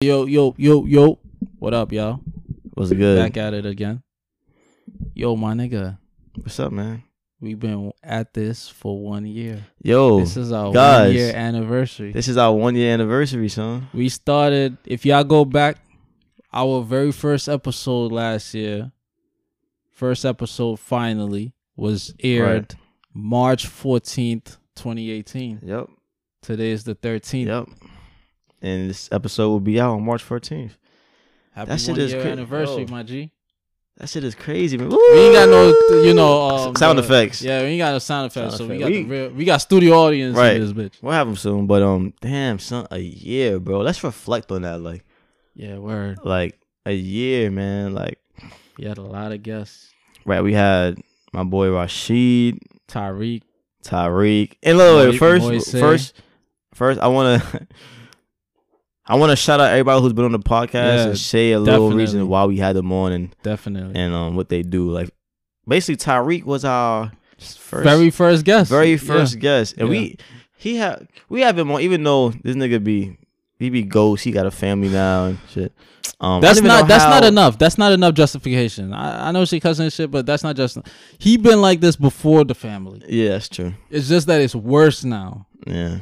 Yo, yo, yo, yo. What up, y'all? What's good? Back at it again. Yo, my nigga. What's up, man? We've been at this for one year. Yo, this is our guys. one year anniversary. this is our one year anniversary, son. we started, if y'all go back, our very first episode last year, first episode finally, was aired March 14th, 2018. Yep, Today is the 13th. yep. And this episode will be out on March 14th. Happy That shit is cra- anniversary, yo. my G. That shit is crazy, man. We ain't got no, you know, um, Sound the- effects. Yeah, we ain't got no sound effects. Sound so we got We- the real, we got studio audience Right. in this bitch. We'll have them soon, but um, damn, son, a year, bro. Let's reflect on that, like, Yeah, word. like a year, man. Like, You had a lot of guests. right, we had my boy Rashid, Tyreek. Tyreek, and look, wait, first, first, first, I wanna, I wanna shout out everybody who's been on the podcast Yeah, and say a little reason why we had them on and Definitely. and um what they do. Like, basically, Tyreek was our first, very first guest. very Yeah. first guest, and we he had we have him on, even though this nigga be he be ghost, he got a family now and shit. Um, That's not that's how- not enough. That's not enough justification. I, I know she cousin and shit, but that's not just he been like this before the family. Yeah, that's true. It's just that it's worse now. Yeah,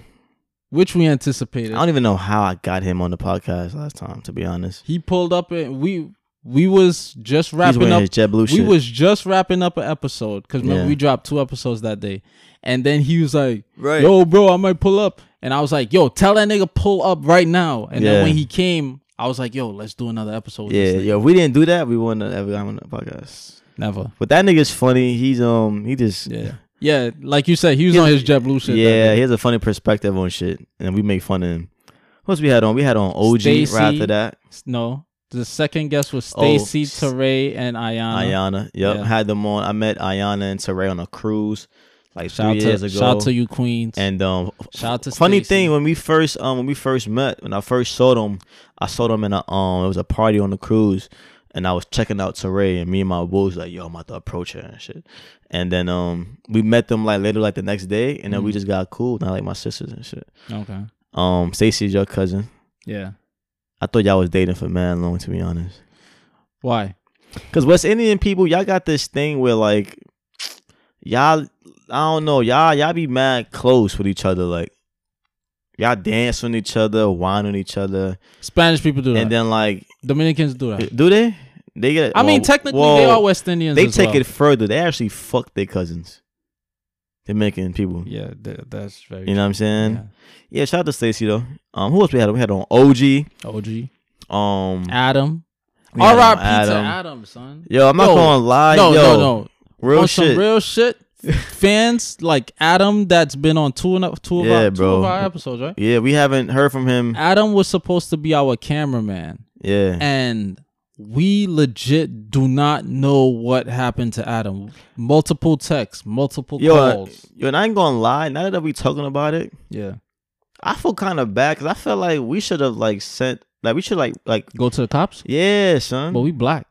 Which we anticipated. I don't even know how I got him on the podcast last time. To be honest, He pulled up and we we was just wrapping up we shit. was just wrapping up an episode because remember Yeah. we dropped two episodes that day, and then he was like, right. "Yo, bro, I might pull up," and I was like, "Yo, tell that nigga pull up right now." And Yeah. then when he came, I was like, "Yo, let's do another episode." yeah, this nigga." yeah. If we didn't do that, we wouldn't have ever got on the podcast. never. But that nigga's funny. He's um he just Yeah, yeah. Like you said, he was He on his JetBlue shit. yeah, he has a funny perspective on shit, and we make fun of him. What else we had on? We had on OG Stacey. right after that. No, the second guest was Oh, Stacy, s- Teray, and Ayana. Ayana, yep, Yeah. had them on. I met Ayana and Teray on a cruise like Shout three out years to ago. shout out to you, Queens. and um, shout out to funny Stacey. thing when we first um when we first met when I first saw them, I saw them in a um it was a party on the cruise, and I was checking out Teray and me and my boy was like yo I'm about to approach her and shit, and then um we met them like later like the next day and then we Mhm. just got cool now like my sisters and shit. Okay. Um, Stacey's your cousin. Yeah. I thought y'all was dating for man long to be honest. Why? Cause West Indian people, y'all got this thing where like y'all I don't know, y'all y'all be mad close with each other, like y'all dance on each other, whine on each other, Spanish people do that. and then like Dominicans do that. do they? They get. I mean, technically, well, they are West Indians. They take well. it further. They actually fuck their cousins. Dominican people. Yeah, th- that's very. You know what I'm saying? Yeah. Yeah. shout out to Stacey though. Um, who else we had? We had on OG. OG. Um, Adam. had to Adam. Adam, son. Yo, I'm not Yo, gonna lie. no, yo, no, no. real on shit. some real shit. Fans like Adam, that's been on two, and up two of Yeah, our two bro. of our episodes, right? yeah, we haven't heard from him. Adam was supposed to be our cameraman, Yeah. and we legit do not know what happened to Adam. Multiple texts, multiple Yo, calls. yo, and I ain't gonna lie. Now that we're talking about it, yeah, I feel kind of bad because I feel like we should have like sent, like we should like, like, go to the cops. yeah, son. But we black.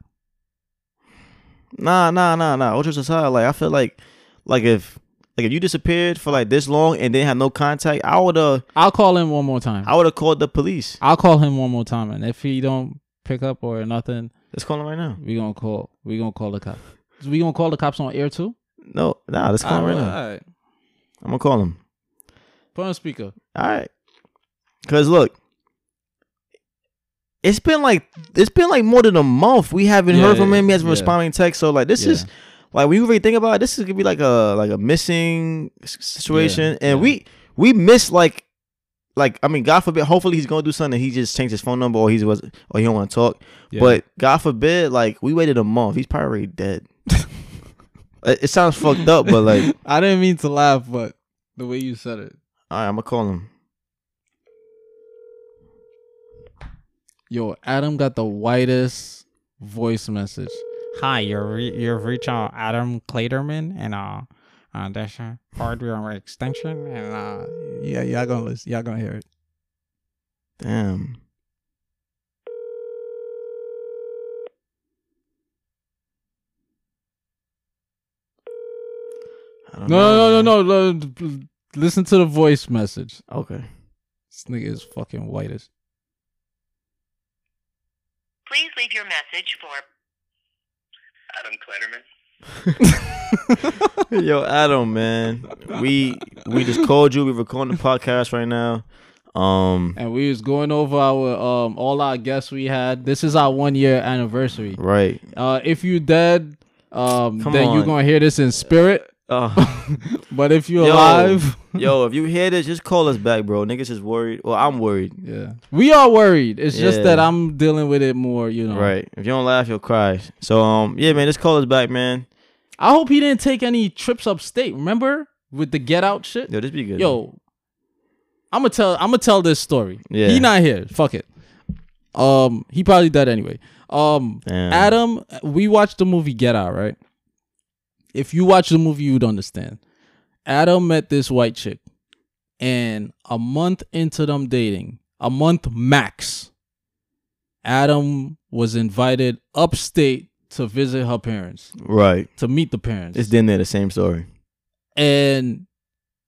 Nah, nah, nah, nah. Ultra aside, like I feel like, like if, like if you disappeared for like this long and didn't have no contact, I would have, I'll call him one more time. I would have called the police. I'll call him one more time, and if he don't pick up or nothing, Let's call him right now. we gonna call. We gonna call the cops. We gonna call the cops on air too. No, nah, let's call him right now. All right, I'm gonna call him. put on speaker. All right. Cause look, it's been like it's been like more than a month. We haven't Yeah, heard from him. He hasn't yeah. responding text. So like this Yeah. is like when you really think about it, this is gonna be like a like a missing s- situation. Yeah, and yeah. we we miss like like I mean, God forbid. Hopefully, he's gonna do something. He just changed his phone number, or he was, or he don't want to talk. Yeah. But God forbid, like we waited a month. He's probably already dead. it, it sounds fucked up, but like, I didn't mean to laugh, but the way you said it. all right, I'm gonna call him. Yo, Adam got the whitest voice message. Hi, you're re- you've reached uh, Adam Claterman, and uh, uh, that's uh, hardware extension, and uh, yeah, y'all gonna listen, y'all gonna hear it. Damn. I No, know. no, no, no, no. Listen to the voice message. Okay. This nigga is fucking white as. Please leave your message for Adam Kletterman. Yo, Adam, man, we we just called you. We're recording the podcast right now. Um, and we was going over our um all our guests we had. This is our one year anniversary. right. Uh, if you dead, um, Come then you're gonna hear this in spirit. Uh, But if you're Yo. alive, yo, if you hear this, just call us back, bro. Niggas is worried. Well, I'm worried. yeah, we are worried. It's just that I'm dealing with it more. You know, Right. If you don't laugh, you'll cry. So, um, yeah, man, just call us back, man. I hope he didn't take any trips upstate. Remember with the get out shit. Yo, this be good. Yo, I'm gonna tell. I'm gonna tell this story. Yeah. he not here. Fuck it. Um, he probably dead anyway. Um, Damn. Adam, we watched the movie Get Out, right? If you watch the movie, you'd understand. Adam met this white chick, and a month into them dating, a month max, Adam was invited upstate to visit her parents, Right. to meet the parents. It's then they're the same story. and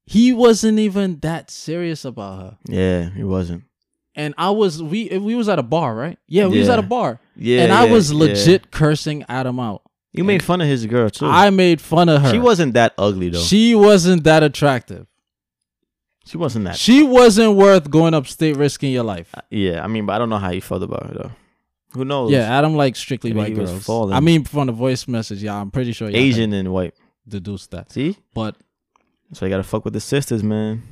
he wasn't even that serious about her. Yeah, he wasn't. And I was we we was at a bar, right? Yeah, we was at a bar. Yeah. and I yeah, was yeah. legit cursing Adam out. You made fun of his girl too. I made fun of her. She wasn't that ugly though. She, wasn't that attractive. She wasn't that. She wasn't worth going upstate risking your life. Uh, yeah, I mean, but I don't know how you felt about her though. Who knows? Yeah, Adam likes strictly Maybe white he was girls. falling. I mean, from the voice message, yeah, I'm pretty sure y'all Asian and white. had deduced that. See, But so you gotta fuck with the sisters, man.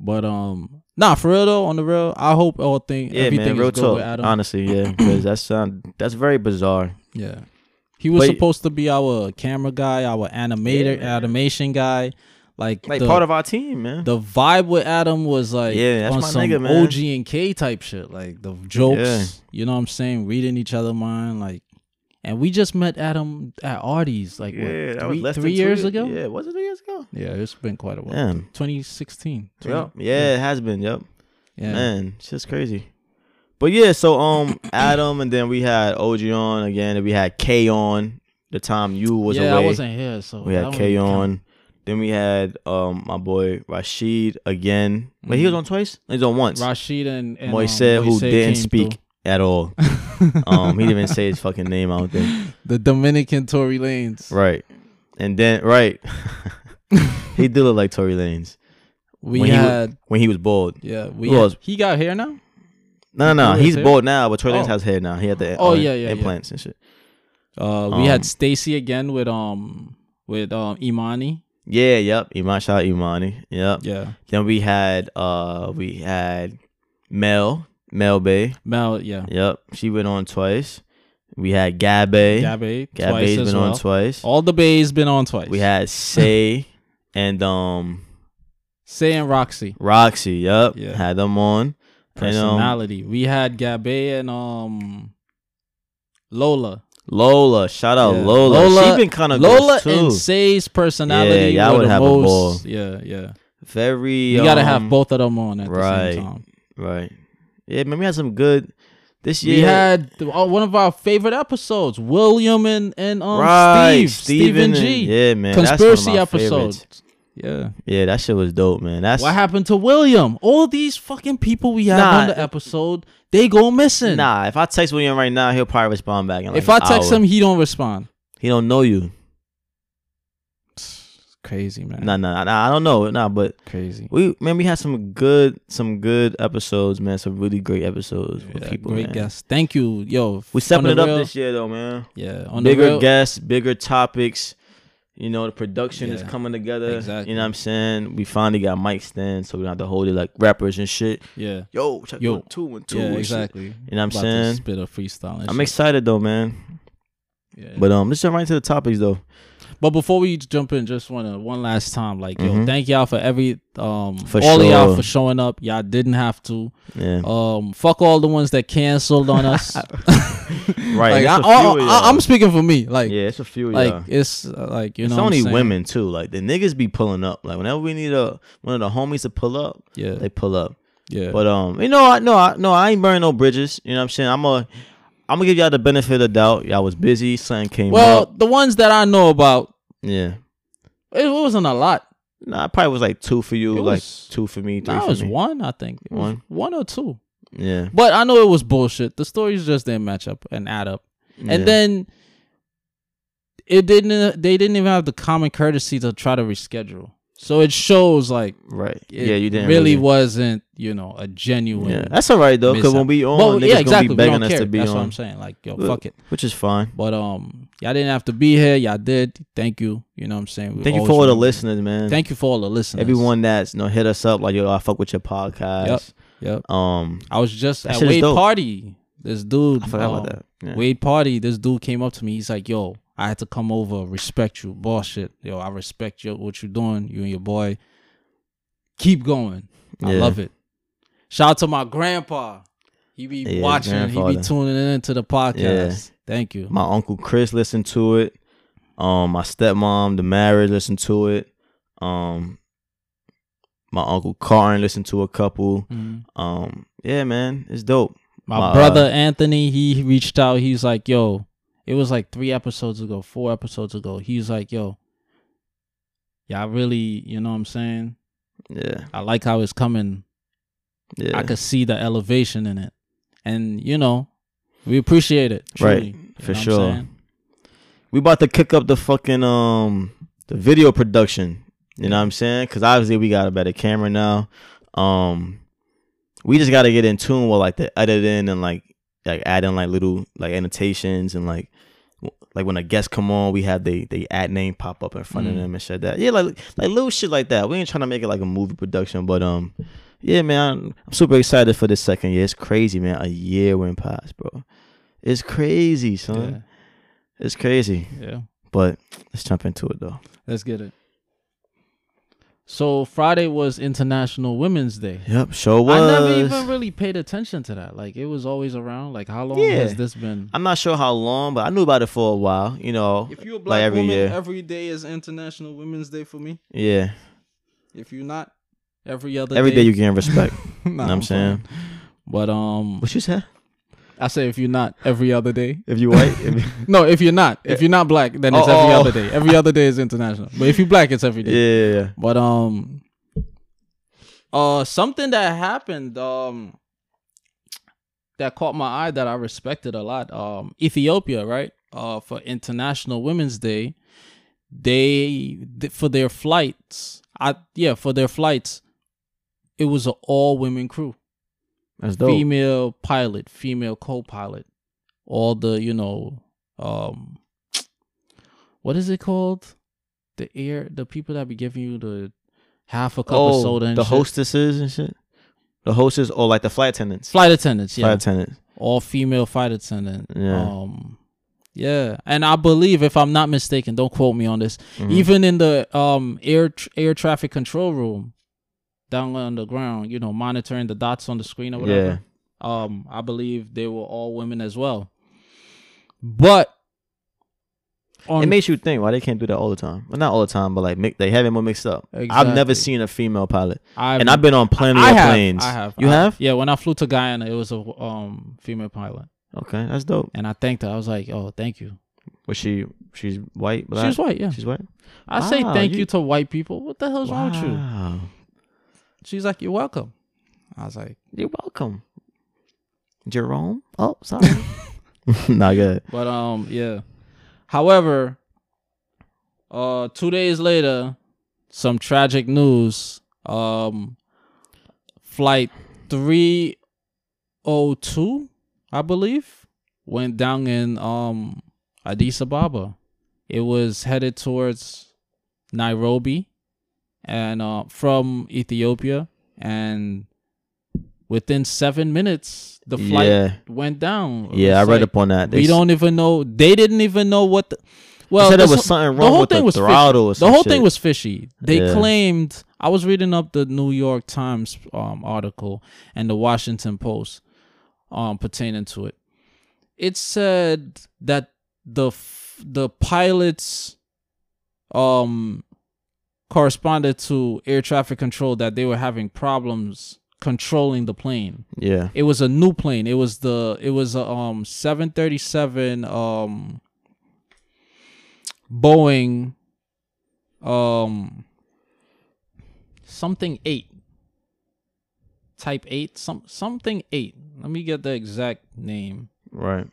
but um, nah, for real though, on the real, I hope all thing Yeah, everything man. Real is good talk. with Adam. Honestly, yeah, because that's sound that's very bizarre. Yeah. He was But- supposed to be our camera guy, our animator, animation guy. Like, Like the, part of our team, man. the vibe with Adam was like Yeah, that's on my some nigga, man. OG and K type shit. Like the jokes, Yeah. you know what I'm saying? Reading each other mind, like and we just met Adam at Artie's like what, yeah, that three, three years ago? Yeah, was it three years ago? Yeah, it's been quite a while. Damn. 2016. 20 Yep. Yeah, it has been. Yep. Yeah. Man, it's just crazy. But yeah, so um, Adam, and then we had OG on again, and we had K on. The time you was yeah, away, I wasn't here, so we had K on. count. Then we had um my boy Rashid again. Wait, he was Mhm. on twice. He's on once. Rashid and, and Moise, um, who didn't speak at all. Um, he didn't even say his fucking name. I don't think. the Dominican Tory Lanez. Right. And then right, he did look like Tory Lanez. We When he had when he was bald. yeah, we had, else? he got hair now. No, no, is He's it? bald now, but Tory Lanez Oh. has hair now. He had the Oh, uh, yeah, yeah, yeah. implants and shit. Uh, we Um, had Stacy again with um with um Imani. Yeah, yep. Iman Shah Imani. Yep. Yeah, Then we had uh we had Mel, Mel Bay. Mel. Yeah, Yep. She went on twice. We had Gabe. Gabe. Gabe's been as on twice. All the bays been on twice. We had Say and um Say and Roxy. Roxy, yep. Yeah. Had them on. And, um, Personality. we had Gabe and um Lola. Lola, shout out Yeah. Lola. Lola- She been kind of Lola too. and Say's personality. Yeah, y'all would the have a most, ball. Yeah, yeah. Very You gotta um, have both of them on at the right. same time. Right. Yeah, man, we had some good this year. We had the- uh, one of our favorite episodes, William and and um right, Steve, Stephen and- G. Yeah, man. Conspiracy that's one of my episode. favorites. Yeah. Yeah, that shit was dope, man. That's What happened to William? All these fucking people we had Nah. on the episode, they go missing. Nah, if I text William right now, he'll probably respond back. Like if I text hour. him, he don't respond. he don't know you. It's crazy, man. Nah, nah, nah. I don't know. Nah, but Crazy. we man, we had some good, some good episodes, man. Some really great episodes with people. great man. guests. Thank you, yo. We stepping it up real- this year, though, man. Yeah, on the bigger real, guests, bigger topics. You know, the production is coming together. exactly. You know what I'm saying? We finally got mic stands, so we don't have to hold it like rappers and shit. Yeah, Yo, check Yo. one, two and two. yeah, and shit. exactly. You know what I'm About saying? Spit a freestyle. I'm shit. excited though, man. Yeah. But um, let's jump right to the topics though. But before we jump in, just wanna one last time, like yo, Mhm. thank y'all for every um For all of y'all for showing up. Y'all didn't have to. Yeah. Um, fuck all the ones that canceled on us. right. like it's I, a few I, I, I'm speaking for me. Like, yeah, it's a few. like y'all. it's uh, like you it's know, what I'm only women too. Like the niggas be pulling up. Like whenever we need a one of the homies to pull up, Yeah, they pull up. yeah. But um, you know, I no, I no, I ain't burning no bridges. You know what I'm saying? I'm a, I'm gonna give y'all the benefit of the doubt. Y'all was busy. Something came well, up. the ones that I know about, Yeah. it wasn't a lot. Nah, it probably was like two for you, It like was- two for me, three That for was me. one, I think. It was One? one or two. Yeah. But I know it was bullshit. The stories just didn't match up and add up. yeah. And then it didn't. They didn't even have the common courtesy to try to reschedule. So it shows like right. it yeah, you didn't really, really, wasn't you know a genuine. Yeah, that's all right though, because when we on, Well, niggas yeah, exactly. gonna be We begging don't us care. to be That's on, what I'm saying. Like, yo, fuck it. which is fine. But um, y'all didn't have to be here. Y'all did. Thank you. You know what I'm saying. We Thank you for all the listeners, man. Thank you for all the listeners. everyone that's you know hit us up like yo, I fuck with your podcast. Yep. Yep. Um, I was just at Wade party. This dude. I forgot um, about that. Yeah. Wade party. This dude came up to me. He's like, "Yo, I had to come over, respect you, bullshit. Yo, I respect you, what you're doing, you and your boy. Keep going. I Yeah. love it. Shout out to my grandpa. He be Yeah, watching. He be tuning in to the podcast. Yeah. Thank you. My uncle Chris listened to it. Um, my stepmom, the marriage, listened to it. Um, my uncle Carton listened to a couple. Mhm. Um, yeah, man, it's dope. My, My, brother uh, Anthony, he reached out. He's like, "Yo, it was like three episodes ago, four episodes ago." He was like, "Yo, y'all really, you know what I'm saying? Yeah, I like how it's coming. yeah, I could see the elevation in it, and you know, we appreciate it. Truly, Right, for sure. we about to kick up the fucking um the video production. You know what I'm saying? Because obviously we got a better camera now. Um, we just got to get in tune with like the editing and like like adding like little like annotations and like like when a guest come on, we have they they ad name pop up in front of Mm. them and shit that. Yeah, like like little shit like that. We ain't trying to make it like a movie production, but um, yeah, man, I'm super excited for this second year. It's crazy, man. A year went past, bro. It's crazy, son. It's crazy. Yeah, yeah. But let's jump into it though. Let's get it. So Friday was International Women's Day. Yep, sure was. I never even really paid attention to that. Like it was always around. Like how long Yeah. has this been? I'm not sure how long, but I knew about it for a while. You know, If you're a like black every woman, year. every day is International Women's Day for me. yeah. If you're not, every other Every day day you gain respect. Nah, know what I'm I'm saying? playing. But um, what you said? I say if you're not every other day. If you white, if you- No, if you're not, if you're not black, then it's Oh, every oh. other day. Every other day is international. But if you're black, it's every day. yeah, yeah, yeah. But um, uh, something that happened um that caught my eye that I respected a lot. Um, Ethiopia, right? Uh, for International Women's Day, they th- for their flights. I yeah, for their flights, it was an all women crew. That's dope. female pilot, female co-pilot, all the you know, um, what is it called? The air, the people that be giving you the half a cup of oh, soda and the shit. hostesses and shit. The hostess or like the flight attendants. flight attendants, yeah, Flight attendants. all female flight attendant. Yeah. Um, yeah, and I believe if I'm not mistaken, don't quote me on this. Mhm. Even in the um air tr- air traffic control room, down on the ground, you know, monitoring the dots on the screen or whatever. Um, I believe they were all women as well. But on it makes you think why they can't do that all the time. Well, not all the time, but like mi- they have it more mixed up. I've never seen a female pilot, I've, and I've been on plenty I of have, planes. I have. You I- have? Yeah, when I flew to Guyana, it was a um female pilot, Okay, that's dope. and I thanked her. I was like, "Oh, thank you." Was she? She's white. Black? She was white. Yeah, She's white. I say thank you, you- to white people. What the hell's wrong with you? Wow. She's like, "You're welcome." I was like, You're welcome. Jerome? Oh, sorry. Not good. But um, yeah. However, uh, two days later, some tragic news. Um, flight three oh two, I believe, went down in um Addis Ababa. It was headed towards Nairobi, and uh, from Ethiopia, and within seven minutes, the flight yeah. went down. Yeah, I was read like- up on that. we s- don't even know. They didn't even know what. The, well, there was whole- something the wrong whole with thing the was throttle or The whole shit. thing was fishy. They Yeah. claimed. I was reading up the New York Times um, article and the Washington Post um, pertaining to it. It said that the f- the pilots um corresponded to air traffic control that they were having problems controlling the plane. Yeah. It was a new plane. It was the it was a um 737 um Boeing um something 8. Type eight, some something eight. Let me get the exact name. Right.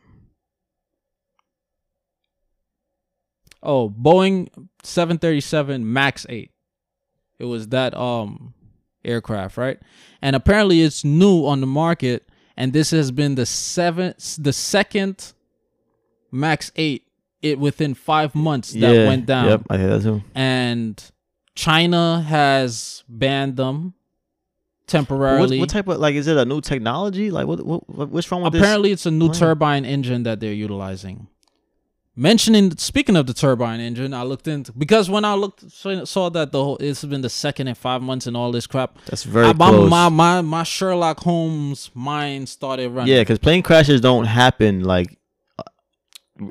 Oh, Boeing 737 Max 8. It was that um aircraft, right? And apparently it's new on the market and this has been the seventh the second Max 8 it within 5 months that yeah. went down. Yep, I hear that too. And China has banned them temporarily. what type of like is it a new technology? Like what what what- what's wrong with Apparently, it's a new turbine engine that they're utilizing. Mentioning, speaking of the turbine engine, I looked into because when I looked saw that the whole it's been the second in five months and all this crap. That's very I, my, close. my my my Sherlock Holmes mind started running. yeah, because plane crashes don't happen like uh,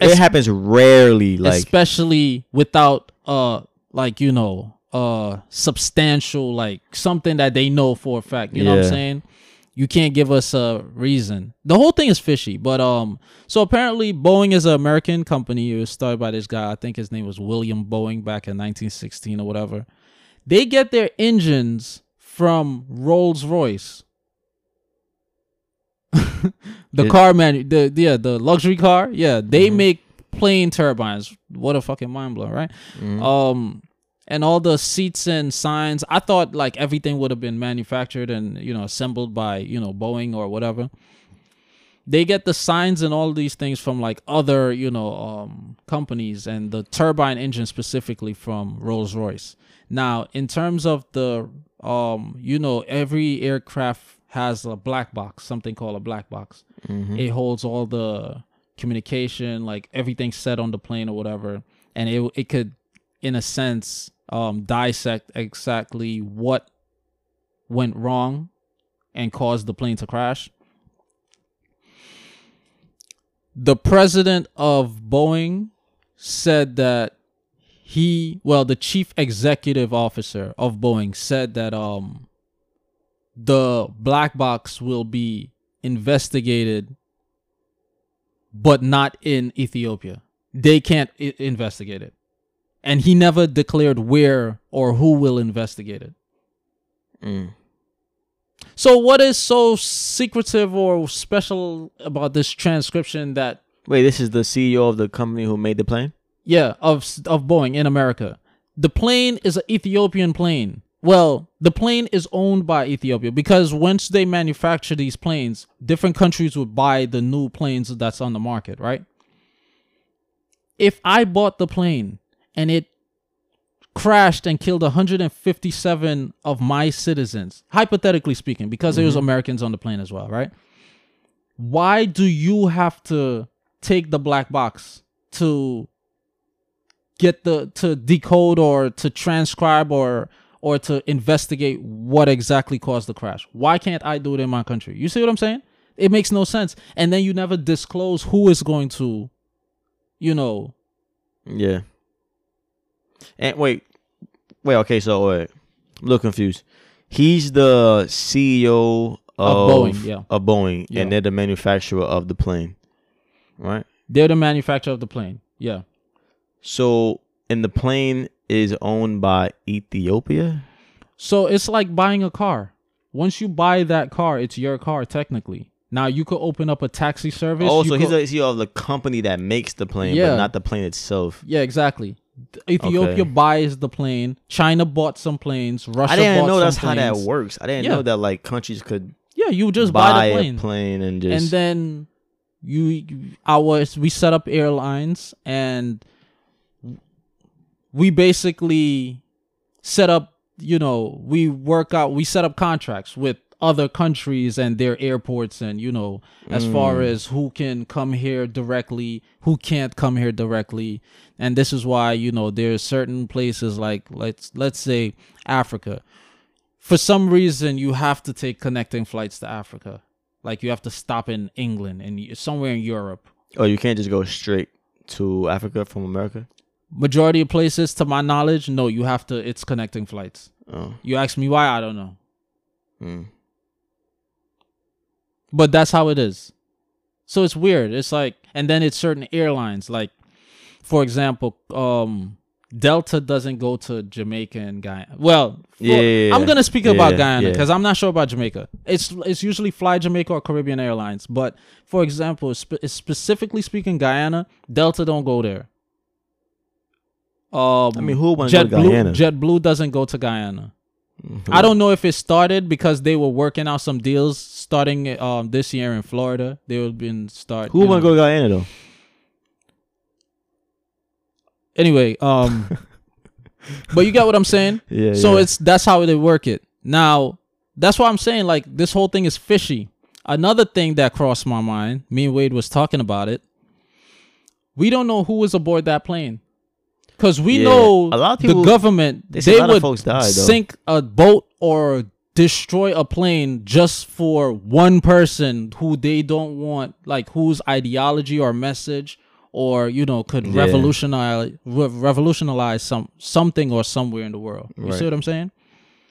Es- it happens rarely. Like especially without uh like you know uh substantial like something that they know for a fact. You know what I'm saying? You can't give us a reason. The whole thing is fishy, but um so apparently Boeing is an American company. It was started by this guy. I think his name was William Boeing back in 1916 or whatever. They get their engines from Rolls-Royce. the It- car man the yeah, the luxury car. Yeah, they Mhm. make plane turbines. What a fucking mind blow, right? mhm. Um, and all the seats and signs. I thought like everything would have been manufactured and you know assembled by you know Boeing or whatever. They get the signs and all these things from like other you know um companies and the turbine engine specifically from Rolls Royce. Now, in terms of the um, you know, every aircraft has a black box, something called a black box Mhm. it holds all the communication like everything set on the plane or whatever and it it could in a sense um dissect exactly what went wrong and caused the plane to crash the president of Boeing said that he well the chief executive officer of Boeing said that um the black box will be investigated but not in Ethiopia. They can't I- investigate it. And he never declared where or who will investigate it. Mm. So what is so secretive or special about this transcription that Wait, this is the CEO of the company who made the plane. yeah, of of Boeing in America. The plane is an Ethiopian plane. Well, the plane is owned by Ethiopia because once they manufacture these planes, different countries would buy the new planes that's on the market, right? If I bought the plane and it crashed and killed 157 of my citizens, hypothetically speaking, because there was mm-hmm. Americans on the plane as well, right? Why do you have to take the black box to get the to decode or to transcribe or or to investigate what exactly caused the crash. Why can't I do it in my country? You see what I'm saying? It makes no sense. And then you never disclose who is going to, you know, Yeah. And wait, wait. Okay, so wait, I'm a little confused. He's the CEO of, Of Boeing, yeah. of Boeing, Yeah. and they're the manufacturer of the plane, right? they're the manufacturer of the plane. Yeah. So, and the plane is owned by Ethiopia. So it's like buying a car. Once you buy that car, it's your car technically. Now you could open up a taxi service. Oh, you so he's the CEO of the company that makes the plane, Yeah. but not the plane itself. Yeah, exactly. Ethiopia Okay. buys the plane. China bought some planes. Russia I didn't know that's how that works. I didn't Yeah. know that like countries could Yeah, you just buy, buy, the plane. a plane and just and then you our we set up airlines and we basically set up you know we work out we set up contracts with other countries and their airports and you know as far Mm. as who can come here directly who can't come here directly. And this is why you know there's certain places like let's let's say africa. For some reason you have to take connecting flights to africa. Like you have to stop in england and somewhere in europe. Oh, you can't just go straight to Africa from America. majority of places to my knowledge no you have to it's connecting flights. Oh, you ask me why i don't know. Mm. But that's how it is so it's weird it's like and then it's certain airlines like for example um Delta doesn't go to Jamaica and Guyana. Well, for- Yeah, yeah, yeah. I'm gonna speak about Yeah, Guyana yeah. because I'm not sure about Jamaica. It's it's usually Fly Jamaica or Caribbean Airlines, but for example, spe- specifically speaking, Guyana, Delta don't go there. Um, I mean, who would wanna go to Guyana? JetBlue doesn't go to Guyana. Mm-hmm. I don't know if it started because they were working out some deals starting um this year in Florida. They would been start. Who want to go to Guyana though? Anyway, um, but you get what I'm saying. Yeah. So yeah. it's that's how they work it. Now, that's why I'm saying like this whole thing is fishy. Another thing that crossed my mind, me and Wade was talking about it. We don't know who was aboard that plane. Cause we Yeah. know A lot of people- the government they they, a lot of would folks though. sink a boat or destroy a plane just for one person who they don't want, like whose ideology or message or you know could Yeah. revolutionize re- revolutionize some something or somewhere in the world. You Right. see what I'm saying?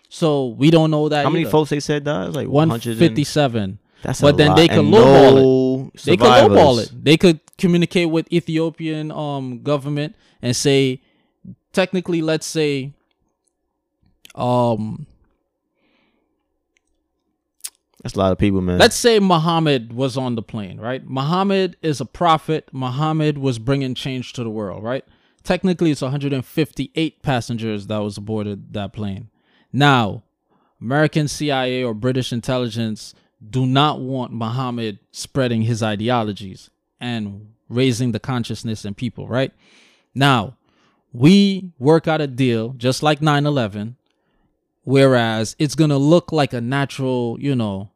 So we don't know that. How many folks they said died? Like One 100 fifty-seven. That's But then lot. they could And lowball no They could lowball survivors. it. They could communicate with Ethiopian um government and say, technically, let's say, um, That's a lot of people, man. let's say Muhammad was on the plane, right? Muhammad is a prophet. Muhammad was bringing change to the world, right? Technically, it's 158 passengers that was aboarded that plane. Now, American CIA or British intelligence do not want Muhammad spreading his ideologies and raising the consciousness in people, right? Now, we work out a deal just like 9 11, whereas it's going to look like a natural, you know,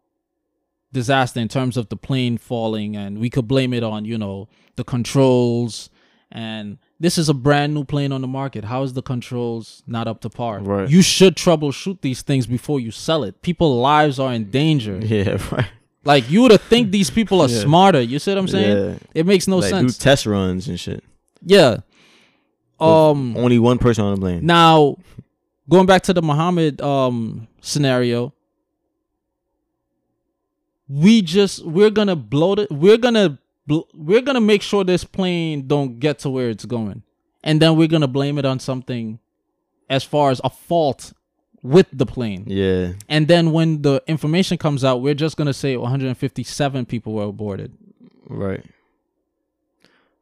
disaster in terms of the plane falling, and we could blame it on, you know, the controls. And this is a brand new plane on the market. How is the controls not up to par? Right. You should troubleshoot these things before you sell it. People's lives are in danger. yeah, right. Like you would think these people are Yeah. smarter. You see what I'm saying? Yeah. It makes no like, do sense. test runs and shit. yeah. Um. Only one person on the plane. Now, going back to the Muhammad um scenario, we just we're gonna blow it. We're gonna we're gonna make sure this plane don't get to where it's going, and then we're gonna blame it on something as far as a fault with the plane. Yeah. And then when the information comes out, we're just gonna say 157 people were aborted. Right.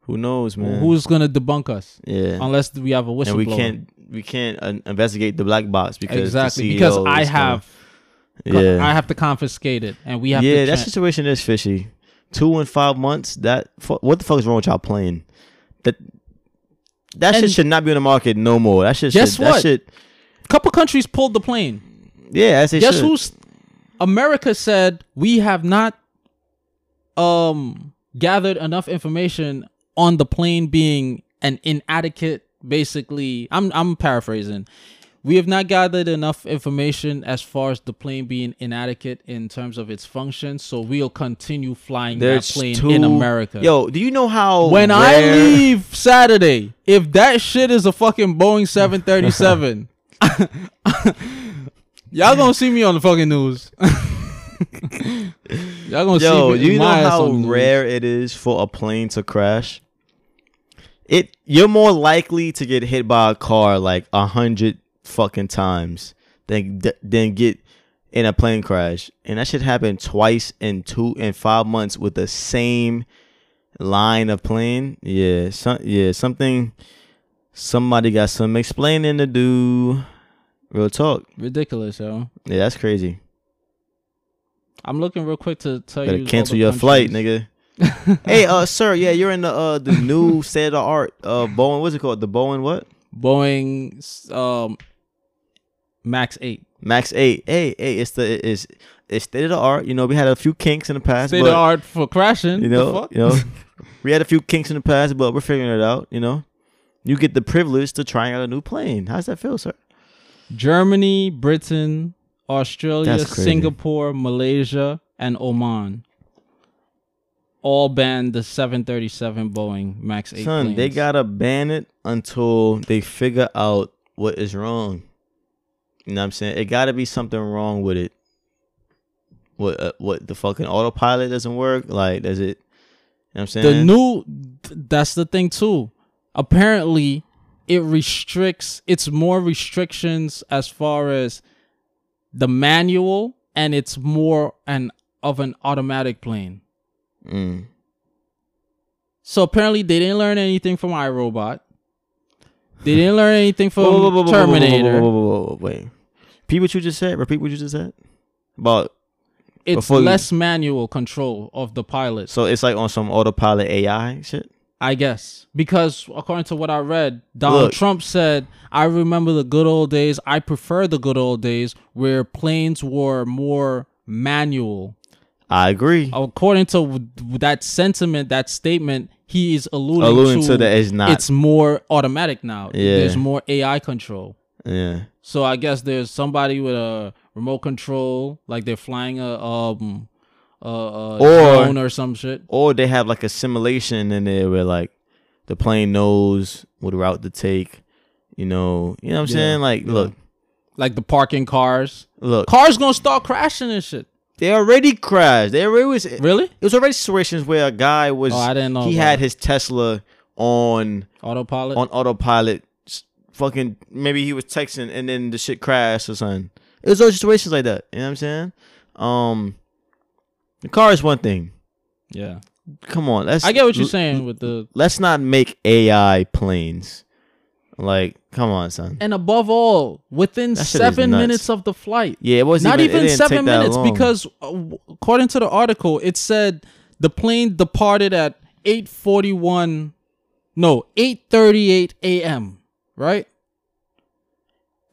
Who knows, man? Who's gonna debunk us yeah. unless we have a whistleblower? and we can't we can't uh, investigate the black box because exactly because I is gonna- have yeah I have to confiscate it, and we have yeah to. that situation is fishy. Two and five months. That what the fuck is wrong with y'all playing? That that shit should not be on the market no more. That shit. Guess should, That what? shit. couple countries pulled the plane. Yeah, as they Guess should. who's America said we have not um gathered enough information on the plane being an inadequate basically I'm I'm paraphrasing. We have not gathered enough information as far as the plane being inadequate in terms of its function, so we'll continue flying There's that plane two, in America. Yo, do you know how when I leave Saturday, if that shit is a fucking Boeing 737, y'all gonna see me on the fucking news. y'all gonna Yo, see do me. you know how the news. rare it is for a plane to crash? It you're more likely to get hit by a car like a hundred fucking times than than get in a plane crash, and that should happen twice in two in five months with the same line of plane. Yeah, some yeah something. Somebody got some explaining to do. Real talk. ridiculous, yo. Yeah, that's crazy. I'm looking real quick to tell Better you. cancel your flight, nigga. hey, uh, sir, yeah, you're in the uh the new state of the art uh Boeing. What's it called? The Boeing what? Boeing um Max Eight. Max eight. Hey, hey, it's the it's it's state of the art. You know, we had a few kinks in the past, State but of the art for crashing. you The know, fuck? you know, we had a few kinks in the past, but we're figuring it out. You know, you get the privilege to trying out a new plane. How's that feel, sir? Germany, Britain, Australia, Singapore, Malaysia, and Oman all banned the 737 Boeing Max 8 Son, they gotta ban it until they figure out what is wrong. You know what I'm saying? It gotta be something wrong with it. What uh, what the fucking autopilot doesn't work? Like, does it? You know what I'm saying? the new th- that's the thing too. Apparently, it restricts it's more restrictions as far as the manual and it's more an of an automatic plane. Mm. So apparently they didn't learn anything from iRobot. They didn't learn anything from Terminator. Wait. Repeat what you just said. Repeat what you just said. About It's Before you- less manual control of the pilot. so it's like on some autopilot AI shit. I guess because according to what I read, Donald Look. Trump said, "I remember the good old days. I prefer the good old days where planes were more manual." I agree. According to that sentiment, that statement, he is alluding, Alluding to, to that it's not. it's more automatic now. Yeah. There's more AI control. yeah. So I guess there's somebody with a remote control, like they're flying a um a, a Or- drone or some shit. Or they have like a simulation in there where like the plane knows what route to take. You know, you know what I'm Yeah, saying? Like, yeah. look, Like the parking cars. look. Cars gonna start crashing and shit. They already crashed. They already was. Really. It was already situations where a guy was. Oh, I didn't know. he had it. his Tesla on autopilot. on autopilot. Fucking maybe he was texting and then the shit crashed or something. It was those situations like that. You know what I'm saying? Um, the car is one thing. yeah, Come on, let's. I get what you're saying with the Let's not make AI planes. Like, come on, son. and above all, within That shit is seven minutes of the flight. Yeah, it wasn't Not even, even seven minutes because uh, according to the article, it said the plane departed at eight forty one, no eight thirty eight a.m. Right,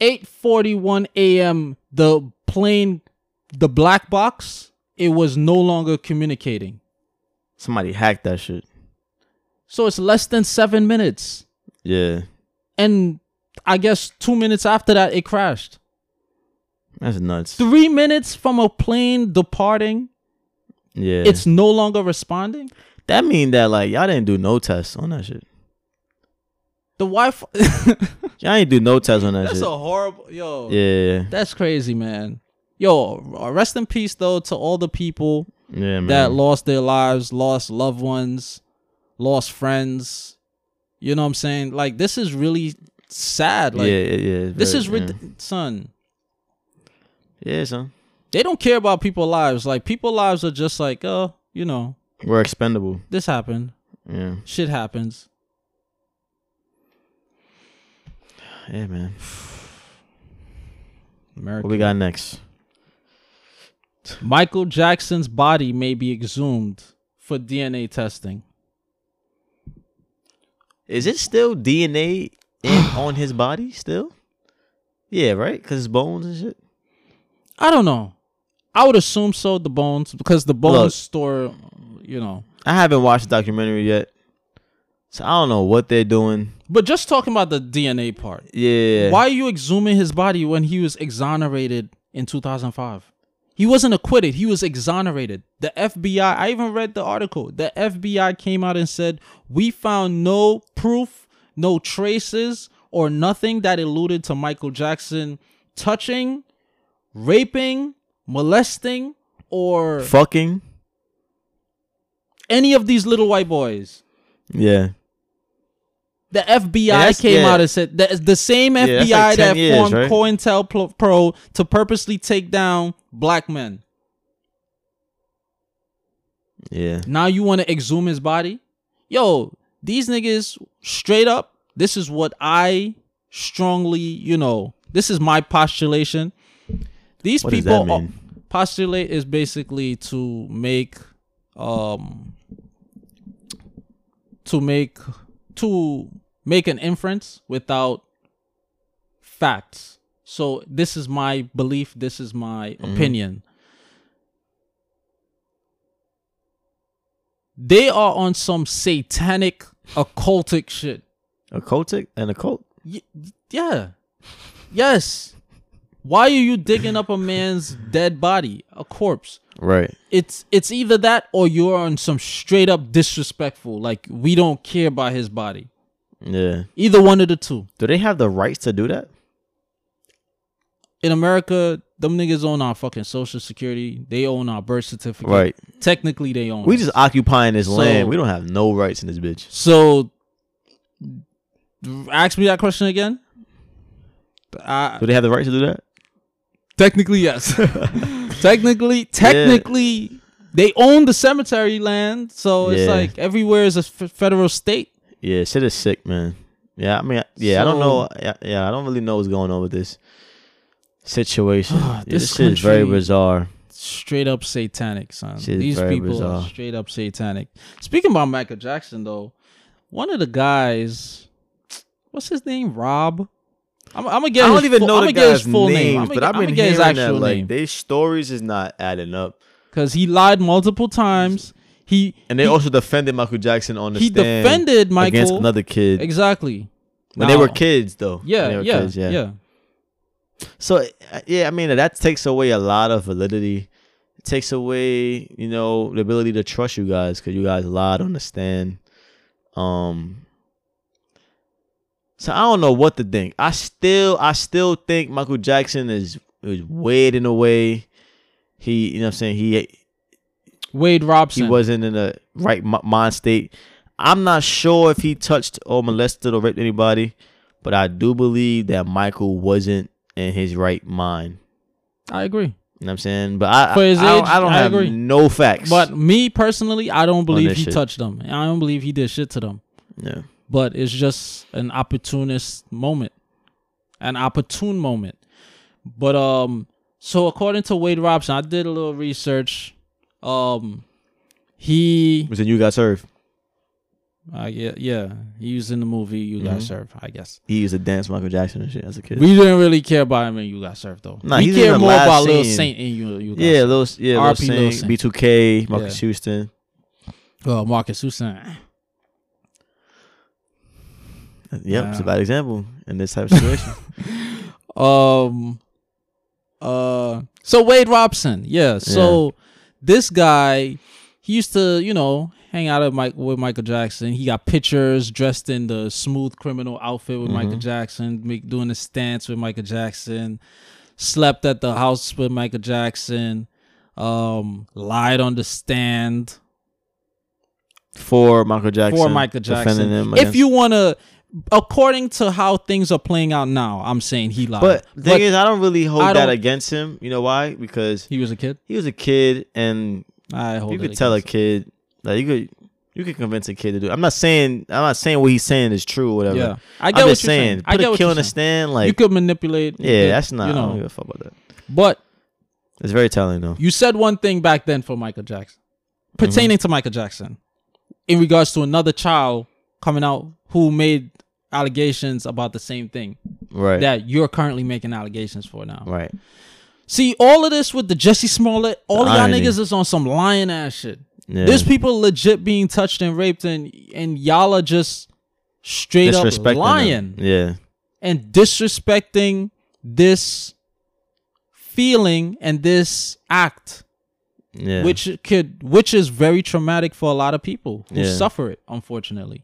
eight forty one a.m. The plane, the black box, it was no longer communicating. somebody hacked that shit. So it's less than seven minutes. Yeah, and I guess two minutes after that it crashed. that's nuts. Three minutes from a plane departing, Yeah, it's no longer responding. that mean that like y'all didn't do no tests on that shit. The Wi-Fi. Y'all ain't do no tests on that that's shit. a horrible. Yo, yeah, that's crazy, man. Yo, uh, rest in peace though to all the people yeah, man. that lost their lives, lost loved ones, lost friends. You know what I'm saying? Like this is really sad. Like yeah, yeah, yeah. this very- is rid- son. yeah. yeah, son. They don't care about people's lives. Like people's lives are just like, oh, you know, We're expendable. this happened. Yeah, Shit happens. Yeah, man. America. What we got next? Michael Jackson's body may be exhumed for DNA testing. Is it still DNA in on his body still? Yeah, right. Cause his bones and shit. I don't know. I would assume so. The bones, because the bones Look. store, you know. I haven't watched the documentary yet, so I don't know what they're doing. But just talking about the DNA part, Yeah. why are you exhuming his body when he was exonerated in 2005? He wasn't acquitted. He was exonerated. The FBI, I even read the article. The FBI came out and said, We found no proof, no traces, or nothing that alluded to Michael Jackson touching, raping, molesting, or Fucking. any of these little white boys. Yeah. The FBI came yeah. out and said that the same Yeah, FBI like that years, formed right? COINTELPRO to purposely take down black men. Yeah. Now you want to exhume his body? Yo, these niggas straight up, this is what I strongly, you know, this is my postulation. These What people are- postulate is basically to make um to make to make an inference without facts. So this is my belief, this is my mm-hmm. opinion. They are on some satanic occultic shit. Occultic and occult? Y- yeah. Yes. Why are you digging up a man's dead body, a corpse? Right. It's it's either that or you're on some straight up disrespectful, like we don't care about his body. Yeah. Either one of the two. Do they have the rights to do that? In America, them niggas own our fucking social security. They own our birth certificate. Right. Technically, they own. We us. just occupying this So- land. We don't have no rights in this bitch. So Ask me that question again. Uh, Do they have the right to do that? technically, yes. technically, technically, they own the cemetery land, so it's Yeah. like everywhere is a f- federal state. Yeah, shit is sick, man. Yeah, I mean, yeah, I don't know. Yeah, yeah, I don't really know what's going on with this situation. Yeah, this is very bizarre. Straight up satanic, son. These people are straight up satanic. Speaking about Michael Jackson, though, one of the guys, what's his name? Rob. I'm, I'm gonna get. I don't even full, know I'm the gonna get his guy's full names, name. I'm but I've I'm been his hearing that like name their stories is not adding up, because he lied multiple times. He and they he, also defended Michael Jackson on the he stand defended Michael against another kid exactly. when they were kids, though. Yeah, they were yeah, kids, yeah, So uh, yeah, I mean that takes away a lot of validity. It takes away, you know, the ability to trust you guys because you guys lied on the stand. Um. So I don't know what to think. I still, I still think Michael Jackson is is weird in a way. He, you know, what I'm saying he Wade Robson. he wasn't in a right mind state. I'm not sure if he touched or molested or raped anybody, but I do believe that Michael wasn't in his right mind. I agree. You know what I'm saying? But I, For his I, I don't, age, I don't I have agree. no facts. But me personally, I don't believe he shit. touched them. I don't believe he did shit to them. yeah, But it's just an opportunist moment, an opportune moment. But um, so according to Wade Robson, I did a little research. Um, he, was in you got served. uh, yeah, yeah, he was in the movie You Got Mhm. Served, I guess. He used to dance Michael Jackson and shit as a kid. We didn't really care about him in You Got Served though. Nah, we in cared more about Lil scene. Saint in You. you Got yeah, Served. those yeah, those Lil Saint. B2K, Marcus Yeah. Houston. Uh, Marques Houston. Yep, it's a bad example in this type of situation. Um uh so Wade Robson, yeah. So this guy, he used to, you know, hang out at Mike with Michael Jackson. He got pictures dressed in the smooth criminal outfit with Michael Mhm. Jackson, make, doing the stance with Michael Jackson, slept at the house with Michael Jackson, um, lied on the stand for Michael Jackson. for Michael defending Jackson. him If you wanna according to how things are playing out now, I'm saying he lied. But the thing is, I don't really hold I that don't- against him. You know why? Because he was a kid. he was a kid, and I hold you it could tell a against him. kid like you could you could convince a kid to do. I'm not saying I'm not saying what he's saying is true or whatever. Yeah, I I'm get what just you're saying, saying. I put get a what kill you're in the saying. stand, you could manipulate. you yeah, could, that's not. You I don't know, give a fuck about that. but It's very telling though. you said one thing back then for Michael Jackson, Mm-hmm. pertaining to Michael Jackson, in regards to another child coming out who made allegations about the same thing Right. that you're currently making allegations for now. right. See, all of this with the Jussie Smollett, all The of y'all niggas is on some lying ass shit. Yeah. There's people legit being touched and raped, and and y'all are just straight up Disrespecting them. lying. Yeah. and disrespecting this feeling and this act Yeah. which could which is very traumatic for a lot of people who Yeah. suffer it unfortunately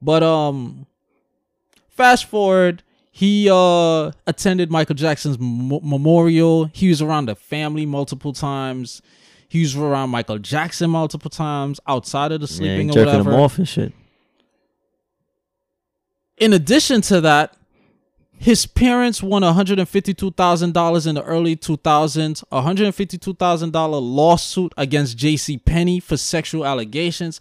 but um fast forward he uh attended michael jackson's m- memorial he was around the family multiple times he was around michael jackson multiple times outside of the yeah, sleeping or jerking whatever them off and shit. in addition to that, his parents won $152,000 in the early 2000s, a $152,000 lawsuit against J.C. Penney for sexual allegations.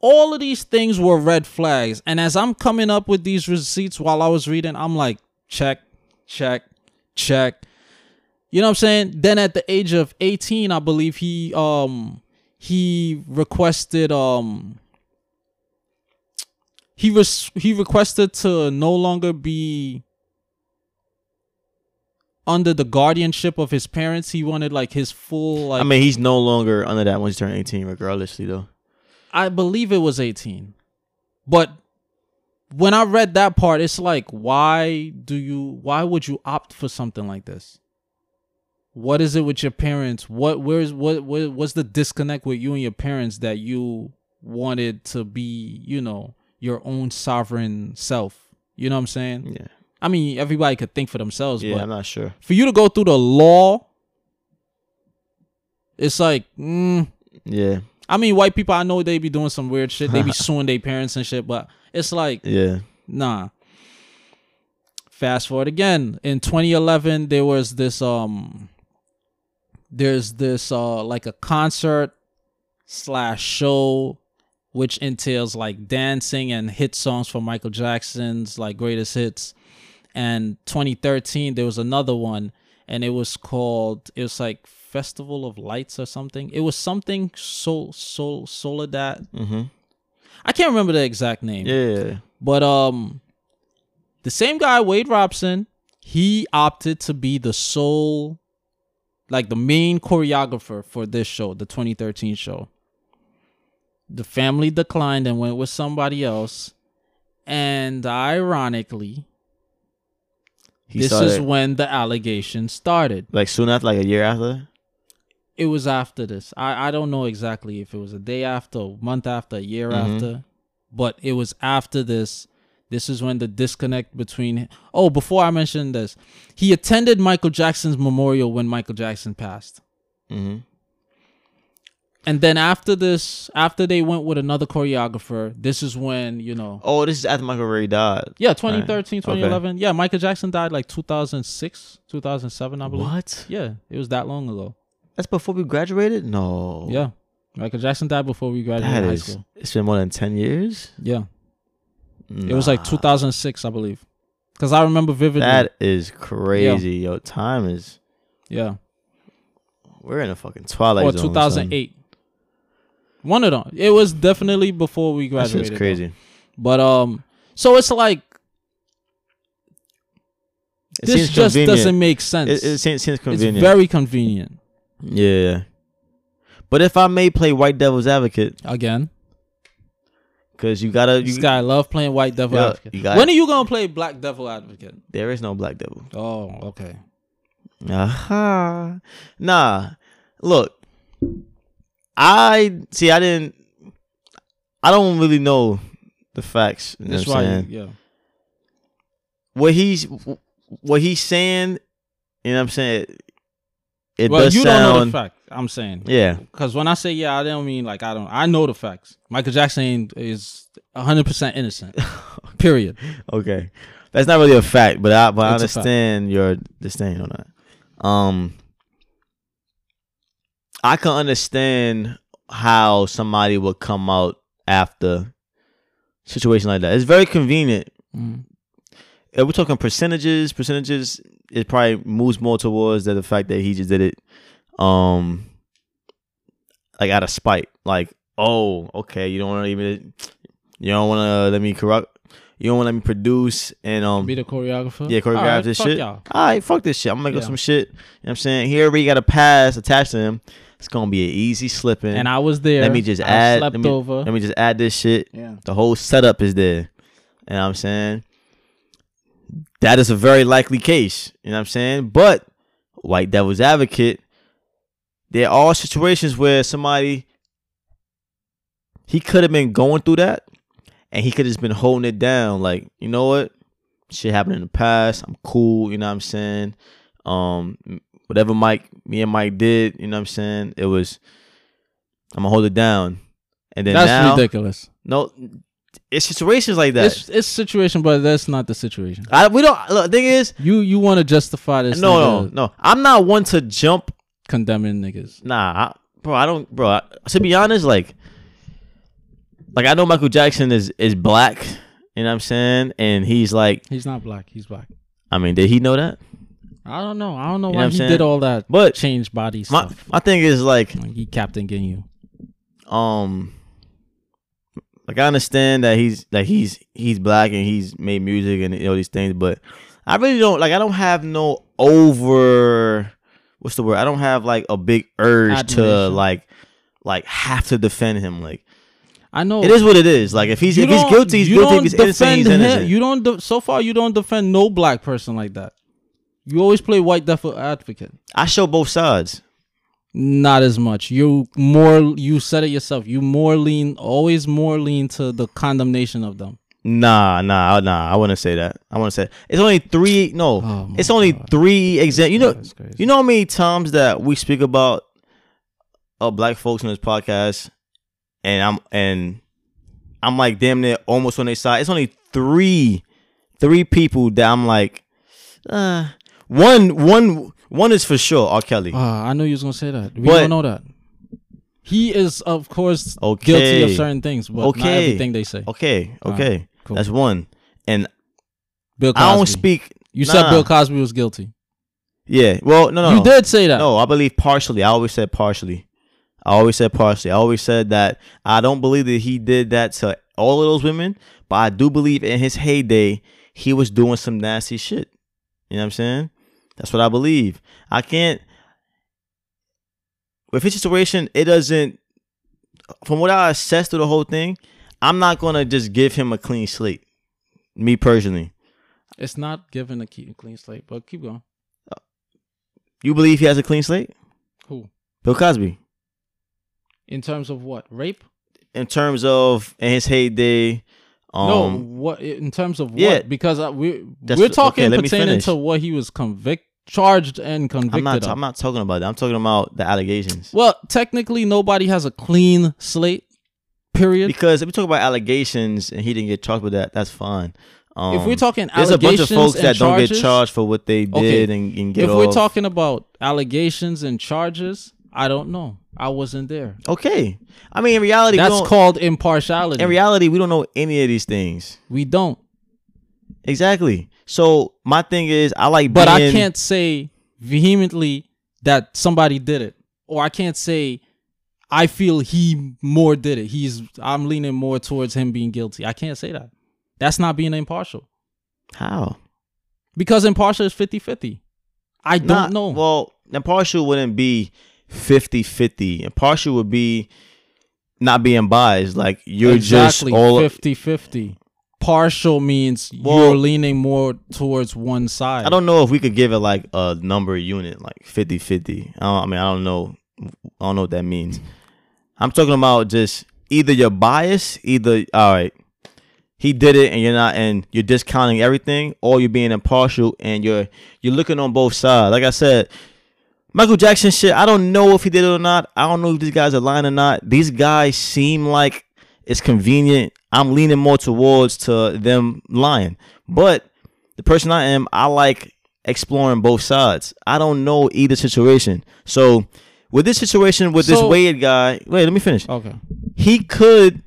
All of these things were red flags. And as I'm coming up with these receipts while I was reading, I'm like, check, check, check. You know what I'm saying? Then at the age of 18, I believe he um he requested um he was he requested to no longer be under the guardianship of his parents. He wanted like his full like I mean, he's no longer under that once he turned 18, regardlessly though. I believe it was 18. But when I read that part, it's like, why do you why would you opt for something like this? What is it with your parents? What where's what, what what's the disconnect with you and your parents that you wanted to be, you know, your own sovereign self? You know what I'm saying? Yeah. I mean, everybody could think for themselves, Yeah, but I'm not sure. for you to go through the law, it's like, mm, Yeah. I mean, white people, I know they be doing some weird shit. They be suing their parents and shit, but it's like, Yeah. nah. Fast forward again in 2011, there was this um, there's this uh like a concert slash show which entails like dancing and hit songs from Michael Jackson's like greatest hits. And 2013 there was another one and it was called it was like Festival of Lights or something. It was something so so Soledad. Mm-hmm. I can't remember the exact name. Yeah. But um the same guy, Wade Robson, he opted to be the sole like the main choreographer for this show, the 2013 show. The family declined and went with somebody else. And ironically, He this started is when the allegations started. like soon after, like a year after. It was after this. I, I don't know exactly if it was a day after, a month after, a year Mhm. after, but it was after this. This is when the disconnect between. Oh, before I mention this, he attended Michael Jackson's memorial when Michael Jackson passed. Mm-hmm. And then after this, after they went with another choreographer, this is when, you know. Oh, this is after Michael Ray died. Yeah, 2013, Right. Okay. 2011. Yeah, Michael Jackson died like 2006, 2007, I believe. What? Yeah, it was that long ago. That's before we graduated? No. Yeah. Michael Jackson died before we graduated That high is. school. It's been more than ten years. Yeah. It was like 2006, I believe. Because I remember vividly. That is crazy. Yo, time is. yeah. We're in a fucking twilight Or zone. son. 2008. One of them. It was definitely before we graduated. though. crazy. But um, so it's like It this just convenient. doesn't make sense. It, it seems, seems it's very convenient. Yeah. But if I may play white devil's advocate, Again, because you gotta, this you, guy love playing white devil Yeah, advocate. you got when are you gonna play black devil advocate? there is no black devil. Oh, okay. Aha. Nah. Look. I see I didn't I don't really know the facts. You know That's what I'm why. yeah. What he's what he's saying, you know what I'm saying? It well, does you don't know the fact. I'm saying. Yeah. Because when I say yeah, I don't mean like I don't. I know the facts. Michael Jackson is 100 percent innocent. Period. Okay. That's not really a fact, but I but I It's fact. understand your disdain on that. Um I can understand how somebody would come out after situation like that. It's very convenient. Mm. We're talking percentages, percentages, it probably moves more towards that the fact that he just did it um like out of spite. Like, oh, okay, you don't wanna even you don't wanna let me corrupt you don't wanna let me produce and um Be the choreographer. yeah, choreograph Alright, this fuck shit. y'all. All right, fuck this shit. I'm gonna make up some shit. You know what I'm saying? He already got a pass attached to him. It's gonna be an easy slipping. And I was there. let me just I add Slept let me, over. let me just add this shit. yeah. The whole setup is there. You know what I'm saying? That is a very likely case. You know what I'm saying? But white devil's advocate, there are situations where somebody he could have been going through that and he could have been holding it down. Like, you know what? Shit happened in the past. I'm cool, you know what I'm saying? Um whatever Mike me and Mike did, you know what I'm saying? It was I'm gonna hold it down. And then That's now ridiculous. no, it's situations like that. It's it's situation, but that's not the situation. I, we don't. Look, the thing is, You you want to justify this? no, no, no. I'm not one to jump. condemning niggas. Nah, I, bro. I don't, bro. I, to be honest, like, like I know Michael Jackson is is black. You know what I'm saying? And he's like, He's not black. He's black. I mean, did he know that? I don't know. I don't know You why he saying? did all that. But change body my stuff. my thing is like, Like he Captain Ginyu. um, like I understand that he's that he's he's black and he's made music and all these things, but I really don't like. I don't have no over. What's the word? I don't have like a big urge to like like have to defend him. Like I know it is what it is. Like if he's You if he's guilty, he's you guilty. If don't he's innocent, he's defend him. innocent. You don't. De- so far, you don't defend no black person like that. You always play white devil advocate. I show both sides. Not as much. You more. You said it yourself. You more lean. Always more lean to the condemnation of them. Nah, nah, nah. I wouldn't say that. I want to say it's only three. No, Oh it's only God. three examples. You know. You know how many times that we speak about uh black folks on this podcast, and I'm and I'm like damn near almost on their side. It's only three, three people that I'm like, Uh, one, one, one is for sure. R. Kelly. Uh, I knew you was gonna say that. We But- don't know that. He is, of course, guilty of certain things, but not Okay. everything they say. Okay, okay, cool. that's one. And Bill Cosby. I don't speak. You said nah. Bill Cosby was guilty. Yeah. Well, no, no. You no. did say that. No, I believe partially. I always said partially. I always said partially. I always said that I don't believe that he did that to all of those women, but I do believe in his heyday he was doing some nasty shit. You know what I'm saying? That's what I believe. I can't. With his situation, it doesn't. From what I assessed through the whole thing, I'm not gonna just give him a clean slate. Me personally, It's not given a clean slate, but keep going. you believe he has a clean slate? Who? Bill Cosby. In terms of what? Rape? in terms of in his heyday. no, Um, what in terms of yeah. what? Because uh, we we're talking okay, pertaining to what he was convict, charged, and convicted I'm not. of. I'm not talking about that. I'm talking about the allegations. well, technically, nobody has a clean slate. Period. Because if we talk about allegations and he didn't get charged with that, that's fine. Um, if we're talking there's a bunch of folks that don't get charged for what they did Okay. and, and get if off. we're talking about allegations and charges, I don't know. I wasn't there. okay, I mean in reality, That's called impartiality. in reality we don't know any of these things we don't. exactly. So my thing is, I like, But I can't say vehemently that somebody did it, or I can't say I feel he more did it. He's I'm leaning more towards him being guilty. I can't say that. That's not being impartial how. because impartial is 50-50. I don't Not- know. Well, impartial wouldn't be 50-50. Impartial would be not being biased. Like you're exactly just all 50-50. Partial means Well- you're leaning more towards one side. I don't know if we could give it like a number unit, like 50-50. I, don't, I mean, I don't know. I don't know what that means. I'm talking about just either you're biased, either all right, he did it and you're not, and you're discounting everything, or you're being impartial and you're you're looking on both sides. Like I said, Michael Jackson shit. I don't know if he did it or not. I don't know if these guys are lying or not. These guys seem like it's convenient. I'm leaning more towards to them lying, but the person I am, I like exploring both sides. I don't know either situation. So with this situation with this So- Wade guy, wait, let me finish. Okay. He could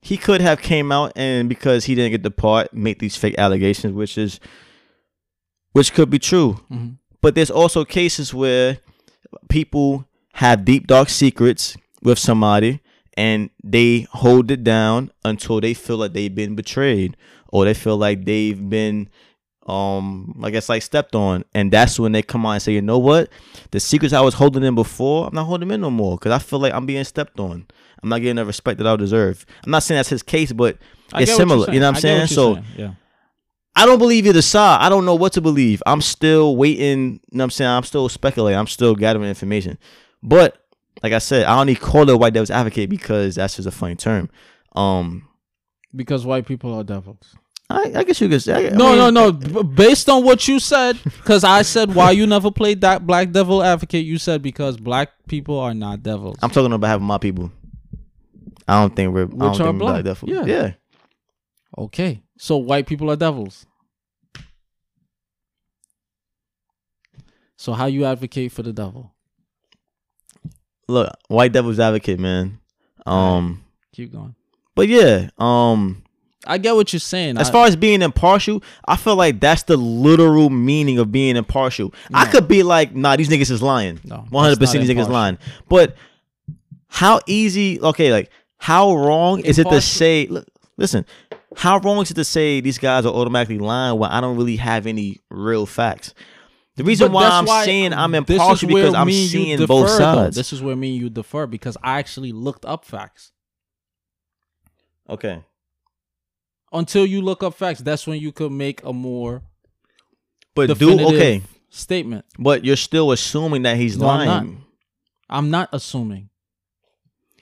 he could have came out and because he didn't get the part, make these fake allegations, which is which could be true. Mhm. But there's also cases where people have deep dark secrets with somebody and they hold it down until they feel like they've been betrayed or they feel like they've been um I guess like stepped on and that's when they come out and say, "You know what? The secrets I was holding in before, I'm not holding them in no more cuz I feel like I'm being stepped on. I'm not getting the respect that I deserve." I'm not saying that's his case, but I it's what similar, you know what I'm I saying? you're So saying, yeah. I don't believe either side. I don't know what to believe. I'm still waiting. You know what I'm saying? I'm still speculating. I'm still gathering information. But like I said, I only call it a white devil's advocate because that's just a funny term. Um, because white people are devils. I, I guess you could say. I No, mean, no, no. B- Based on what you said, because I said why you never played that black devil advocate, you said because black people are not devils. I'm talking about of my people. I don't think we're. I Which don't are think black. black devil. Yeah. yeah. okay, so white people are devils. So how you advocate for the devil? Look, white devil's advocate, man. Um, Keep going. but yeah. Um, I get what you're saying. As I- far as being impartial, I feel like that's the literal meaning of being impartial. I could be like, nah, these niggas is lying. No, One hundred that's percent, not these niggas impartial. lying. But how easy? Okay, like how wrong is it to say? Look, listen, how wrong is it to say these guys are automatically lying when I don't really have any real facts? The reason But why I'm why saying I'm impartial because I'm me and you seeing defer, both though. sides. This is where me and you defer because I actually looked up facts. okay, Until you look up facts, that's when you could make a more but do okay, statement. but you're still assuming that he's No, I'm lying. not. I'm not assuming.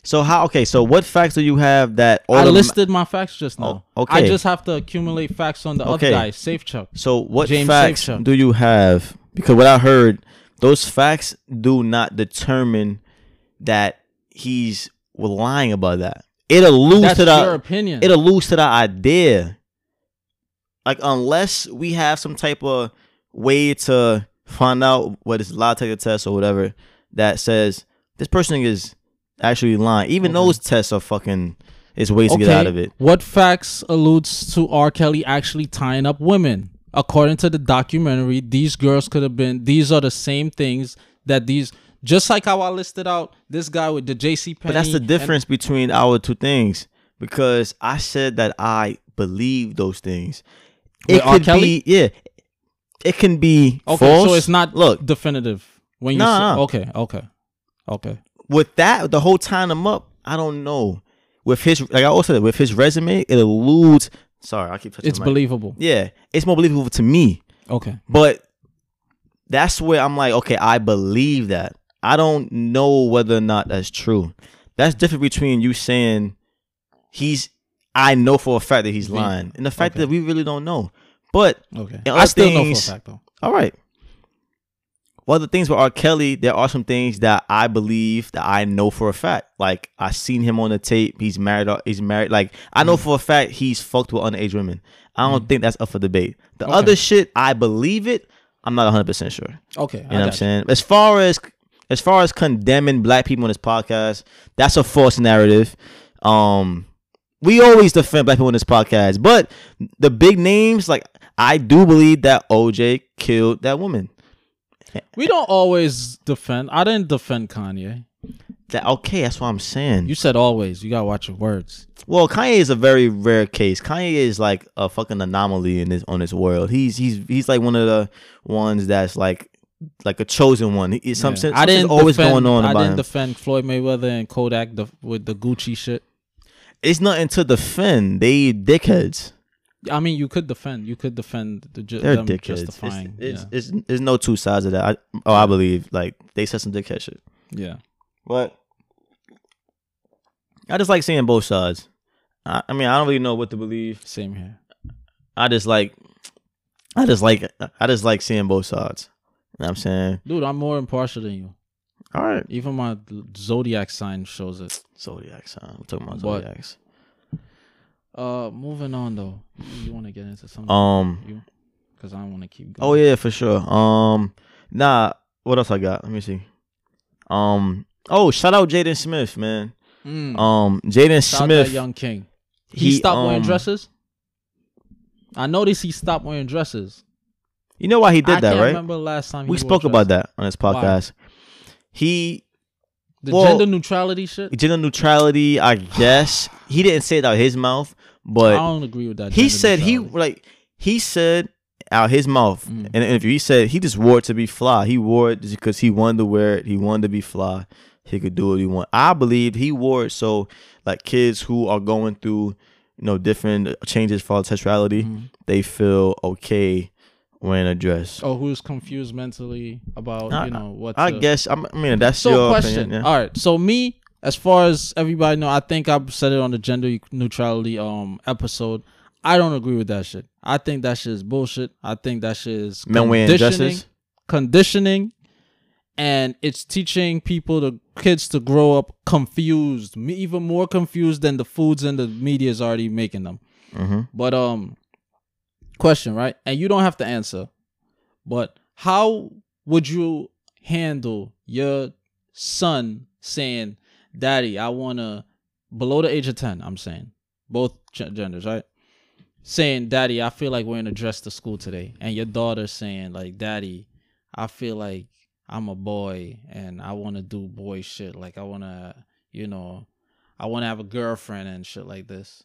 So how? Okay, so what facts do you have that? I listed my facts just now. Oh, I just have to accumulate facts on the Okay. other guy, Safechuck. So what James facts Safechuck. do you have? Because what I heard, those facts do not determine that he's lying about that. It alludes That's to your opinion. it alludes to the idea. like unless we have some type of way to find out what is lie detector test or whatever that says this person is actually lying. Even Okay. those tests are fucking. It's ways to get out of it. What facts alludes to R. Kelly actually tying up women? According to the documentary, these girls could have been. These are the same things that these. Just like how I listed out this guy with the J.C. But that's the and- difference between our two things because I said that I believe those things. It could be yeah. It can be Okay, false. so it's not look definitive when you. Nah, say. Okay, okay, okay. with that the whole tying him up. I don't know with his like I also said with his resume it alludes. Sorry, I keep touching. It's believable. Yeah, it's more believable to me. Okay. But that's where I'm like, okay, I believe that. I don't know whether or not that's true. That's different between you saying he's I know for a fact that he's lying. And the fact okay. that we really don't know. But Okay. I still know for a fact though. all right. Well, the things with R. Kelly, there are some things that I believe that I know for a fact. Like I seen him on the tape. He's married. He's married. Like I Mm. know for a fact he's fucked with underage women. I don't think that's up for debate. The Okay. other shit, I believe it. I'm not 100 percent sure. Okay. You know what I'm saying? As far as as far as condemning black people on this podcast, that's a false narrative. Um, we always defend black people in this podcast, but the big names, like I do believe that OJ killed that woman. We don't always defend. I didn't defend Kanye. That okay, that's what I'm saying. You said always. You gotta watch your words. well, Kanye is a very rare case. Kanye is like a fucking anomaly in this on this world. He's he's he's like one of the ones that's like like a chosen one. He, some, Yeah. something's I didn't always defend, going on I didn't him. defend Floyd Mayweather and Kodak the, with the Gucci shit. it's nothing to defend. They dickheads. I mean, you could defend. You could defend the ju- They're them dickheads. It's, justifying. it's, yeah. it's, there's no two sides of that. I, oh, I believe like they said some dickhead shit. yeah. But I just like seeing both sides. I, I mean, I don't really know what to believe. Same here. I just like, I just like, I just like seeing both sides. You know what I'm saying? Dude, I'm more impartial than you. All right. Even my zodiac sign shows it. Zodiac sign. I'm talking about But- zodiacs. Uh, moving on though. You want to get into something? Um. because I don't want to keep going. Oh yeah, for sure. Um. Nah. What else I got? Let me see. Um. Oh, shout out Jaden Smith, man. Mm. Um. Jaden Smith. young king. He, stopped wearing um, dresses. I noticed he stopped wearing dresses. You know why he did I that, right? remember last time he We spoke about that on this podcast. He The Well- gender neutrality shit. gender neutrality, I guess. He didn't say it out his mouth, I but don't agree with that. he said he like he said out his mouth Mm. in an interview. He said he just wore it to be fly. He wore it just because he wanted to wear it. He wanted to be fly. He could do what he want. I believe he wore it so like kids who are going through you know different changes for sexuality, Mhm. they feel okay wearing a dress. Oh, who's confused mentally about I- you know what? I to- guess I'm, I mean that's So, your question. opinion. yeah. All right. So me, as far as everybody know, I think I've said it on the gender neutrality um episode. I don't agree with that shit. I think that shit is bullshit. I think that shit is conditioning- conditioning, and it's teaching people, the kids, to grow up confused, even more confused than the foods and the media is already making them. hmm But um question, right? And you don't have to answer. But how would you handle your son saying, "Daddy, I want to below the age of 10, I'm saying. Both genders, right? Saying, "Daddy, I feel like wearing a dress to school today." And your daughter saying like, "Daddy, I feel like I'm a boy and I want to do boy shit. Like I want to, you know, I want to have a girlfriend and shit like this."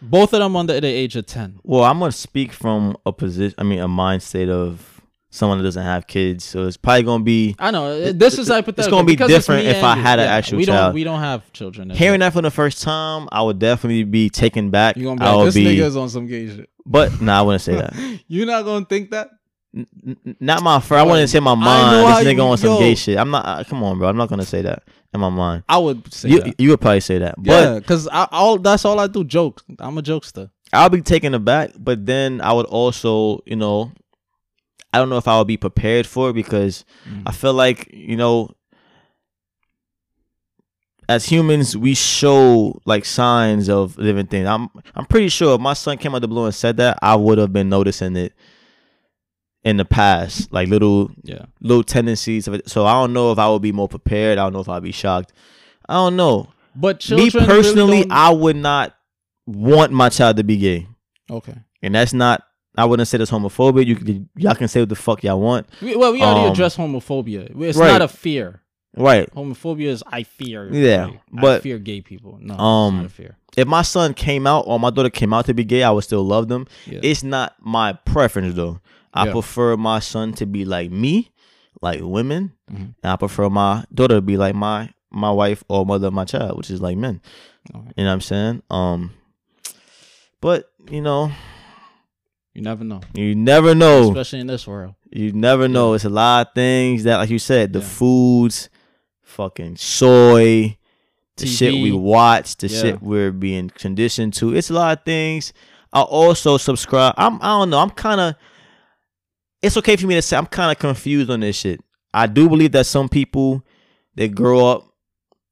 Both of them under the age of 10. Well, I'm gonna speak from a position. I mean, a mind state of someone that doesn't have kids, so it's probably gonna be I know It- this is it's gonna be different if I had an actual we child. Don't, we don't have children. hearing that for the first time. I would definitely be taken back. you're gonna be I like, this be, nigga's on some gay shit. but no, I wouldn't say that. You're not gonna think that. N- n- not my first. I wouldn't say my mind. This nigga you- on some yo. gay shit. I'm not. Uh, come on, bro. I'm not gonna say that in my mind. I would say You that. you would probably say that, but yeah, because I all that's all I do. Jokes. I'm a jokester. I'll be taken aback. But then I would also, you know, I don't know if I would be prepared for it because Mm. I feel like you know, as humans, we show like signs of different things. I'm I'm pretty sure if my son came out the blue and said that, I would have been noticing it in the past, like little Yeah. little tendencies of it. So I don't know if I would be more prepared. I don't know if I'd be shocked. I don't know. But Me personally, really I would not want my child to be gay, okay. and that's not. I wouldn't say that's homophobic. You y'all can say what the fuck y'all want. We, well, we already Um, addressed homophobia. It's right. not a fear. Right. Homophobia is I fear. Yeah. I but- fear gay people. No, Um, it's not a fear. If my son came out or my daughter came out to be gay, I would still love them. Yeah. It's not my preference though. I Yeah. prefer my son to be like me, like women, Mhm. and I prefer my daughter to be like my my wife or mother of my child, which is like men. Okay. You know what I'm saying? Um, but you know, You never know, you never know. especially in this world. You never know. It's a lot of things that, like you said, the Yeah. foods, fucking soy, the shit we watch, the Yeah. shit we're being conditioned to. It's a lot of things. I also subscribe. I'm. I don't know. I'm kind of. It's okay for me to say I'm kind of confused on this shit. I do believe that some people they grow up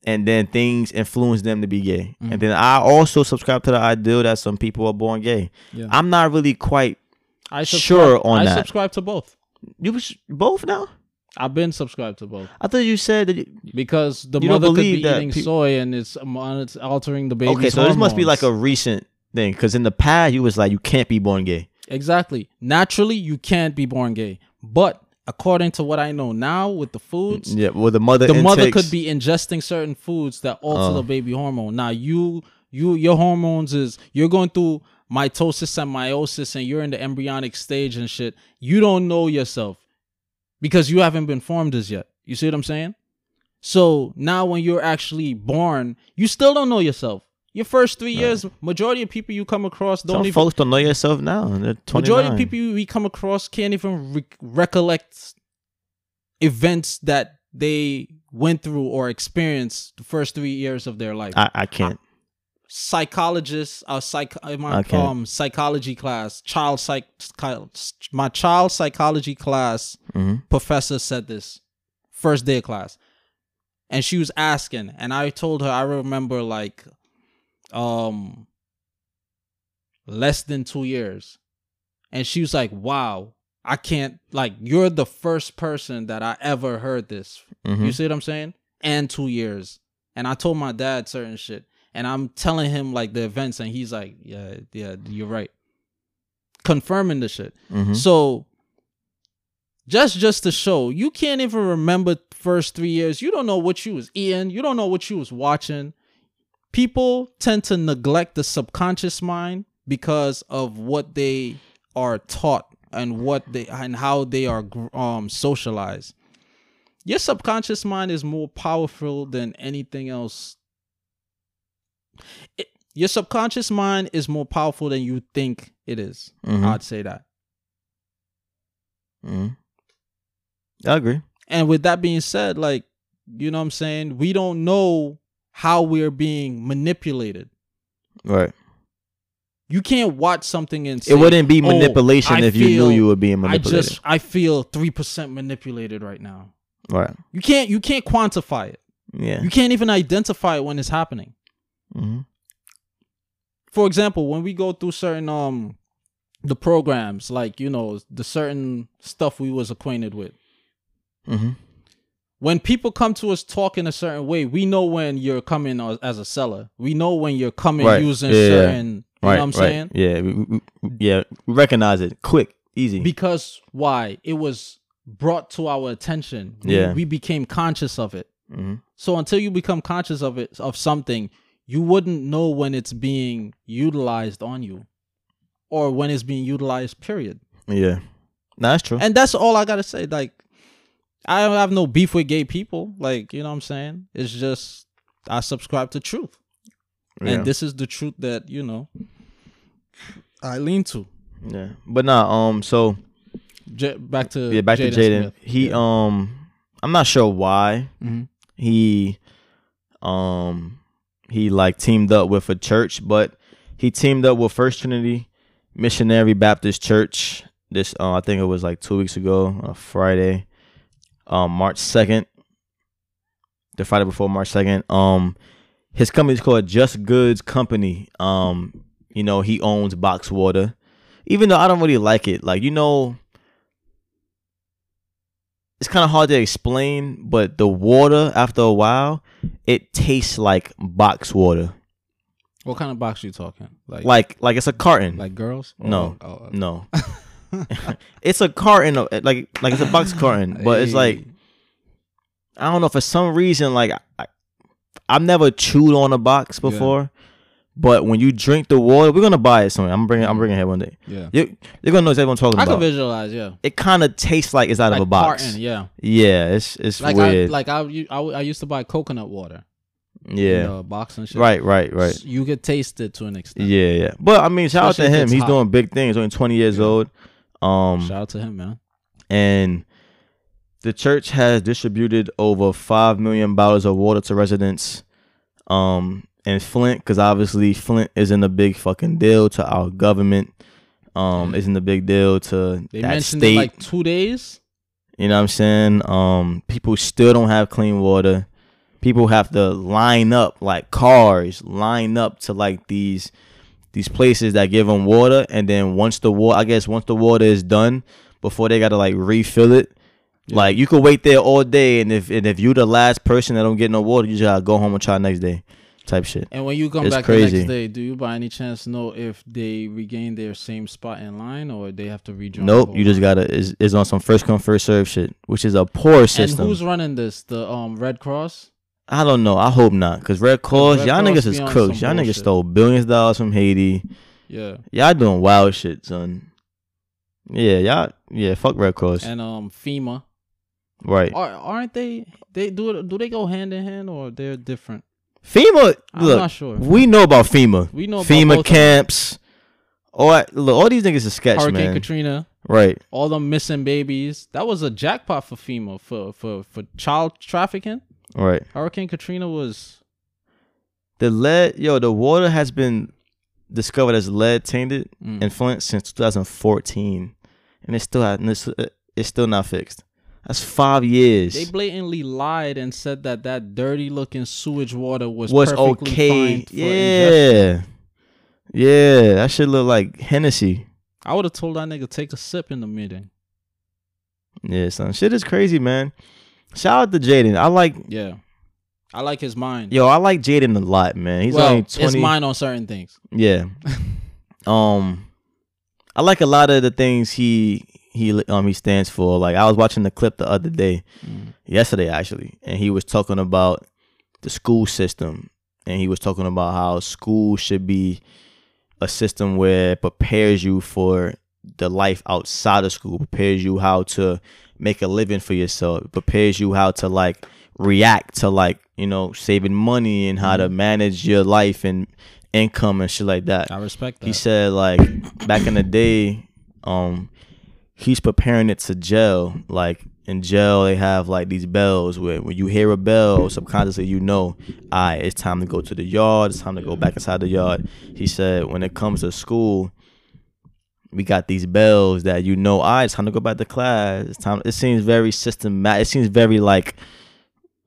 and then things influence them to be gay, Mhm. and then I also subscribe to the ideal that some people are born gay. Yeah. I'm not really quite. I sure on I that. subscribe to both. You was both now. I've been subscribed to both I thought you said that. You, because the mother could be eating peop- soy and it's um, it's altering the baby's okay, so this must be like a recent thing because in the past you was like you can't be born gay. exactly naturally you can't be born gay, but according to what I know now with the foods, Yeah, well the mother the mother could be ingesting certain foods that alter Oh. the uh. baby hormone. Now you you your hormones is you're going through mitosis and meiosis and you're in the embryonic stage and shit. You don't know yourself because you haven't been formed as yet. You see what I'm saying? So now when you're actually born, you still don't know yourself. Your first three years, majority of people you come across don't Some even folks don't know yourself now. They're 29. Majority of people we come across can't even re- recollect events that they went through or experienced the first three years of their life. I, I can't. Psychologists, uh, psych, my Okay. um psychology class, child psych, my child psychology class hmm professor said this first day of class and she was asking and i told her i remember like um less than two years. And she was like wow i can't like you're the first person that i ever heard this. Hmm you see what i'm saying? And two years. And i told my dad certain shit. And i'm telling him like the events. And he's like yeah yeah you're right. Confirming the shit. Hmm so just just to show, you can't even remember first three years. You don't know what you was eating. You don't know what you was watching. People tend to neglect the subconscious mind because of what they are taught and what they and how they are um socialized. Your subconscious mind is more powerful than anything else. It- your subconscious mind is more powerful than you think it is. Mhm. I'd say that. hmm I agree. And with that being said, like, you know what I'm saying? We don't know how we're being manipulated. Right. You can't watch something and say, it wouldn't be "Oh, manipulation I if you knew you were being manipulated. I just I feel three percent manipulated right now. right. You can't you can't quantify it. Yeah. You can't even identify it when it's happening. hmm For example, when we go through certain um the programs, like, you know, the certain stuff we was acquainted with. hmm when people come to us talking a certain way, we know when you're coming as- a seller. We know when you're coming Right. using Yeah, yeah. certain. You Right. know what I'm right. saying? Yeah. we- we- we- yeah. Recognize it quick, easy. Because why? It was brought to our attention. We, Yeah. we became conscious of it. hmm So until you become conscious of it of something, you wouldn't know when it's being utilized on you, or when it's being utilized. Period. Yeah. No, that's true. And that's all I gotta say. Like, I don't have no beef with gay people. Like, you know what I'm saying? It's just I subscribe to truth. yeah. and this is the truth that you know I lean to. yeah. But nah. Um. So J- back to yeah. Back to Jaden. He. Yeah. Um. I'm not sure why Mhm. he. Um. He like teamed up with a church, but he teamed up with First Trinity Missionary Baptist Church. This. Uh, I think it was like two weeks ago, uh, Friday, um, March second. the Friday before March second. Um, his company is called Just Goods Company. Um, you know he owns Box Water, even though I don't really like it. Like you know, it's kind of hard to explain, but the water after a while, it tastes like box water. What kind of box are you talking? Like Like like it's a carton. like girls? Or- No. oh, oh. no, it's a carton. of- Like like it's a box carton, but it's like I don't know for some reason like I, I've never chewed on a box Yeah. before, but when you drink the water, we're gonna buy it soon. I'm bringing I'm bringing it here one day. yeah. You you're gonna know exactly what I'm talking I can visualize, yeah. It kind of tastes like it's out like of a box. carton, yeah. Yeah, it's it's Like I weird. like I, u- I w- I used to buy coconut water. yeah, In the box and shit. right, right, right. S- You could taste it to an extent. Yeah, yeah. But I mean, shout out to him. He's hot. doing big things. Only 20 years Yeah. old. Um, Shout out to him, man. and the church has distributed over five million bottles of water to residents. Um, in Flint, because obviously Flint isn't a big fucking deal to our government. Um, isn't a big deal to They that mentioned state. it like two days. You know what I'm saying? Um, people still don't have clean water. People have to line up like cars, line up to like these these places that give them water, and then once the water, I guess once the water is done, before they gotta like refill it. Yeah. Like you could wait there all day, and if and if you the last person that don't get no water, you just gotta go home and try next day, type shit. And when you come It's back the next day, do you by any chance know if they regain their same spot in line or they have to rejoin? Nope, you just gotta is is on some first come first serve shit, which is a poor And system. who's running this? The um Red Cross. I don't know. I hope not. Cause Red Cross, Red y'all Cross niggas is crooks. Y'all niggas stole billions of dollars from Haiti. Yeah. Y'all doing wild shit, son. Yeah, y'all. Yeah, fuck Red Cross. And um FEMA. right. Are aren't they? They do it. Do they go hand in hand or they're different? FEMA. I'm Look, not sure. we know about FEMA. We know about FEMA them. camps. All look, all these niggas are sketch, Hurricane man. Katrina. Right. All the missing babies. That was a jackpot for FEMA for for for child trafficking. Right. Hurricane Katrina was The lead, yo, the water has been discovered as lead tainted mm, in Flint since 2014, and it's still and it's, it's still not fixed. That's five years. They blatantly lied and said that that dirty looking sewage water was was perfectly okay. fine for ingestion. Yeah. Yeah, that should look like Hennessy. I would have told that nigga take a sip in the meeting. Yeah, son. Shit is crazy, man. Shout out to Jaden. I like Yeah, I like his mind. yo, I like Jaden a lot, man. He's well, only it's twenty. mine on certain things. Yeah. um I like a lot of the things he he um he stands for. Like I was watching the clip the other day, Mm. yesterday actually, and he was talking about the school system and he was talking about how school should be a system where it prepares you for the life outside of school, prepares you how to make a living for yourself, It prepares you how to like react to like, you know, saving money and how to manage your life and income and shit like that. I respect that. He said like back in the day, um, he's preparing it to jail. Like in jail, they have like these bells where when you hear a bell, subconsciously you know, I it's time to go to the yard. It's time to go back inside the yard. He said when it comes to school, we got these bells that you know, I it's time to go back to class. It's time. It seems very systematic. It seems very like,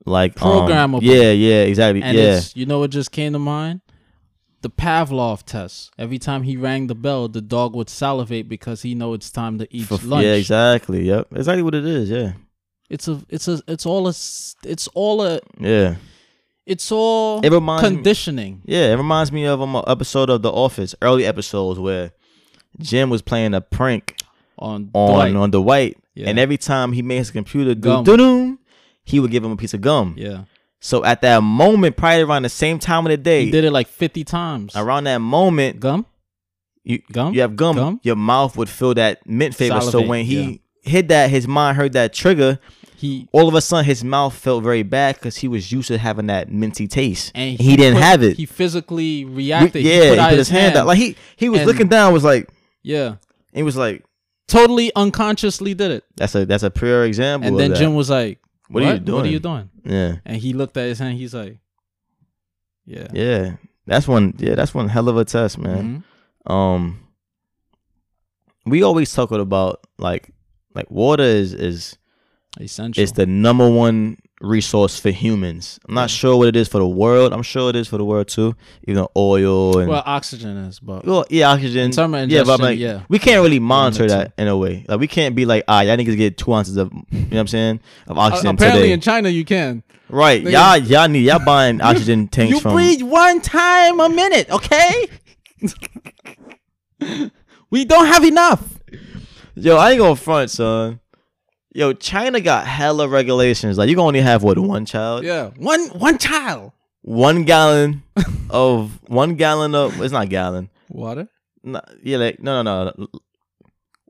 like um, Programmable. yeah, yeah, exactly. and yeah, it's you know what just came to mind? The Pavlov test. Every time he rang the bell, the dog would salivate because he know it's time to eat For- lunch. yeah, exactly. Yep, exactly what it is. Yeah, It's a it's a it's all a, it's all a yeah. it's all It reminds me- conditioning. Yeah, it reminds me of um, an episode of The Office, early episodes where Jim was playing a prank on on Dwight. on Dwight, Yeah. and every time he made his computer do Gum. doo he would give him a piece of gum. yeah. So at that moment, probably around the same time of the day, He did it like 50 times. around that moment, Gum? you Gum? you have gum, Gum? your mouth would feel that mint flavor. so when he yeah. hit that, his mind heard that trigger. He All of a sudden, his mouth felt very bad because he was used to having that minty taste, and he, didn't put- have it. He physically reacted. yeah, he put, out his hand. out. Like he he was looking down, was like yeah. he was like, Totally unconsciously did it. that's a that's a pure example. And then that. Jim was like, What are you doing? What are you doing? yeah, And he looked at his hand. He's like, Yeah. yeah, that's one. Yeah, that's one hell of a test, man. Mhm. Um, we always talk about like like water is is Essential. is the number one resource for humans. I'm not sure what it is for the world. I'm sure it is for the world too. You know, oil and Well, oxygen is, but well, yeah, oxygen. In yeah, but like, yeah. we can't really monitor that in a way. Like we can't be like, ah, y'all niggas get two ounces of, you know what I'm saying, of Uh, oxygen apparently today. in China you can. right? Nigga. Y'all, y'all need y'all buying oxygen tanks you from. breathe one time a minute, okay? we don't have enough. Yo, I ain't gonna front, son. Yo, China got hella regulations. Like you can only have what one child, Yeah, one one child. one gallon of one gallon of. It's not gallon. Water. No, yeah, like no, no, no.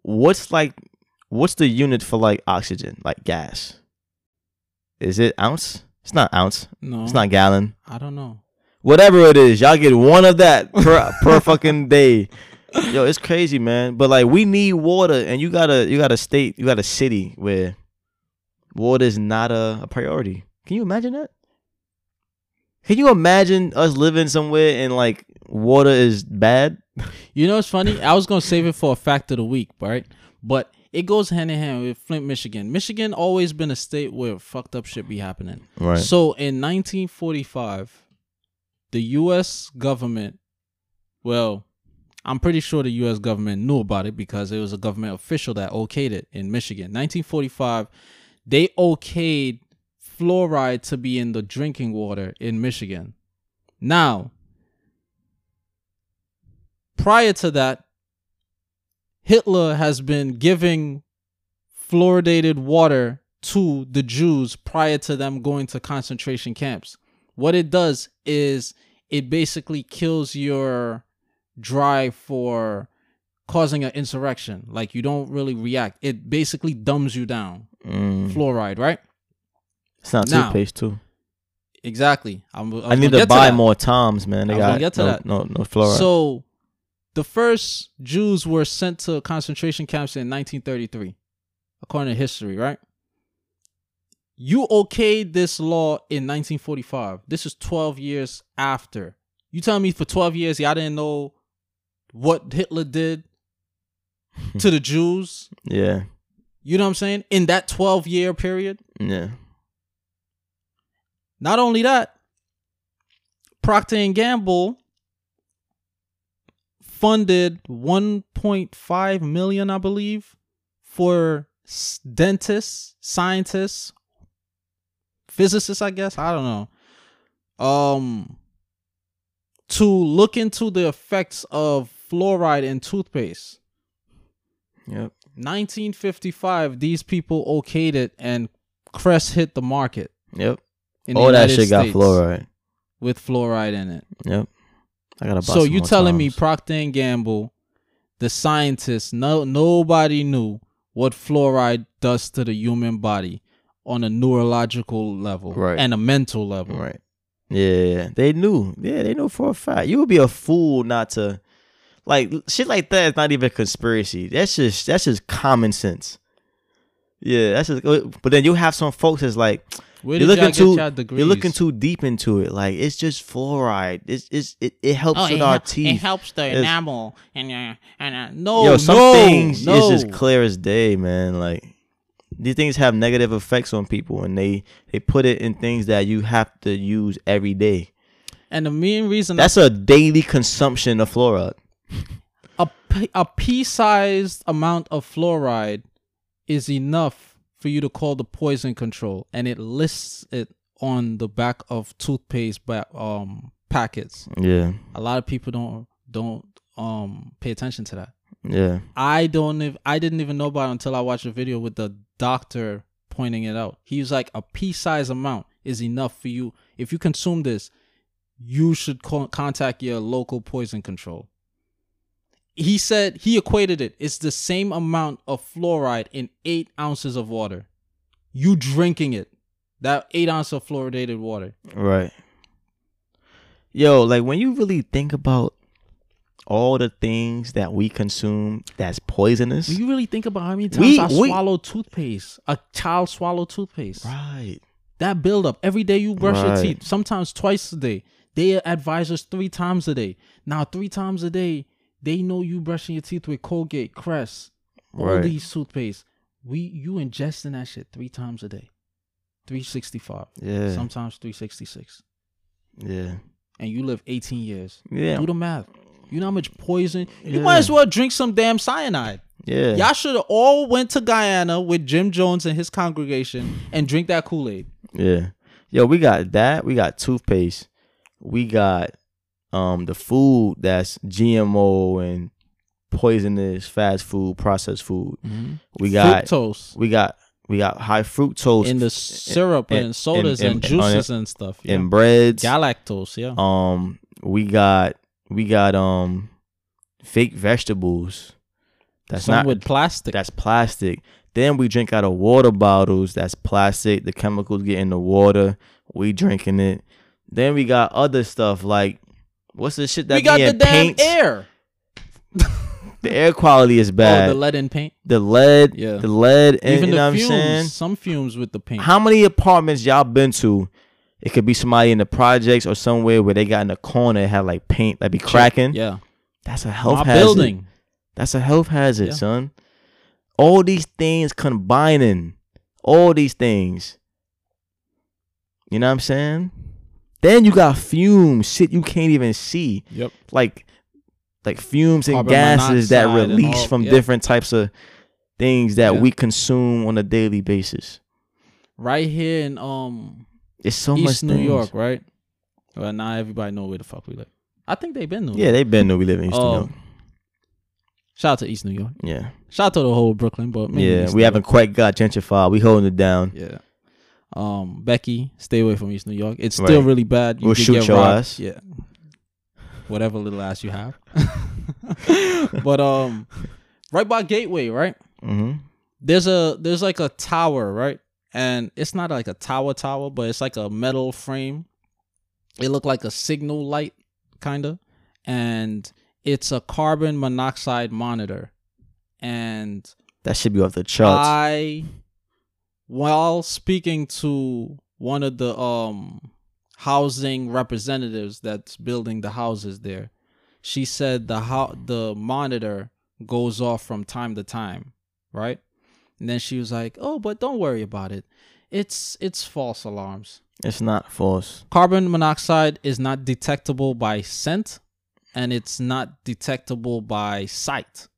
What's like? What's the unit for like oxygen, like gas? Is it ounce? It's not ounce. No, It's not gallon. I don't know. Whatever it is, y'all get one of that per per fucking day. Yo, it's crazy, man. But like, we need water, and you got a you got a state, you got a city where water is not a, a priority. Can you imagine that? Can you imagine us living somewhere and like water is bad? You know what's funny? I was gonna save it for a fact of the week, right? But it goes hand in hand with Flint, Michigan. Michigan always been a state where fucked up shit be happening. Right. So in 1945, the U.S. government, well, I'm pretty sure the U.S. government knew about it because it was a government official that okayed it in Michigan. 1945, they okayed fluoride to be in the drinking water in Michigan. Now, prior to that, Hitler has been giving fluoridated water to the Jews prior to them going to concentration camps. What it does is it basically kills your drive for causing an insurrection. Like you don't really react. It basically dumbs you down. Mm. Fluoride, right? It's not Now, toothpaste too. Exactly. I'm, I, I, need to buy that. more Toms, man. They got get to no, that. no no fluoride. So, the first Jews were sent to concentration camps in 1933, according to history, right? You okayed this law in 1945. This is 12 years after. You telling me for 12 years y'all didn't know what Hitler did to the Jews? yeah, You know what I'm saying? In that 12 year period. yeah. Not only that, Procter and Gamble funded 1.5 million, I believe, for dentists, scientists, physicists, I guess, I don't know. Um to look into the effects of fluoride in toothpaste. Yep. 1955, these people okayed it and Crest hit the market. Yep. All that shit got States fluoride. with fluoride in it. Yep. I gotta So you telling me Toms. Procter and Gamble, the scientists, no nobody knew what fluoride does to the human body on a neurological level Right. and a mental level. Right. Yeah, they knew. Yeah, they knew for a fact. You would be a fool not to like shit like that is not even conspiracy. That's just that's just common sense. Yeah, that's just but then you have some folks that's like Where you're looking too y'all degrees? you're looking too deep into it. Like it's just fluoride. It's it's it, it helps Oh, with it, our hel- it helps the It's- enamel and uh, and uh, no, Yo, some no, things no. is just clear as day, man. Like these things have negative effects on people, and they they put it in things that you have to use every day. and the main reason That's a daily consumption of fluoride. A p- a pea-sized amount of fluoride is enough for you to call the poison control, and it lists it on the back of toothpaste ba- um packets. Yeah, A lot of people don't don't um pay attention to that. yeah, I don't ev- I didn't even know about it until I watched a video with the doctor pointing it out. He was like a pea-sized amount is enough for you. If you consume this, you should co- contact your local poison control. He said he equated it. It's the same amount of fluoride in eight ounces of water. You drinking it, that eight ounce of fluoridated water. right. Yo, like when you really think about all the things that we consume that's poisonous, When you really think about how many times We- I we- swallow toothpaste, a child swallow toothpaste. right? that buildup every day you brush your teeth sometimes twice a day they advise us three times a day now three times a day they know you brushing your teeth with colgate crest all Right. these toothpaste we you ingesting that shit three times a day 365. Yeah. Sometimes 366. yeah. And you live 18 years. Yeah. Do the math. You know how much poison? You Yeah. might as well drink some damn cyanide. Yeah. Y'all should have all went to Guyana with Jim Jones and his congregation and drink that Kool Aid. Yeah. Yo, we got that. We got toothpaste. We got um the food that's GMO and poisonous fast food, processed food. We got fructose we got we got high fructose in the syrup and, and- sodas and, and- and- juices and stuff. Yeah. in breads. Galactose, yeah. Um we got we got um fake vegetables. That's Some not with plastic. that's plastic. Then we drink out of water bottles. That's plastic. The chemicals get in the water. We drinking it. Then we got other stuff like what's the shit that we got the damn paints? air. The air quality is bad. Oh, the lead in paint. the lead, Yeah. the lead, and Even you know the what I'm saying. fumes. Some fumes with the paint. How many apartments y'all been to? It could be somebody in the projects or somewhere where they got in the corner and had like paint that be cracking. Yeah. That's a health My hazard. building. That's a health hazard, Yeah. son. All these things combining, all these things. You know what I'm saying? Then you got fumes, shit you can't even see, Yep. like like fumes and Carbon gases that release all- from yeah. different types of things that Yeah. we consume on a daily basis. Right here in um It's so much New things. York, right? Well, now everybody know where the fuck we live. I think they've been New Yeah, they've been know we live in East New Um, York. Shout out to East New York. Yeah, Shout out to the whole Brooklyn, but yeah. East We New haven't quite got gentrified. We holding it down. Yeah. Um, Becky, stay away from East New York. It's still Right. really bad. You We'll shoot get your robbed. ass. Yeah. Whatever little ass you have. but um, right by Gateway, right? hmm there's a there's like a tower, right? And it's not like a tower tower, but it's like a metal frame. It looked like a signal light, kinda, and it's a carbon monoxide monitor. And That should be off the charts. I, while speaking to one of the um housing representatives that's building the houses there, she said the how the monitor goes off from time to time, right? And then she was like, "Oh, but don't worry about it. It's it's false alarms. it's not false. Carbon monoxide is not detectable by scent and it's not detectable by sight.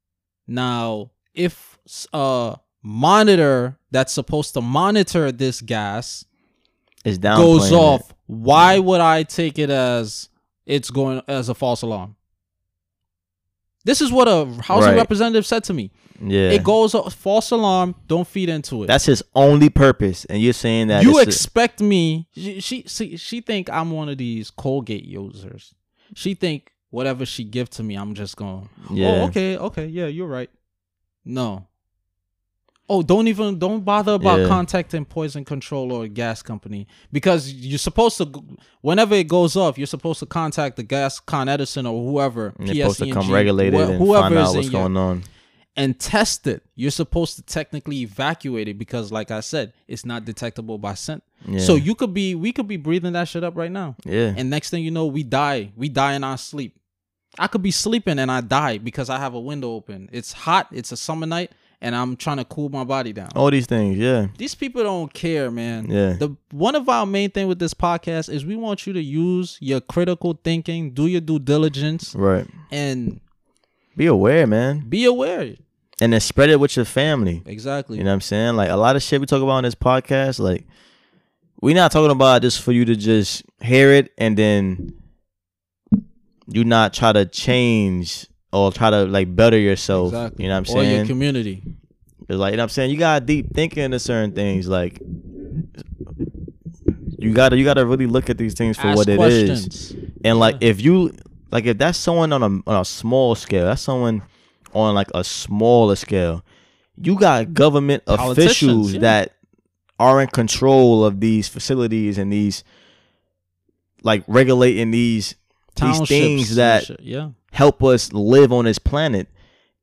Now, if a monitor that's supposed to monitor this gas It's down. goes off, why would I take it as it's going as a false alarm? This is what a housing Right. representative said to me. Yeah, It goes off, false alarm, don't feed into it. That's his only purpose, and you're saying that you it's a- expect me she, she she she think i'm one of these colgate users she think whatever she give to me i'm just going oh, Yeah. oh okay okay yeah you're right no oh don't even don't bother about Yeah. contacting poison control or gas company because you're supposed to whenever it goes off you're supposed to contact the gas con edison or whoever and they're supposed to come regulate it and find out what's in your- going on. and test it. You're supposed to technically evacuate it because, like I said, it's not detectable by scent. Yeah. So you could be, we could be breathing that shit up right now, Yeah, and next thing you know, we die. We die in our sleep. I could be sleeping and I die because I have a window open. It's hot. It's a summer night, and I'm trying to cool my body down. all these things. Yeah, These people don't care, man. Yeah. The one of our main thing with this podcast is we want you to use your critical thinking, do your due diligence, right. and Be aware, man, be aware. and then spread it with your family. Exactly. You know what I'm saying? Like a lot of shit we talk about on this podcast, like we're not talking about this for you to just hear it and then you not try to change or try to like better yourself. Exactly. You know what I'm saying? or your community. It's like you know what I'm saying? You got deep thinking into certain things. Like you gotta you gotta really look at these things for Ask what it is. questions. And like if you like if that's someone on a on a small scale, that's someone on like a smaller scale. You got government officials yeah. that are in control of these facilities and these like regulating these these things that shit, yeah. help us live on this planet.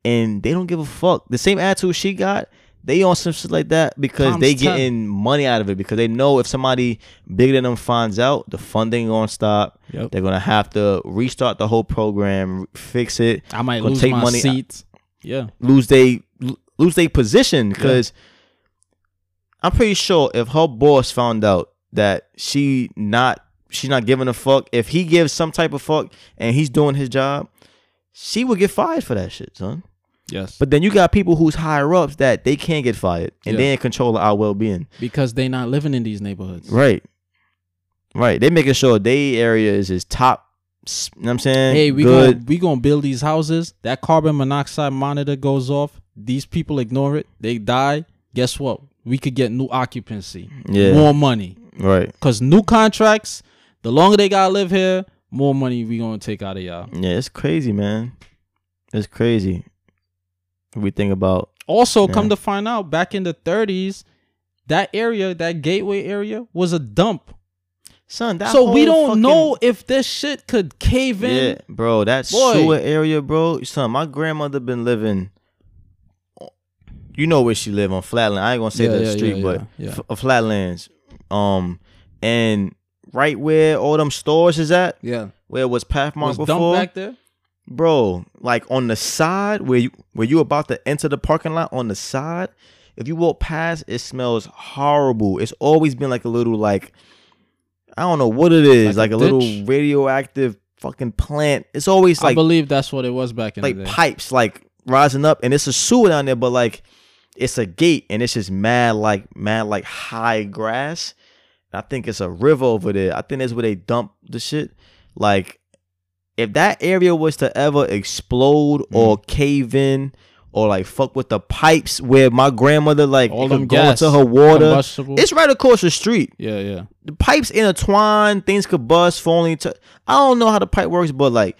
And they don't give a fuck. The same attitude she got, they on some shit like that because Times they 10. getting money out of it because they know if somebody bigger than them finds out, the funding gonna stop. Yep. They're gonna have to restart the whole program, fix it, I might lose take my money- seat. Yeah. lose they lose their position because I'm pretty sure if her boss found out that she not she's not giving a fuck, if he gives some type of fuck and he's doing his job, she would get fired for that shit, son. Yes. But then you got people who's higher ups that they can't get fired and Yeah. they ain't control our well being. because they not living in these neighborhoods. Right. Right. They making sure they area is his top you know what I'm saying? Hey, we good. gonna we gonna build these houses. That carbon monoxide monitor goes off. These people ignore it. They die. Guess what? We could get new occupancy. Yeah. More money. Right. Cause new contracts. The longer they gotta live here, more money we gonna take out of y'all. Yeah, it's crazy, man. It's crazy. We think about Also, Yeah. come to find out, back in the 30s, that area, that gateway area, was a dump. son. That so we don't fucking- know if this shit could cave in. Yeah, bro, that Boy. sewer area, bro. Son, my grandmother been living. You know where she live on Flatland. I ain't gonna say Yeah, the yeah, street, but. F- Flatlands. Um, and right where all them stores is at, Yeah. where it was Pathmark Was before, back there? bro. Like on the side where you where you about to enter the parking lot on the side, if you walk past, it smells horrible. It's always been like a little like I don't know what it is, Like like, a a, little radioactive fucking plant. It's always like I believe that's what it was back in like the day. pipes like rising up, and it's a sewer down there, but like it's a gate, and it's just mad like mad like high grass. I think it's a river over there. I think that's where they dump the shit. Like, if that area was to ever explode or Mm. cave in or like fuck with the pipes where my grandmother like All them could go gas, into her water, it's right across the street. yeah, yeah. The pipes intertwine, things could bust, falling. To, I don't know how the pipe works, but like,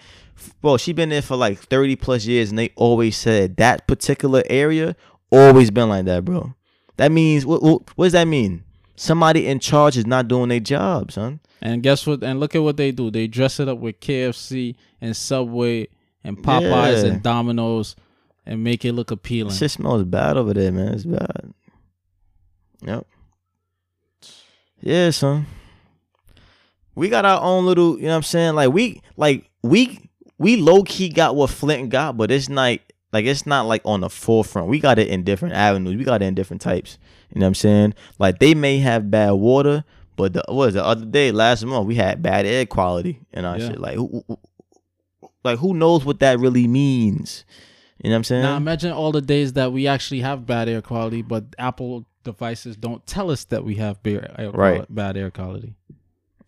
bro, she been there for like thirty plus years, and they always said that particular area always been like that, bro. That means what? What, what does that mean? Somebody in charge is not doing their job, son. And guess what? And look at what they do. They dress it up with KFC and Subway and Popeyes Yeah. and Domino's and make it look appealing. Shit smells bad over there, man. It's bad. Yep. Yeah, son. We got our own little, you know what I'm saying? Like we like we we low key got what Flint got, but it's not like it's not like on the forefront. We got it in different avenues. We got it in different types. You know what I'm saying? Like they may have bad water, but the what was the other day, last month, we had bad air quality and our Yeah. shit. Like who, like who knows what that really means? You know what I'm saying? Now imagine all the days that we actually have bad air quality, but Apple devices don't tell us that we have bad air, Right. quali- bad air quality.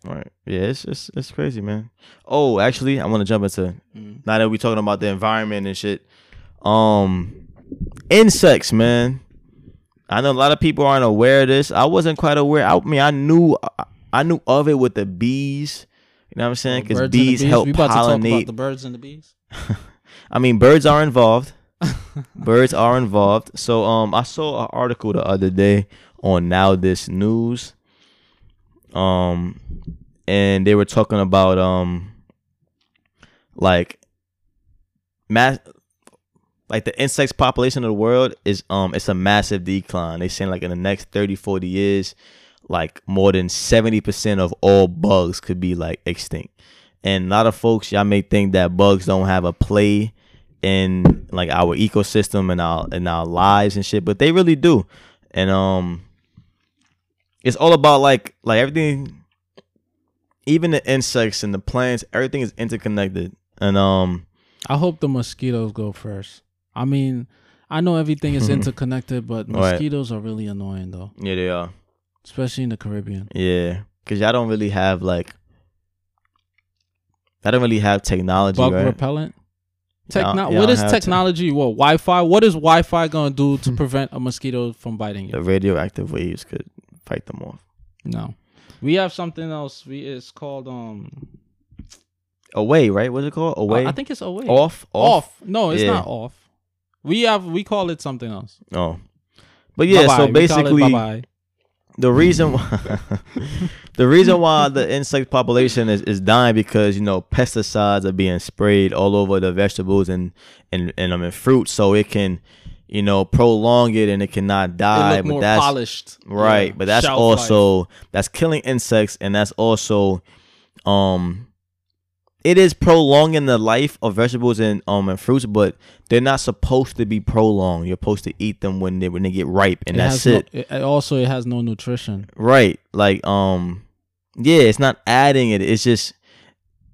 Right. Yeah, it's it's it's crazy, man. Oh, actually, I want to jump into Mm. now that we're talking about the environment and shit. Um, insects, man. I know a lot of people aren't aware of this. I wasn't quite aware. I mean, I knew I, knew of it with the bees. You know what I'm saying? Because the bees, help We about to talk about pollinate. the birds and the bees. I mean, birds are involved. birds are involved. So, um, I saw an article the other day on NowThis News. Um, and they were talking about um, like mass, like the insects population of the world is um, it's a massive decline. They saying like in the next 30, 40 years, like more than seventy percent of all bugs could be like extinct. And a lot of folks, y'all may think that bugs don't have a play in like our ecosystem and our and our lives and shit, but they really do. And um, it's all about like like everything, even the insects and the plants, everything is interconnected. And um, I hope the mosquitoes go first. I mean, I know everything is interconnected, but Right. mosquitoes are really annoying though, yeah, they are. especially in the Caribbean. Yeah, cause y'all don't really have like, I don't really have technology, Bug right? repellent. Techno- what is have te- technology? what Wi-Fi? What is Wi-Fi gonna do to prevent a mosquito from biting you? the radioactive waves could fight them off. No, we have something else. We it's called um. Away, right? What's it called? Away. I think it's away. off, Off. No, it's Yeah. not off. We have we call it something else. Oh, but yeah. Bye-bye. So it basically, the reason why the reason why the insect population is, is dying because you know pesticides are being sprayed all over the vegetables and and and I mean fruit so it can you know prolong it and it cannot It die look but more that's polished. right Yeah. but that's Shelf life. also that's killing insects and that's also um it is prolonging the life of vegetables and um and fruits, but they're not supposed to be prolonged. You're supposed to eat them when they when they get ripe, and that's it. No, it. Also, it has no nutrition. Right. Like um yeah, it's not adding it. It's just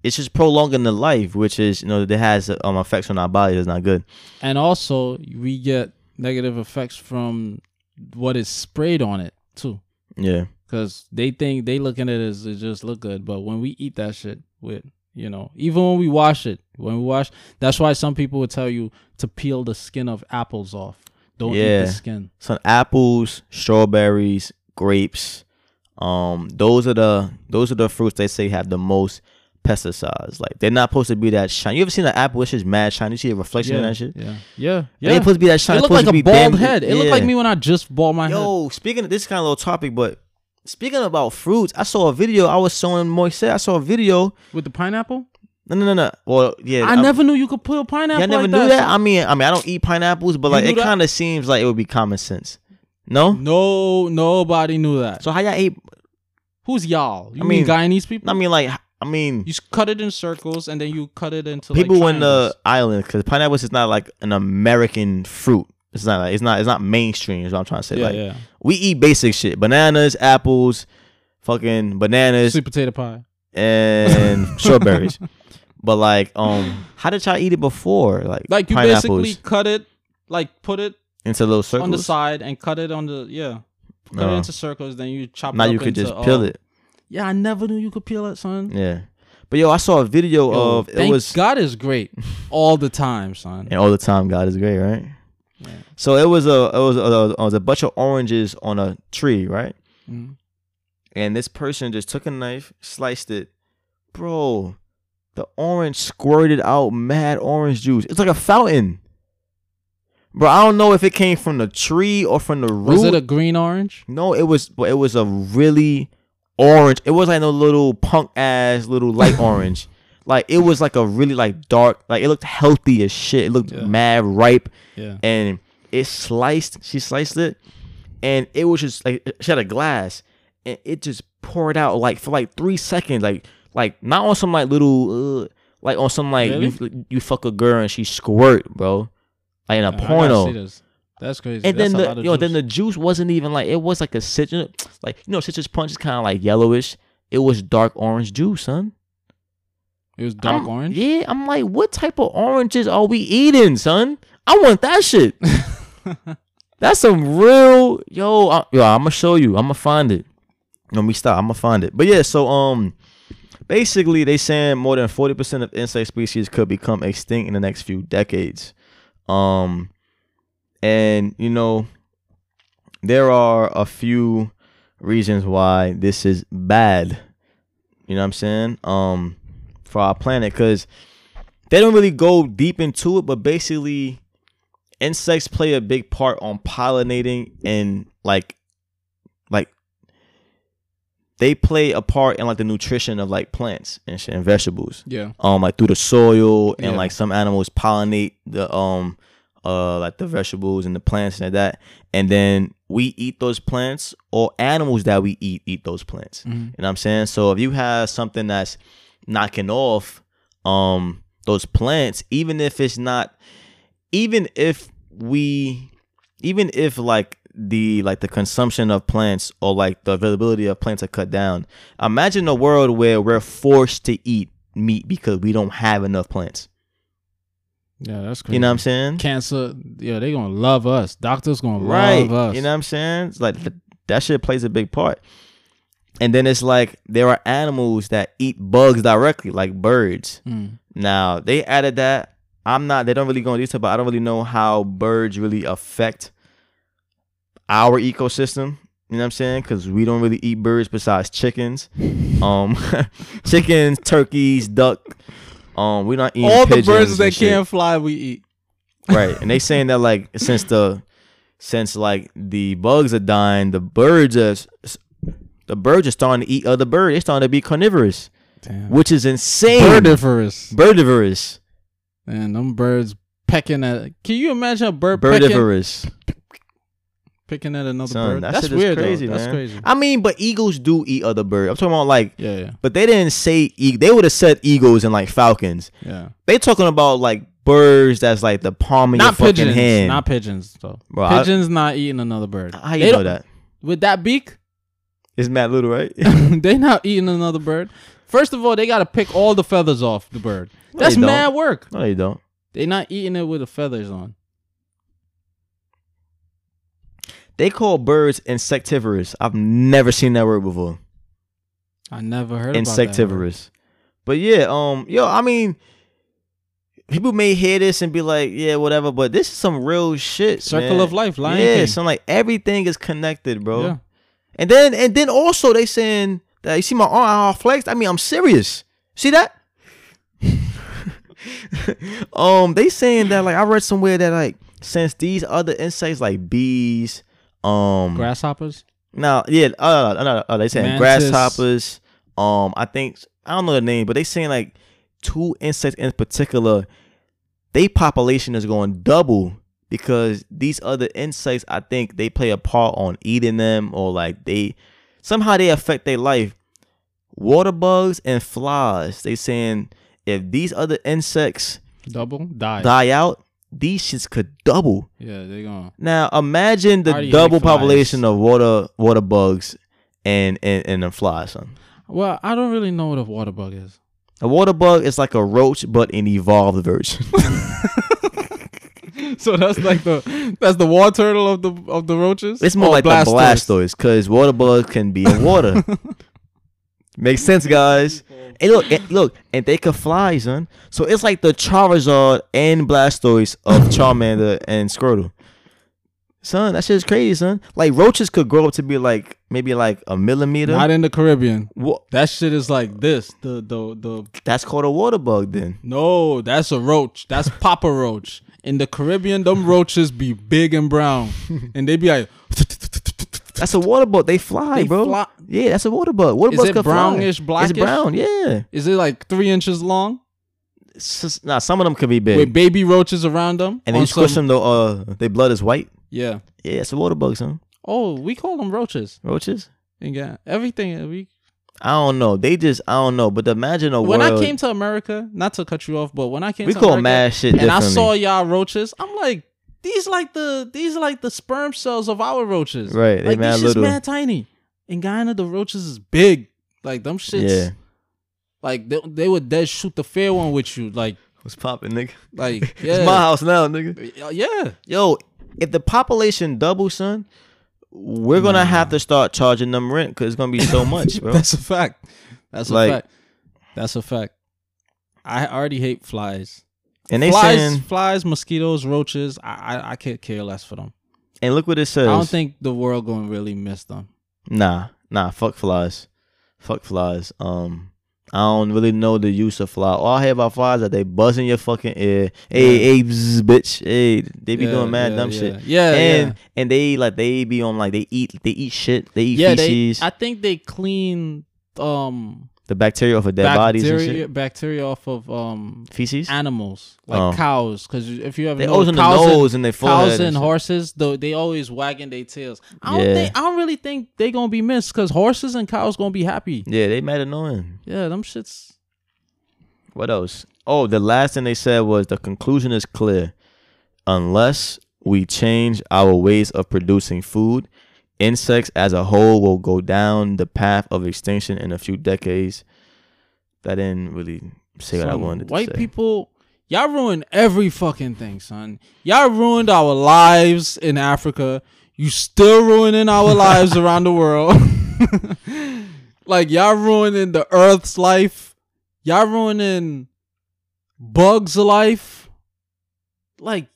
it's just prolonging the life, which is you know that has um effects on our body that's not good. And also, we get negative effects from what is sprayed on it too. Yeah. Cause they think they looking at it as it just look good, but when we eat that shit with you know, even when we wash it, when we wash, that's why some people would tell you to peel the skin of apples off. Don't eat the skin. Some apples, strawberries, grapes. Um, those are the those are the fruits they say have the most pesticides. Like they're not supposed to be that shiny. You ever seen an apple which is mad shiny? You see a reflection Yeah, in that shit? yeah, yeah, It yeah. ain't supposed to be that shiny. It It's looked like a bald damn- head. It looked like me when I just bald my head. Yo, speaking of this kind of little topic, but speaking about fruits, I saw a video. I was showing Moise. I saw a video. With the pineapple? No, no, no, no. Well, yeah, I I'm- never knew you could put a pineapple. Y'all never like knew that. that. I mean, I mean, I don't eat pineapples, but You like it kind of seems like it would be common sense. No. No, nobody knew that. So how y'all eat? Who's y'all? You I mean, mean- Guyanese people? I mean, like, I mean, you cut it in circles and then you cut it into people like in the island because pineapples is not like an American fruit. It's not. Like, it's not. It's not mainstream. Is what I'm trying to say. yeah, like yeah. we eat basic shit: bananas, apples, fucking bananas, Sweet potato pie. and strawberries. But like, um, how did y'all eat it before? Like, Like you pineapples basically cut it, like put it into little circles. on the side and cut it on the yeah, cut No. it into circles. Then you chop. now it you could into, just peel uh, it. Yeah, I never knew you could peel it, son. Yeah. But yo, I saw a video Yo, of it thank was God is great all the time, son. and all the time God is great, right? So it was a it was a, it was a bunch of oranges on a tree, right? Mhm. And this person just took a knife, sliced it. Bro, the orange squirted out mad orange juice. It's like a fountain. Bro, I don't know if it came from the tree or from the root. Was it a green orange? no, it was but it was a really orange. It was like no little punk ass little light orange. Like it was like a really like dark, like it looked healthy as shit. It looked Yeah. mad ripe Yeah. and it sliced. She sliced it, and it was just like she had a glass, and it just poured out like for like three seconds, like like not on some like little, uh, like on some like you you fuck a girl and she squirt, bro, like in a porno. That's crazy. And That's then the yo, then juice. the juice wasn't even like it was like a citrus, like you know, citrus punch is kind of like yellowish. It was dark orange juice, son. it was dark I'm- orange. Yeah, I'm like, what type of oranges are we eating, son? I want that shit. That's some real yo. I, yo, I'm gonna show you. I'm gonna find it. Let me stop. I'm gonna find it. But yeah, so um, basically they saying more than forty percent of insect species could become extinct in the next few decades. Um, and you know, there are a few reasons why this is bad. You know what I'm saying? Um, for our planet, because they don't really go deep into it, but basically insects play a big part on pollinating and like like they play a part in like the nutrition of like plants and shit and vegetables Yeah. um like through the soil and Yeah. like some animals pollinate the um uh like the vegetables and the plants and like that and then we eat those plants or animals that we eat eat those plants Mhm. you know what i'm saying so if you have something that's knocking off um those plants even if it's not even if we even if like the like the consumption of plants or like the availability of plants are cut down imagine a world where we're forced to eat meat because we don't have enough plants Yeah, that's crazy. you know what i'm saying Cancer. Yeah, they're gonna love us. Doctors gonna right love us. you know what i'm saying it's like th- that shit plays a big part and then it's like there are animals that eat bugs directly like birds Mm. Now they added that. I'm not. They don't really go into detail, but I don't really know how birds really affect our ecosystem. You know what I'm saying? Because we don't really eat birds besides chickens, um, chickens, turkeys, duck. Um, we're not eating All the birds that can't fly, we eat. right? And they saying that like since the since like the bugs are dying, the birds are the birds are starting to eat other birds. They're starting to be carnivorous, Damn. which is insane. Birdivorous. Birdivorous. Man, them birds pecking at. Can you imagine a bird pecking? Birdivorous. picking at another Son, bird. that That's weird. crazy. That's crazy. I mean, but eagles do eat other birds. I'm talking about like, Yeah, yeah, but they didn't say e- they would have said eagles and like falcons. yeah. They talking about like birds that's like the palm of Not your fucking pigeons. hand. Not pigeons though. Bro, I- pigeons not eating another bird. How you They know that? With that beak, It's Matt Little, right? they not eating another bird. First of all, they gotta pick all the feathers off the bird. No, That's don't. mad work. no, you don't. They not eating it with the feathers on. They call birds insectivorous. I've never seen that word before. I never heard about that. word. Insectivorous. But yeah, um, yo, I mean, people may hear this and be like, yeah, whatever, but this is some real shit. Circle man. of life, Lion yeah, King. so like everything is connected, bro. Yeah. And then and then also they saying that you see my arm how I flexed. I mean, I'm serious. See that? um, they saying that like I read somewhere that like since these other insects like bees, um, Grasshoppers. now yeah, uh, uh, they saying Mantis. grasshoppers. Um, I think I don't know the name, but they saying like two insects in particular, they population is going double because these other insects, I think they play a part on eating them or like they somehow they affect their life. Water bugs and flies. They saying if these other insects Double die. die out, these shits could double. Yeah, they gonna. Now imagine the double population of water water bugs and and and the flies. Son. Well, I don't really know what a water bug is. A water bug is like a roach, but an evolved version. so that's like the that's the water turtle of the of the roaches. it's more Or like the Blastoise, because water bugs can be in water. Makes sense, guys. And look, and look, and they can fly, son. So it's like the Charizard and Blastoise of Charmander and Squirtle. Son, that shit's crazy, son. Like roaches could grow up to be like maybe like a millimeter. Not in the Caribbean. Wha- That shit is like this. The the the That's called a water bug, then. no, that's a roach. That's Papa Roach. In the Caribbean, them roaches be big and brown, and they be like, That's a water bug. They fly, They bro. fly- Yeah, that's a water bug. Water Is bugs it can fly. brownish, blackish? It's brown. Yeah. is it like three inches long just- nah, some of them could be big. with baby roaches around them? and then on you squish some- them, though. Uh, their blood is white. Yeah. Yeah, it's a water bug, son. Oh, we call them roaches. Roaches. And yeah, everything. We I don't know. They just I don't know. But imagine a when world. I came to America, not to cut you off, but when I came we to call America, mad shit and I saw y'all roaches, I'm like, these like the these like the sperm cells of our roaches. Right, they like mad these shit's little. mad tiny. In Guyana, the roaches is big. Like them shits. Yeah. Like they, they would dead shoot the fair one with you. Like What's popping, nigga? like It's my house now, nigga. yeah. Yo, if the population doubles, son, we're gonna have to start charging them rent because it's gonna be so much, bro. That's a fact. That's a Like- fact. That's a fact. I already hate flies. And they flies, saying, flies, mosquitoes, roaches. I, I I can't care less for them. and look what it says. I don't think the world gonna really miss them. Nah, nah, fuck flies. Fuck flies. Um I don't really know the use of fly. All I hear about flies that they buzz in your fucking ear. Hey, Yeah. hey, bzz, bitch. Hey, they be Yeah, doing mad yeah, dumb shit. Yeah, and and they like they be on like they eat they eat shit. They eat Yeah, feces. they. I think they clean um the bacteria off of dead bodies and bacteria shit. bacteria off of um Feces. animals like Oh. cows. Because if you have They always on the nose and they forehead. cows and and shit. horses, though they always wagging their tails. I don't Yeah. think I don't really think they gonna be missed because horses and cows gonna be happy. Yeah, they mad annoying. Yeah, them shits. What else? Oh, the last thing they said was the conclusion is clear. Unless we change our ways of producing food, insects as a whole will go down the path of extinction in a few decades. That didn't really say what I wanted to say. White people, y'all ruined every fucking thing, son. Y'all ruined our lives in Africa. You still ruining our lives around the world. like y'all ruining the Earth's life. Y'all ruining bugs' life. Like,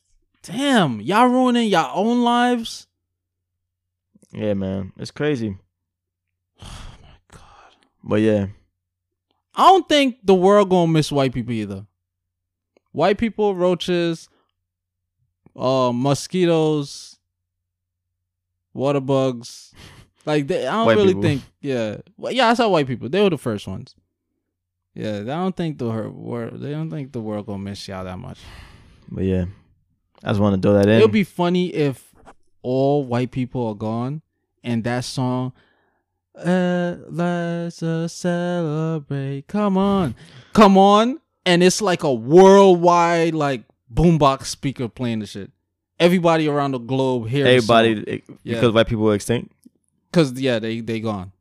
damn, y'all ruining your own lives. Yeah, man, it's crazy. Oh my god. But yeah, I don't think the world gonna miss white people either. White people, roaches, uh, mosquitoes, water bugs. Like they, I don't White really people. think. Yeah, well, yeah, I saw white people. They were the first ones. Yeah, I don't think the world. They don't think the world gonna miss y'all that much. but yeah, I just want to throw that in. It'll be funny if all white people are gone, and that song, uh, let's uh, celebrate. Come on, come on, and it's like a worldwide like boombox speaker playing the shit. Everybody around the globe hears Everybody eh, Yeah. because white people are extinct. because yeah, they they gone.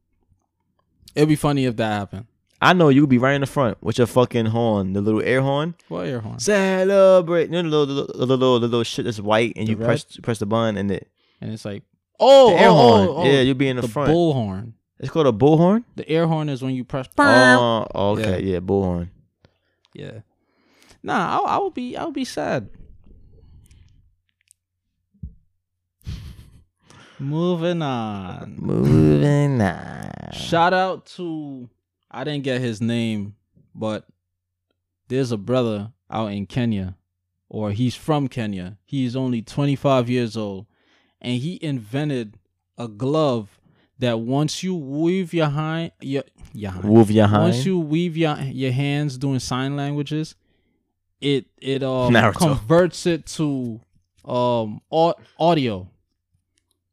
It'd be funny if that happened. I know you could be right in the front with your fucking horn, the little air horn. What air horn? Celebrate. You know the little, the little, the little shit that's white, and The you red? press press the button, and it And it's like, oh, the oh, air oh, horn. oh, oh, yeah, you'll be in the, the front. bullhorn. it's called a bullhorn. The air horn is when you press. Oh, oh okay, yeah, bullhorn. Yeah. Nah, I, I would be I would be sad. Moving on. Moving on. Shout out to I didn't get his name, but there's a brother out in Kenya, or he's from Kenya. He's only 25 years old, and he invented a glove that once you weave your hind your your hind, Move your hind. once you weave your your hands doing sign languages, it it Naruto. converts it to um audio.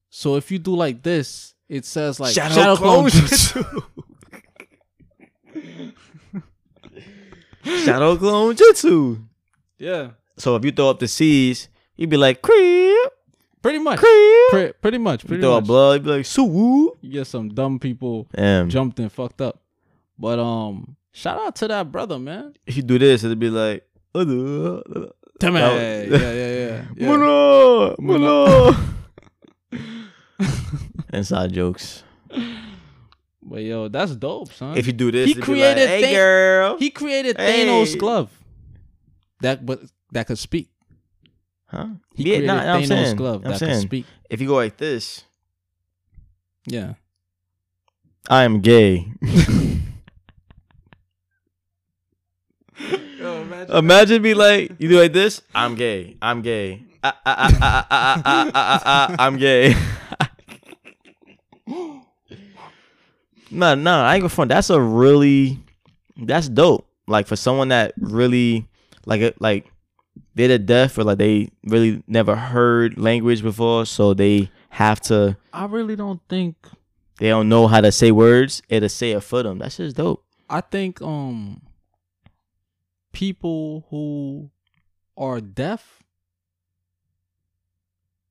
So if you do like this, it says like Shadow, clone clone jutsu. jutsu. Shadow clone jutsu. yeah, So if you throw up the C's, you'd be like creep, pretty much. Pre- pretty much. You Pretty throw much. blood, you'd be like sue. You get some dumb people Damn. jumped and fucked up. But um, shout out to that brother, man. If you do this, it'd be like. Damn That it. was- Yeah, yeah, yeah. yeah. Muno. Inside jokes. But yo, that's dope, son. If you do this, He created Like, hey thi- girl. He created Hey. Thanos' glove. That but that could speak. Huh? He Yeah, created nah, I'm saying, glove I'm that could saying, speak. if you go like this, Yeah. I am gay. Imagine be like you do like this. I'm gay. I'm gay. Ah, ah, ah, ah, ah, ah, ah, ah, ah, I'm gay. nah, nah, I ain't gonna front. That's a really, that's dope. Like for someone that really, like, it, like they're the deaf or like they really never heard language before, so they have to. I really don't think They don't know how to say words. It'll say it for them. That's just dope. I think um people who are deaf,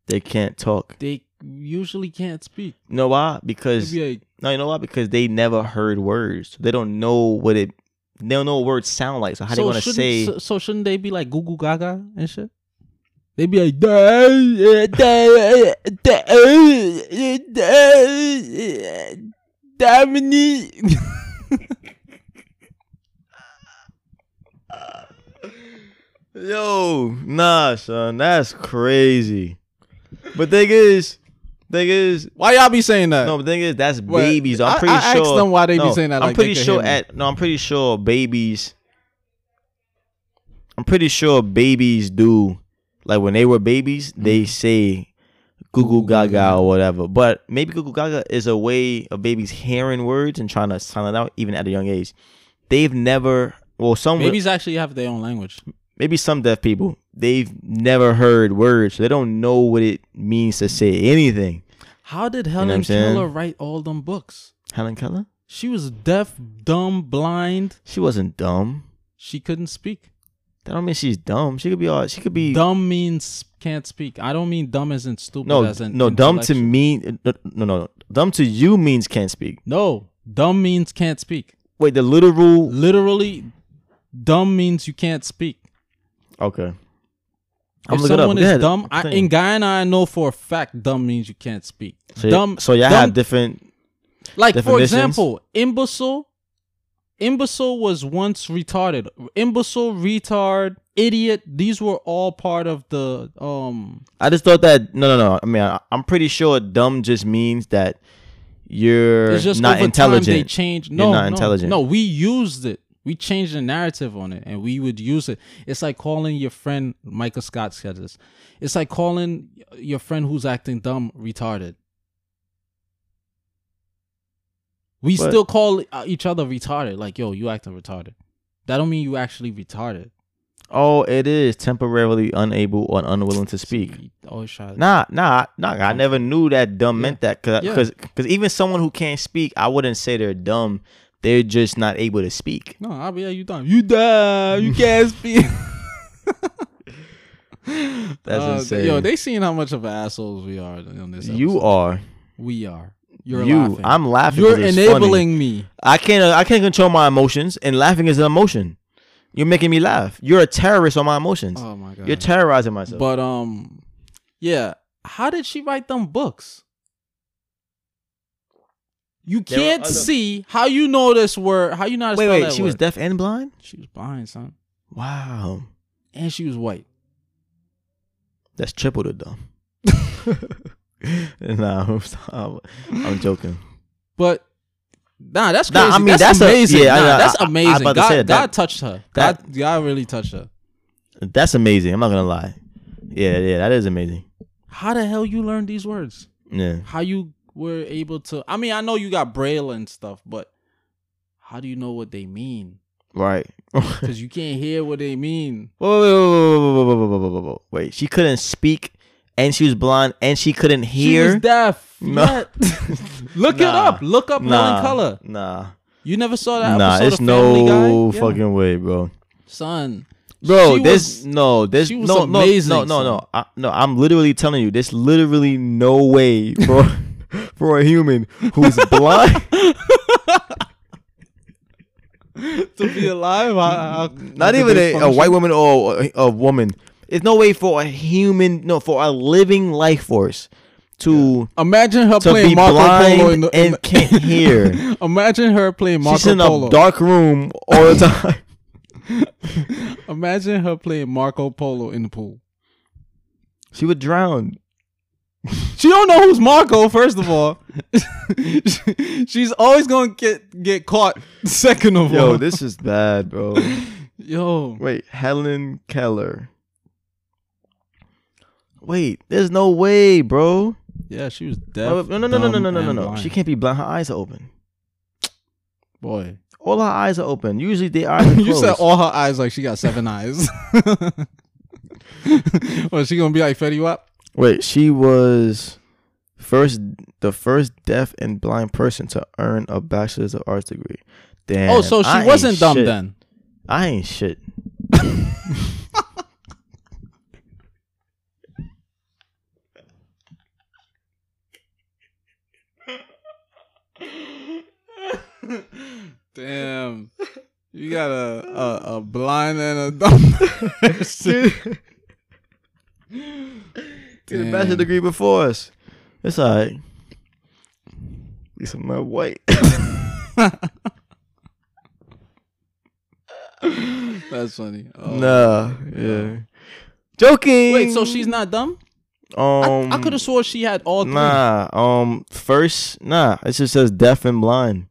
They can't talk. they usually can't speak. You know why? Because be like, No, you know why? Because they never heard words. They don't know what it. They don't know what words sound like. So how they so gonna shouldn't- say? So, so shouldn't they be like Goo Goo Gaga and shit? They'd be like, "Da- da- da- da- Dominique. Yo, nah, son, that's crazy. But thing is, thing is, Why y'all be saying that? no, but thing is, that's babies. I'm I- pretty I asked sure. them why they be saying that I'm pretty sure at no, I'm pretty sure babies. I'm pretty sure babies do like when they were babies, they mm-hmm. say Goo Goo Goo Gaga or whatever. But maybe Goo Goo Gaga is a way of babies hearing words and trying to sound it out even at a young age. They've never well some Babies actually have their own language. maybe some deaf people they've never heard words, so they don't know what it means to say anything. How did Helen I'm saying? Keller write all them books? Helen Keller, She was deaf, dumb, blind. she wasn't dumb. She couldn't speak. That don't mean she's dumb. She could be all. She could be Dumb means can't speak. I don't mean dumb isn't stupid. no, as in no. Dumb to me, no, no, no. Dumb to you means can't speak. No, dumb means can't speak. Wait, the literal. Literally, dumb means you can't speak. Okay. If looking it up. someone is ahead. dumb, I, in Guyana, I know for a fact dumb means you can't speak. So, dumb, so y'all dumb- have different. like for example, imbecile. Imbecile was once retarded. Imbecile, retard, idiot. These were all part of the um. I just thought that no, no, no. I mean, I, I'm pretty sure dumb just means that you're It's just not over intelligent. time they changed. You're No, not no, intelligent. No, we used it. We changed the narrative on it, and we would use it. It's like calling your friend Michael Scott said this. It's like calling your friend who's acting dumb retarded. We But- still call uh, each other retarded. Like, yo, you acting retarded. That don't mean you actually retarded. Oh, it is temporarily unable or unwilling to speak. Always try. Nah, nah, nah. I never knew that dumb Yeah. meant that. Cause, Yeah. cause, 'cause even someone who can't speak, I wouldn't say they're dumb. They're just not able to speak. No, I'll be like, you dumb. You dumb. You can't speak. That's Uh, insane. Yo, they seen how much of assholes we are on this. you are. We are. You're you. laughing. I'm laughing. You're it's funny. enabling me. I can't. I can't control my emotions, and laughing is an emotion. You're making me laugh. You're a terrorist on my emotions. Oh my god. You're terrorizing myself. But um, yeah. How did she write them books? You There were can't other- see how you know this word. How you know how to wait, spell wait. that She was word? deaf and blind. She was blind, son, Wow, and she was white. that's triple the dumb. nah, I'm, I'm, I'm joking. But nah, that's Nah, crazy. I mean, that's, that's a- amazing. yeah, I- Nah, I- that's I- I amazing. about to God, say that- God touched her. that- God, God really touched her. That's amazing. I'm not gonna lie. Yeah, yeah, that is amazing. How the hell you learned these words? Yeah. How you were able to I mean, I know you got braille and stuff, but how do you know what they mean? Right. Because you can't hear what they mean. Wait, she couldn't speak and she was blind and she couldn't hear. She was deaf. No. Look nah. it up. Look up nah. Color. Nah. You never saw that nah, episode it's no yeah. fucking way, bro. Son. Bro, she this was, no, this no, amazing, no, no, no, no, no. I'm literally telling you, there's literally no way, bro. for a human who's blind. to be alive. How, how, not even a, a white woman or a, a woman. There's no way for a human, no, for a living life force to Imagine her to playing be Marco blind Polo in the, in and the- can't hear. Imagine her playing Marco She's in Polo. a dark room all the time. Imagine her playing Marco Polo in the pool. she would drown. She don't know who's Marco. First of all, she's always gonna get get caught. Second of all. Yo, all, this is bad, bro. yo, Wait, Helen Keller. Wait, there's no way, bro. yeah, she was deaf. No, no, no, no, no, no, no, no, no. blind. She can't be blind. Her eyes are open. Boy, All her eyes are open. Usually they are you said all her eyes like she got seven eyes. well, she gonna be like Fetty Wap? Wait, she was first the first deaf and blind person to earn a bachelor's of arts degree. Damn. oh, so she I wasn't dumb shit. then. I ain't shit. Damn. You got a a, a blind and a dumb person. Get a bachelor degree before us. It's alright. At least I'm not white. That's funny. Oh. nah, yeah. Joking. Wait, so she's not dumb? um I, I could have swore she had all three. Nah, um, first, nah. It just says deaf and blind.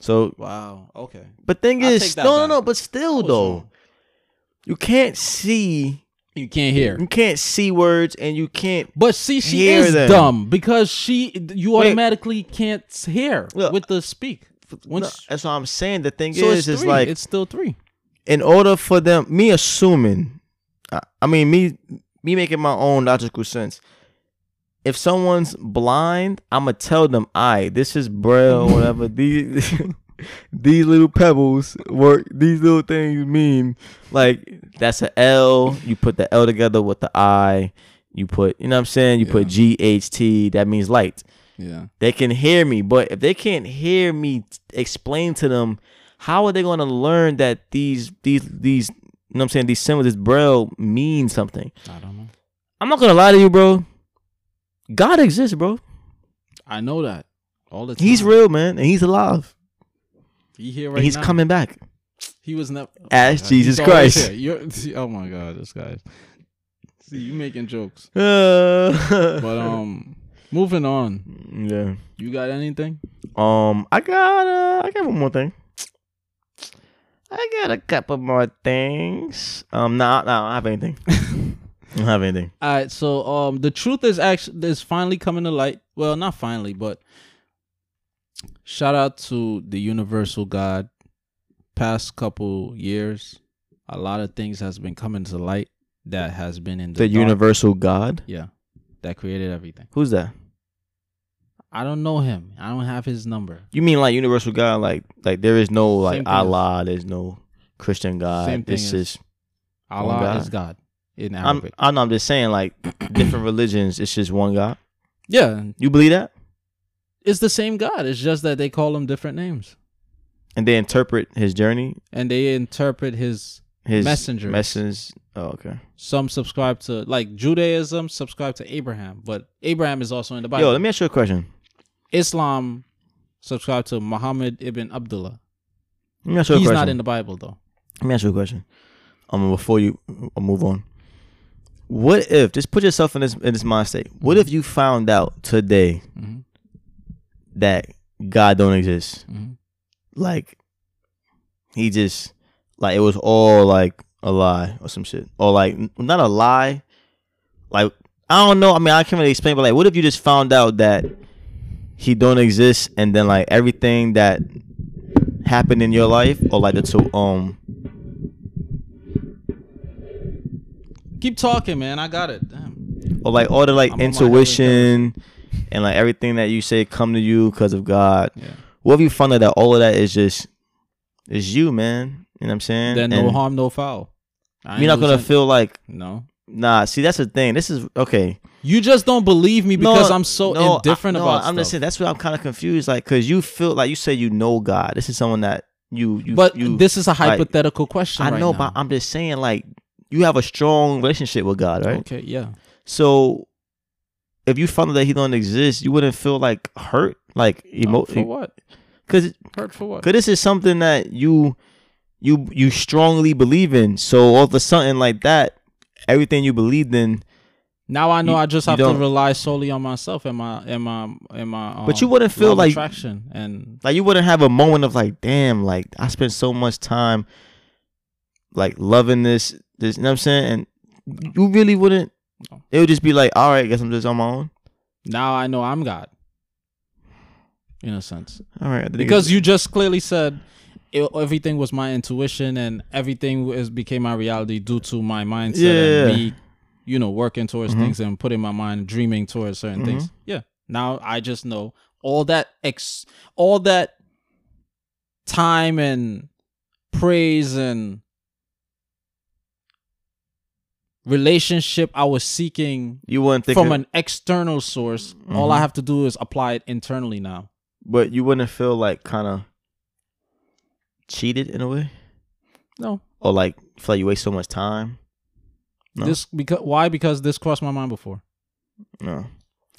So, Wow. Okay. but thing I'll is, take that no, no, But still, though, wrong. you can't see. You can't hear. You can't see words, and you can't. But see, she is them. dumb because she you Wait. automatically can't hear Look, with the speak. Once, No, that's what I'm saying. The thing so is, it's is like it's still three. in order for them, me assuming, I, I mean, me, me making my own logical sense. If someone's blind, I'ma tell them, "I this is braille, whatever. These these little pebbles work. These little things mean like that's a L. You put the L together with the I. You put, you know what I'm saying? You put G H T. That means light. Yeah. They can hear me, but if they can't hear me explain to them, how are they going to learn that these these these you know what I'm saying these symbols, this braille mean something? I don't know. I'm not gonna lie to you, bro. God exists, bro. I know that all the time. He's real, man, and he's alive. He here right he's now. coming back. He was never As God, Jesus Christ. See, oh my god, this guy. See, you making jokes. Uh, But um, moving on. yeah. You got anything? Um, I got uh, I got one more thing. I got a couple more things. Um, no, no, I don't have anything. I don't have anything. All right, so um, the truth is actually is finally coming to light. Well, not finally, but shout out to the Universal God. Past couple years, a lot of things has been coming to light that has been in the, The universal God. Yeah, that created everything. Who's that? I don't know him. I don't have his number. You mean like universal God? Like like there is no like thing as- Allah. There's no Christian God. Same thing It's just Allah God. is God in I'm Arabic. I know I'm just saying like different religions. It's just one God. yeah, You believe that? It's the same God. It's just that they call him different names, And they interpret his journey, and they interpret his. his Messengers. Messengers. Oh, okay. Some subscribe to like Judaism, subscribe to Abraham, but Abraham is also in the Bible. Yo, let me ask you a question. Islam subscribe to Muhammad ibn Abdullah. Let me ask you a He's question. not in the Bible though. Let me ask you a question. Um, before you uh, move on, what if just put yourself in this in this mind state? What if you found out today hmm that God don't exist? hmm Like he just like it was all like a lie or some shit, or like not a lie. Like I don't know. I mean, I can't really explain, but like, what if you just found out that he don't exist, and then like everything that happened in your life, or like the two um Keep talking, man. I got it. Damn. or like all the like I'm on intuition and like everything that you say come to you because of God. Yeah. What if you found out that all of that is just is you, man? You know what I'm saying? Then no harm, no foul. I You're not gonna feel like no. nah. See, that's the thing. This is okay. You just don't believe me because No, I'm so no, indifferent I, no, about I'm just saying that's why I'm kind of confused. Like, cause you feel like you say you know God. This is someone that you you. but you, this is a like- hypothetical question. I right know, now. but I'm just saying like you have a strong relationship with God, right? Okay, yeah. So if you found out that He don't exist, you wouldn't feel like hurt, like emo. Oh, for what? Because Hurt for what? Cause this is something that you you you strongly believe in. So all of a sudden like that, everything you believed in, Now I know You- I just have to rely solely on myself and my and my and my. Um, But you wouldn't feel like- attraction and like you wouldn't have a moment of like, damn, like I spent so much time like loving this this you know what I'm saying? And you really wouldn't No. it would just be like, all right, I guess I'm just on my own. now I know I'm God. In a sense, All right. Because you just clearly said it, everything was my intuition and everything was became my reality due to my mindset Yeah. and me, you know, working towards Mhm. things and putting my mind dreaming towards certain things. Mm-hmm. Yeah. Now I just know all that ex, all that time and praise and relationship I was seeking you wouldn't think from of- an external source. All Mhm. I have to do is apply it internally now. but you wouldn't feel like kinda cheated in a way? No, Or like feel like you waste so much time? No. this because why? Because this crossed my mind before. No.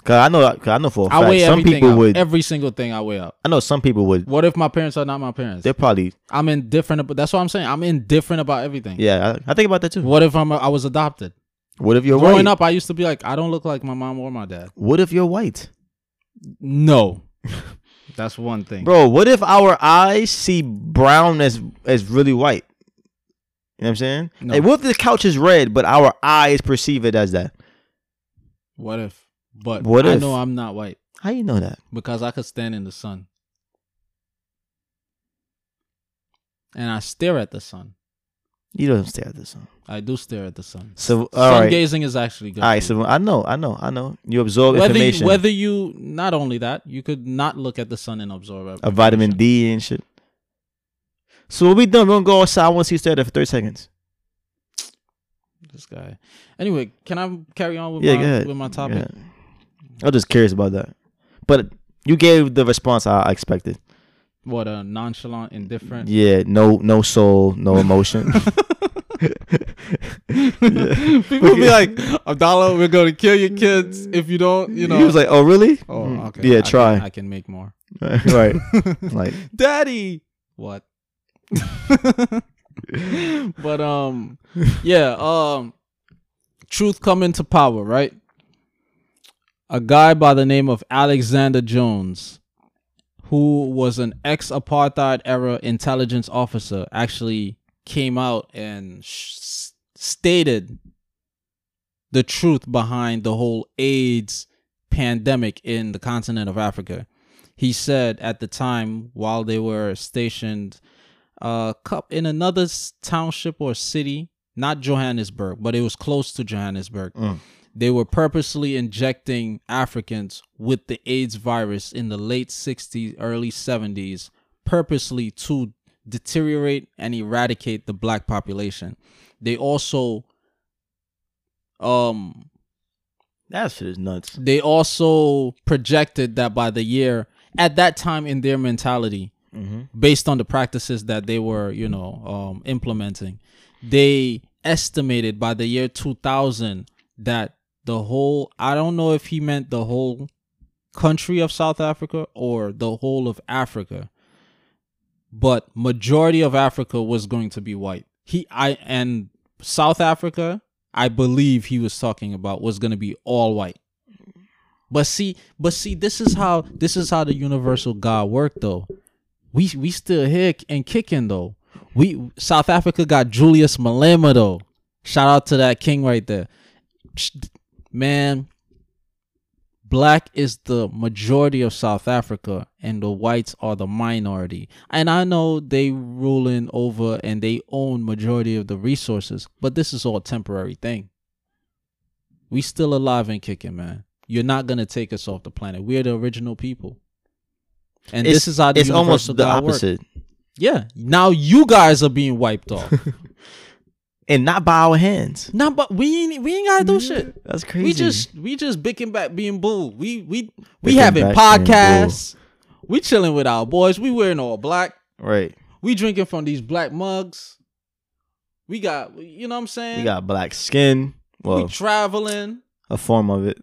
Cause I know, cause I know for a I fact weigh some everything people out. would. Every single thing I weigh out. I know some people would. What if my parents are not my parents? They're probably I'm indifferent. About, that's what I'm saying. I'm indifferent about everything. yeah. I, I think about that too. What if I'm? A, I was adopted. What if you're Growing white? up, I used to be like, I don't look like my mom or my dad. What if you're white, No, that's one thing. bro? What if our eyes see brown as as really white? You know what I'm saying? No. Hey, what if the couch is red, but our eyes perceive it as that? What if? But What I if? know I'm not white How you know that? because I could stand in the sun, and I stare at the sun. You don't stare at the sun. I do stare at the sun. So all sun right, gazing is actually good. all right. for you. So I know, I know, I know. You absorb whether you, information, whether you not only that you could not look at the sun and absorb a vitamin. D and shit. So what we done? We're gonna go outside. I want to see you stare there for thirty seconds. This guy. Anyway, can I carry on with Yeah, my ahead. with my topic? Yeah. I was just curious about that. But you gave the response I expected. What a nonchalant, indifferent. Yeah, no no soul, no emotion. People be like, Abdallah, we're gonna kill your kids if you don't. You know. He was like, "Oh, really? oh, Mm, okay. Yeah, I try." Can, I can make more. right. Like, Daddy. What? but um, yeah. Um, truth coming to power, right? A guy by the name of Alexander Jones, who was an ex-apartheid era intelligence officer, actually came out and sh- stated the truth behind the whole AIDS pandemic in the continent of Africa. He said at the time while they were stationed uh in another township or city, not Johannesburg, but it was close to Johannesburg. Mm. They were purposely injecting Africans with the AIDS virus in the late 60s, early 70s, purposely to deteriorate and eradicate the black population. They also um That shit is nuts. they also projected that by the year at that time in their mentality Mm-hmm. based on the practices that they were you know um, implementing they estimated by the year 2000 that the whole i don't know if he meant the whole country of south africa or the whole of africa but majority of africa was going to be white he i and south africa i believe he was talking about was going to be all white but see but see this is how this is how the universal god worked though we we still here and kicking though. We South Africa got Julius Malema though. Shout out to that king right there. Man, black is the majority of South Africa and the whites are the minority. And I know they ruling over and they own majority of the resources, but this is all temporary thing. We still alive and kicking, man. You're not gonna take us off the planet. We're the original people. And It's, this is how the it's almost the God work. opposite, Yeah. Now you guys are being wiped off. and not by our hands. nah, but we ain't we ain't gotta do shit. That's crazy. We just we just bicking back being boo. We we we Bicking having back being podcasts. We chilling with our boys. We wearing all black. right. We drinking from these black mugs. We got you know what I'm saying? We got black skin. we Well, traveling. a form of it.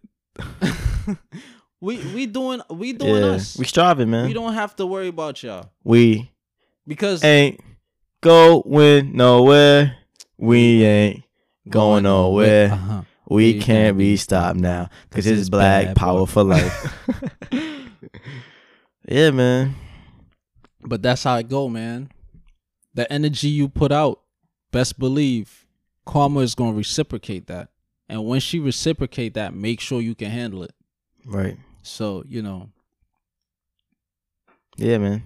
we we doing we doing yeah, us. we striving, man. we We, don't have to worry about y'all. We because ain't going nowhere. We ain't going nowhere. Uh-huh. We can't be stopped now because it's black power for life. yeah, man. But that's how it go, man. The energy you put out, best believe, karma is gonna reciprocate that. And when she reciprocate that, make sure you can handle it. Right. So you know, Yeah, man.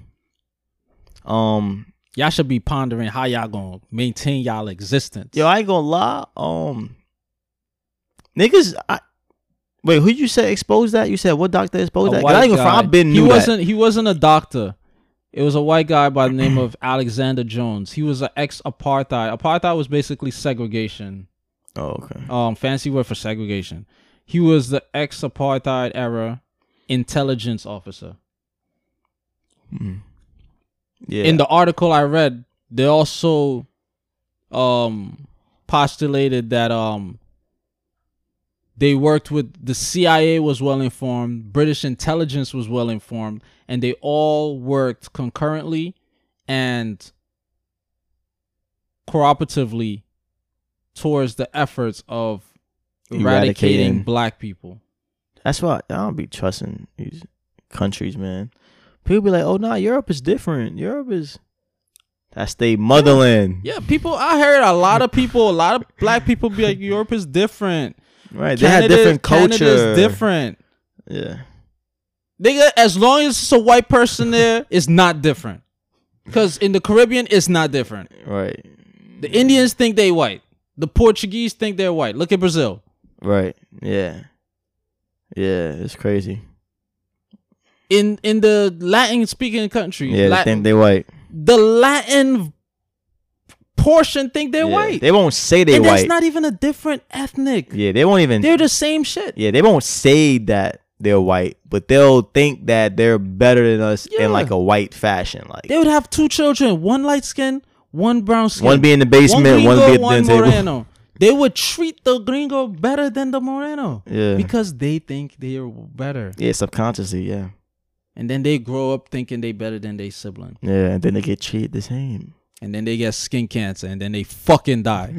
Um, y'all should be pondering how y'all gonna maintain y'all existence. yo, I ain't gonna lie. Um, niggas, I, wait, who did you said exposed that? You said what doctor A exposed that? 'Cause white I ain't gonna front. guy. I've been he wasn't he wasn't a doctor. It was a white guy by the name of Alexander Jones. He was an ex apartheid. Was basically segregation. Oh, okay. um fancy word for segregation. He was the ex apartheid era intelligence officer. Mm. Yeah. In the article I read, they also um postulated that um they worked with the CIA was well informed, British intelligence was well informed, and they all worked concurrently and cooperatively towards the efforts of eradicating, Eradicating. black people. That's why I don't be trusting these countries, man. People be like, "Oh, nah, Europe is different. Europe is that's they motherland, Yeah, people. I heard a lot of people, a lot of black people be like, Europe is different. right? They had different culture. Canada's different. Yeah, Nigga, as long as it's a white person there, it's not different. Because in the Caribbean, it's not different. right, The Indians think they white. The Portuguese think they're white. Look at Brazil. right. Yeah, yeah. It's crazy. In in the Latin speaking countries, Yeah, they think they white. the Latin portion think they're Yeah, white. They won't say they and white. that's not even a different ethnic. yeah, they won't even. They're the same shit. Yeah, they won't say that they're white, but they'll think that they're better than us Yeah. in like a white fashion. Like They would have two children, one light skin, one brown skin. one be in the basement, one, gringo, be at the one dinner table. moreno. They would treat the gringo better than the moreno Yeah, because they think they're better, yeah, subconsciously, yeah, and then they grow up thinking they better than their sibling, yeah, and then they get treated the same. and then they get skin cancer, and then they fucking die.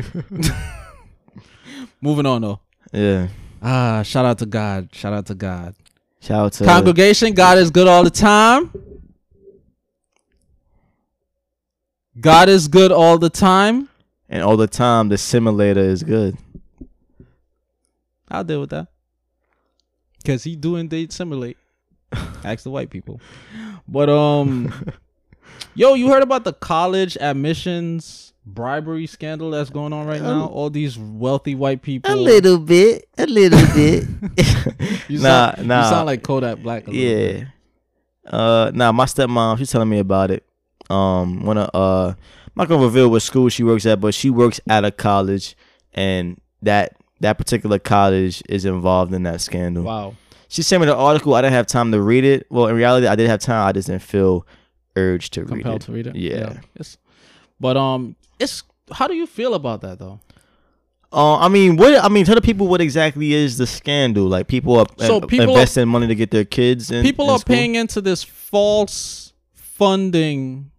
Moving on though. Yeah, Ah, shout out to God. Shout out to God. shout out to Congregation, God is good all the time. God is good all the time. and all the time the simulator is good. I'll deal with that. Cause he doing they simulate. Ask the white people. But um Yo, you heard about the college admissions bribery scandal that's going on right now? All these wealthy white people. A little bit, a little bit. You nah, sound, nah. You sound like Kodak Black. A little bit. Yeah. Uh, nah, my stepmom, she's telling me about it. Um, of uh, I'm not gonna reveal what school she works at, but she works at a college, and that that particular college is involved in that scandal. Wow. She sent me the article. I didn't have time to read it. Well, in reality, I did have time. I just didn't feel urged to read Compelled it. to read it. Yeah. It's, but um, it's how do you feel about that though? Uh, I mean, what? I mean, tell the people what exactly is the scandal. Like people are So uh, people are- investing money to get their kids. In, People in are school? paying into this false funding.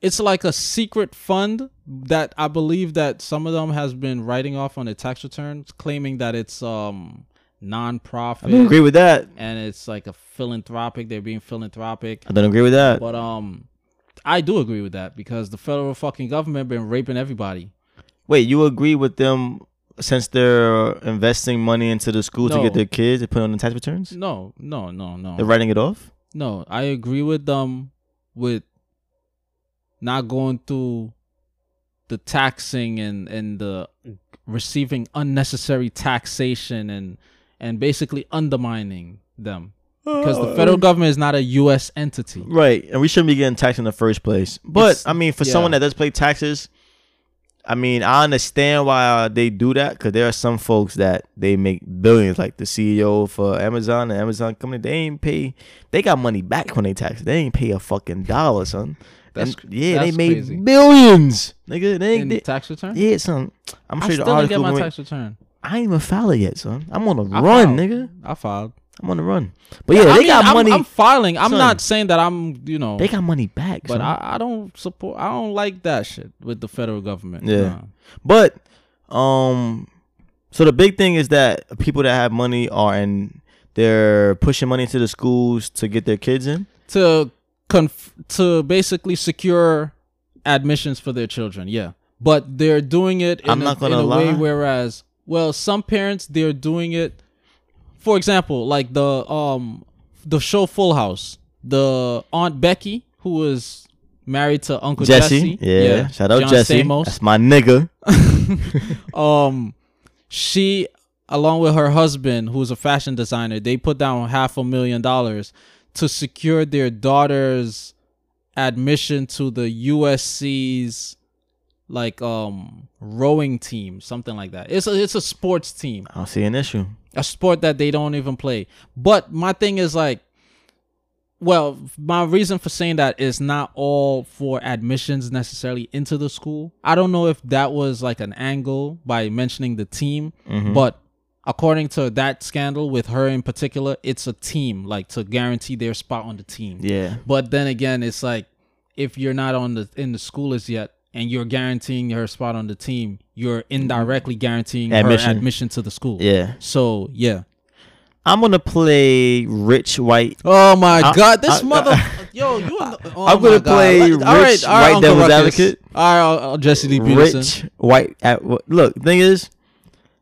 It's like a secret fund that I believe that some of them has been writing off on their tax returns, claiming that it's um non-profit I don't agree with that. and it's like a philanthropic. They're being philanthropic, I don't agree with that. but um, I do agree with that because the federal fucking government been raping everybody. Wait, you agree with them since they're investing money into the school to get their kids to put on the tax returns? No, no, no, no. They're writing it off. No, I agree with them with not going through the taxing and and the receiving unnecessary taxation and and basically undermining them because the federal oh. government is not a U.S. entity. Right, and we shouldn't be getting taxed in the first place. But It's- I mean, for yeah. someone that does pay taxes, I mean, I understand why they do that because there are some folks that they make billions, like the CEO for Amazon and Amazon company. They ain't pay. They got money back when they tax. They ain't pay a fucking dollar, son. That's- and, yeah, they made crazy. billions, nigga. They. In They, tax return, yeah, son. I'm I sure still the didn't get article. my went- tax return. I ain't even filed yet, son. I'm on a I run, filed. nigga. I filed. I'm on the run. But yeah, I they mean, got I'm- money. I'm filing. I'm Son. not saying that I'm, you know, they got money back, but. I, I don't support. I don't like that shit with the federal government. Yeah. Nah. But um so the big thing is that people that have money are and they're pushing money into the schools to get their kids in. to conf- to basically secure admissions for their children. Yeah, but they're doing it in, I'm a, not gonna in a way lie. whereas well, some parents they're doing it. For example, like the um the show Full House, the Aunt Becky who was married to Uncle Jesse. Jesse. Yeah. Shout out John Jesse. Stamos. That's my nigga. um she along with her husband who's a fashion designer they put down half a million dollars to secure their daughter's admission to the USC's like um rowing team something like that it's a it's a sports team I don't see an issue. a sport that they don't even play. But my thing is like, well, my reason for saying that is not all for admissions necessarily into the school. I don't know if that was like an angle by mentioning the team, Mm-hmm. but according to that scandal with her in particular, it's a team, like to guarantee their spot on the team. Yeah. But then again, it's like if you're not on the in the school as yet and you're guaranteeing her spot on the team, you're indirectly guaranteeing Admission. her admission to the school. Yeah. So yeah. I'm gonna play rich white. Oh my I- God! This I- mother, yo, you. Oh I'm gonna play rich all right, all right, white devil's advocate. All right, uh, uh, Jesse Lee Peterson. Rich white. At, look, thing is,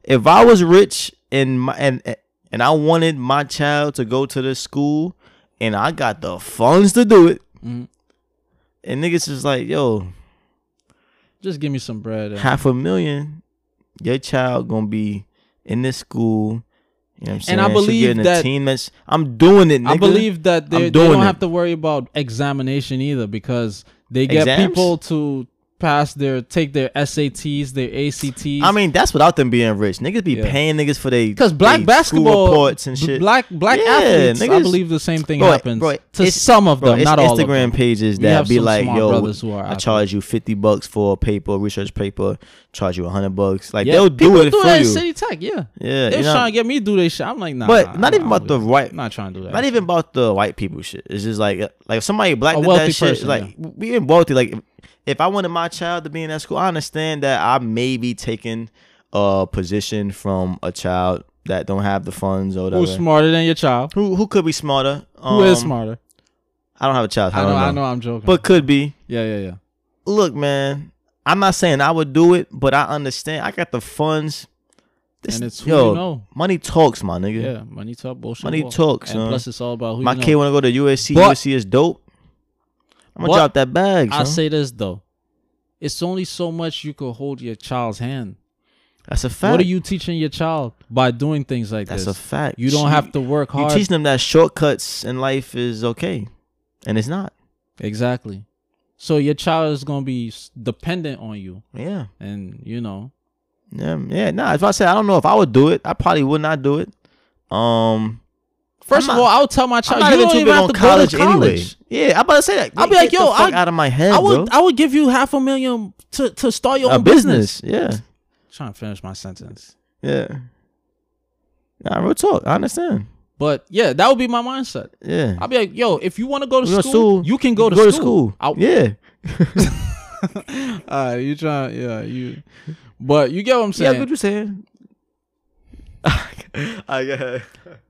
if I was rich and my and and I wanted my child to go to this school, and I got the funds to do it, Mhm. and niggas is like, yo, Just give me some bread. and- half a million, your child gonna be in this school. You know what I'm saying? And I believe in that- team that's. I'm doing it. Nigga. I believe that they, they don't it. have to worry about examination either because they get Exams? people to pass their take their SATs, their ACTs. I mean, that's without them being rich. Niggas be Yeah. paying niggas for they because black they basketball reports and shit. black black Yeah, athletes, I believe the same thing Bro, happens bro, to some of Bro, them, not all Instagram of them. pages that be like, yo, brothers who are I charge you fifty bucks for a paper, research paper, charge you hundred bucks. Like Yeah, they'll do it do for that you. City Tech, yeah. Yeah, They you know? trying to get me to do their shit. I'm like, nah. But nah, not even about the white- not trying to do that. Not even about the white people shit. It's just like like if somebody black did that shit. like we in wealthy. Like if, I wanted my child to be in that school, I understand that I may be taking a position from a child that don't have the funds or whatever. Who's smarter than your child? Who who could be smarter? Who is Um, smarter? I don't have a child. I I know, know. I know, I'm joking. But could be. yeah, yeah, yeah. Look, man. I'm not saying I would do it, but I understand. I got the funds. This, and it's who yo, you know. money talks, my nigga. Yeah, money talk, bullshit. Money walk. talks, And son. plus, it's all about who my you know. kid want to go to USC. But- USC is dope. I'm gonna drop that bag. I'll son. say this though. It's only so much you could hold your child's hand. That's a fact. What are you teaching your child by doing things like That's this? That's a fact. you don't have to work hard. You teaching them that shortcuts in life is okay, and it's not. exactly. So your child is gonna be dependent on you, Yeah, and you know, yeah, yeah. Nah, if I said I don't know if I would do it, I probably would not do it. Um, first I'm of not- all, I'll tell my I'm child not you don't even have to college, go to college. anyway. Yeah, I'm about to say that. I'll be like, yo, I- out of my head, I would, bro. I would give you half a million to to start your a own business. business. Yeah, trying to finish my sentence, yeah. Nah, real talk. I understand. but yeah, that would be my mindset. Yeah. I'll be like, yo, if you want to go to go school, you can go to go school. to school. Yeah. uh, you trying, yeah, you. But you get what I'm saying. Yeah, what you saying? I get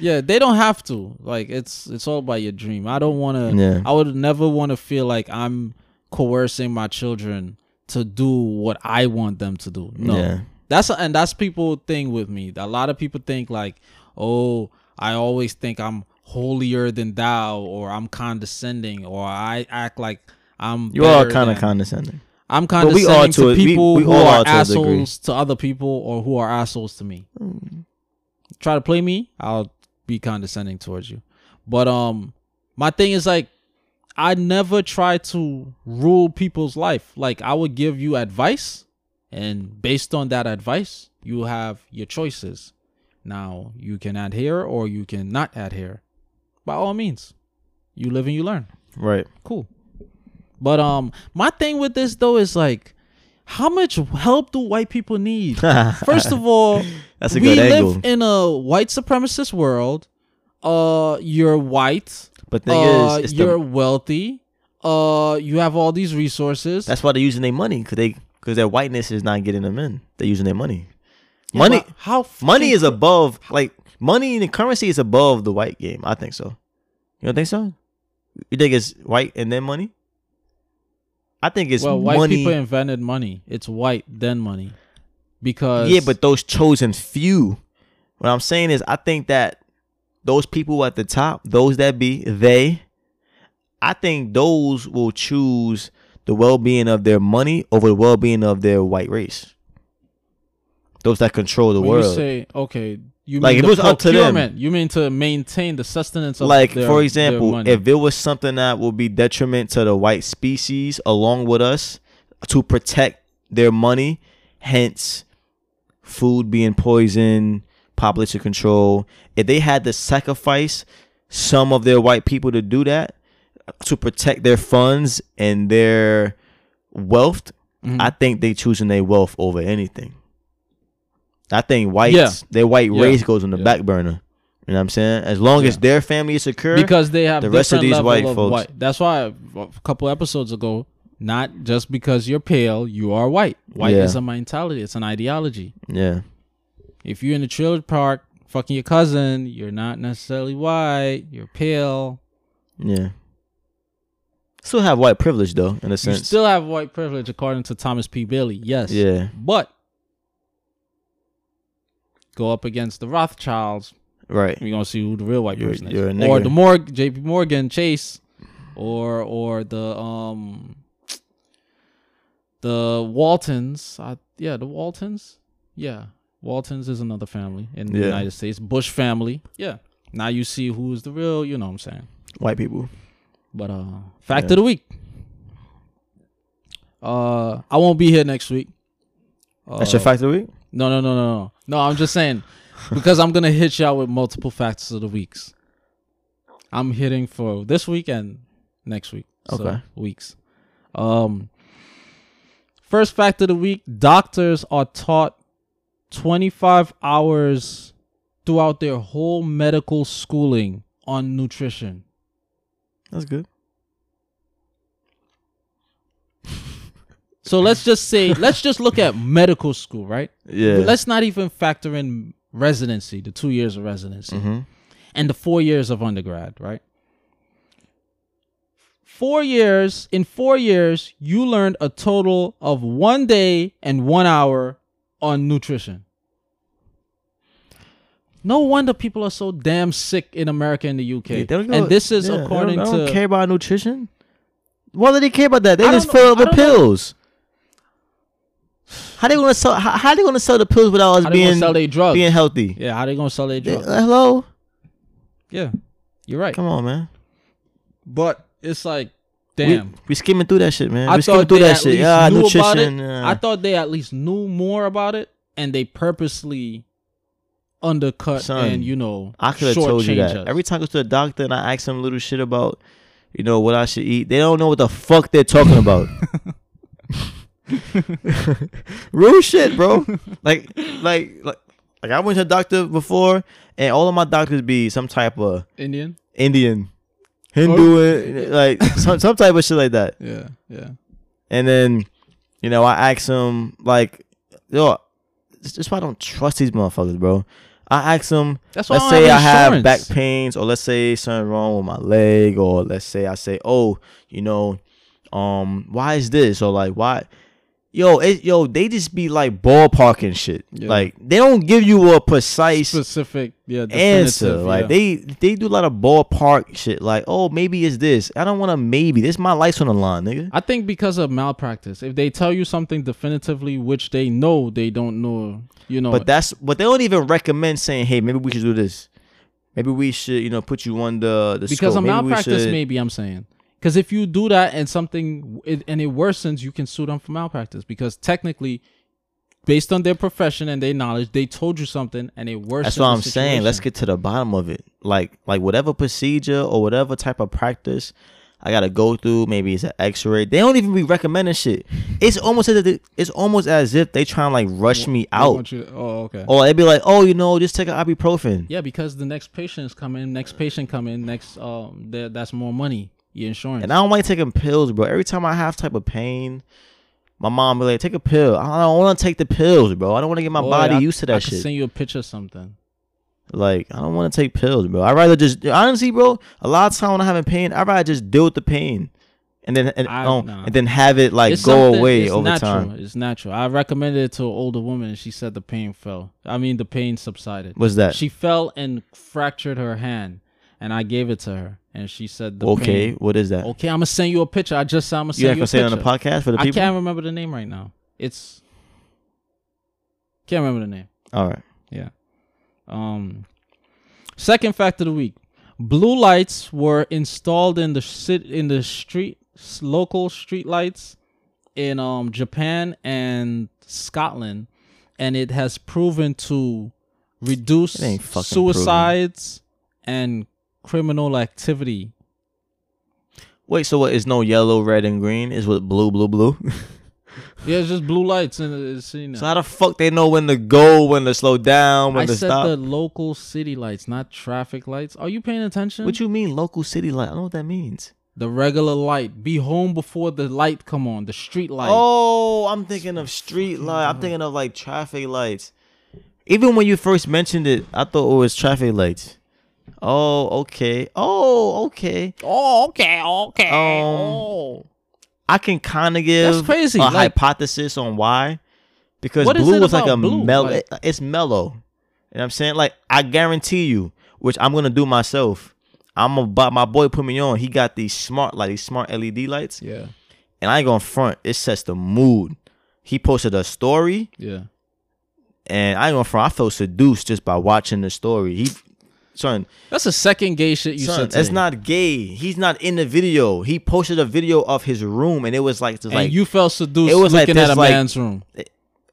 Yeah, they don't have to. Like it's it's all about your dream. I don't want to. Yeah. I would never want to feel like I'm coercing my children to do what I want them to do. No, Yeah. that's and that's people thing with me. A lot of people think like, oh, I always think I'm holier than thou, or I'm condescending, or I act like I'm. You are kind of condescending. I'm we condescending are to, to a- we- people we who all are are to assholes to other people or who are assholes to me. Mm. Try to play me, I'll be condescending towards you. But um my thing is like I never try to rule people's life. Like I would give you advice and based on that advice, you have your choices. Now, you can adhere or you can not adhere. By all means. You live and you learn Right. cool. But um, my thing with this though is like, how much help do white people need? First of all, That's a we good live angle. in a white supremacist world. Uh, you're white. But thing Uh, is, it's you're the, wealthy. Uh, you have all these resources. that's why they're using their money because they because their whiteness is not getting them in. They're using their money. Yeah, money, how money is above like money and currency is above the white game. I think so. You don't think so? You think it's white and then money? I think it's well, white money. people invented money. It's white then money, because Yeah, but those chosen few. What I'm saying is, I think that those people at the top, those that be they, I think those will choose the well-being of their money over the well-being of their white race. Those that control the when world. you say okay, you Like, mean if it was up to them- You mean to maintain the sustenance of like their- for example, if it was something that would be detriment to the white species along with us to protect their money, hence food being poisoned, population control, if they had to sacrifice some of their white people to do that to protect their funds and their wealth, Mhm. I think they choosing their wealth over anything. I think whites, Yeah. their white Yeah. race goes on the Yeah. back burner. You know what I'm saying? As long as their family is secure, because they have the rest of these white of folks- white. That's why a couple episodes ago, not just because you're pale, you are white. White is a mentality. It's an ideology. yeah, If you're in the trailer park fucking your cousin, you're not necessarily white. You're pale. yeah. Still have white privilege though, in a You sense. still have white privilege, according to Thomas P. Bailey. Yes. yeah, But go up against the Rothschilds, right. you're gonna see who the real white You're- person you're is, or the Morg, J.P. Morgan Chase, or or the um the Waltons. I, yeah, the Waltons. Yeah, Waltons is another family in the Yeah. United States. Bush family. Yeah. Now you see who's the real. You know what I'm saying. White people. But uh, fact Yeah. of the week. Uh, I won't be here next week. Uh, That's your fact of the week. No, no, no, no, no. No, I'm just saying because I'm gonna hit y'all with multiple facts of the weeks. I'm hitting for this week and next week. So, Okay. weeks. Um, first fact of the week: doctors are taught 25 hours throughout their whole medical schooling on nutrition. That's good. So let's just say, let's just look at medical school, right? Yeah. Let's not even factor in residency, the two years of residency. hmm and the four years of undergrad, right? Four years, in four years, you learned a total of one day and one hour on nutrition. No wonder people are so damn sick in America and the UK. Yeah, they don't and this is yeah, they according don't, they don't to care about nutrition. Why do they care about that? They just fill up with don't know. How they gonna sell? How, how they gonna sell the pills without us How being sell their drugs? being healthy? yeah, how they gonna sell their drugs? Hello, Yeah, you're right. come on, man. But it's like, damn. we, skimming through that shit, man. I we skimming thought through they that at shit. least Yeah, knew nutrition. yeah. I thought they at least knew more about it, and they purposely undercut Son, and you know I could have told you that. us. Every time I go to the doctor and I ask them little shit about, you know, what I should eat, they don't know what the fuck they're talking about. Real shit, bro. Like, like, like, like I went to the doctor before, and all of my doctors be some type of Indian. Indian, Hindu, like some some type of shit like that. Yeah, yeah. And then, you know, I ask them like, yo, this why I don't trust these motherfuckers, bro. I ask them, That's why let's I say don't I have have back pains, or let's say something wrong with my leg, or let's say I say, oh, you know, um, why is this, or like why, yo, it, yo, they just be like ballparking shit. Yeah. Like they don't give you a precise Specific, yeah. answer. Like yeah. they they do a lot of ballpark shit. Like, oh, maybe it's this. I don't want to maybe. This my life's on the line, nigga. I think because of malpractice, if they tell you something definitively, which they know they don't know, you know. But that's but they don't even recommend saying, hey, maybe we should do this. Maybe we should, you know, put you on the the because scope. of Maybe malpractice, should- maybe I'm saying. Because if you do that and something it, and it worsens, you can sue them for malpractice. Because technically, based on their profession and their knowledge, they told you something and it worsens. That's what I'm saying. Let's get to the bottom of it. Like like whatever procedure or whatever type of practice I gotta go through. Maybe it's an X-ray. They don't even be recommending shit. It's almost as if it's almost as if they trying to like rush me out. oh, okay. Or they'd be like, oh, you know, just take an ibuprofen. Yeah, because the next patients come in, next patient coming, next um, that's more money. Your insurance. And I don't like taking pills, bro. Every time I have type of pain, my mom be like, "Take a pill." I don't want to take the pills, bro. I don't want to get my Boy, body I- used to that could shit. send you a picture of something. Like, I don't want to take pills, bro. I rather just honestly, bro. A lot of time when I'm having pain, I rather just deal with the pain, and then and, I- um, nah. and then have it like It's go away over natural. time. It's natural. I recommended it to an older woman, and she said the pain fell. I mean, the pain subsided. What's that? She fell and fractured her hand, and I gave it to her, and she said the okay, pain. what is that? Okay, I'm gonna send you a picture. I just said I'm gonna you send ain't you, gonna say it on the podcast for the people. I can't remember the name right now. It's can't remember the name. All right. Yeah. Um, second fact of the week: blue lights were installed in the sit in the street local street lights in um Japan and Scotland, and it has proven to reduce It ain't fucking suicides and criminal activity. Wait, so what is no yellow, red, and green? Is what blue, blue, blue? Yeah, it's just blue lights the city now. so how the fuck they know when to go, when to slow down, when I to said stop? the local city lights, not traffic lights. Are you paying attention? What you mean, local city light? I don't know what that means. The regular light. Be home before the light come on. The street light. Oh, I'm thinking of street light. I'm thinking of like traffic lights. Even when you first mentioned it, I thought it was traffic lights. Oh, okay. Oh, okay. Oh, okay, okay. Um, oh. I can kind of give That's crazy, a like- hypothesis on why. Because blue was like a blue? mellow. Like- it's mellow. You know what I'm saying? Like I guarantee you, which I'm gonna do myself. I'm about my boy put me on. He got these smart like these smart LED lights, Yeah, and I ain't gonna front. It sets the mood. He posted a story, yeah. and I ain't gonna front. I felt seduced just by watching the story. He, son, That's the second gay shit you son, said. it's today. not gay. He's not in the video. He posted a video of his room, and it was like, just And like you felt seduced it was like looking at a like- man's room.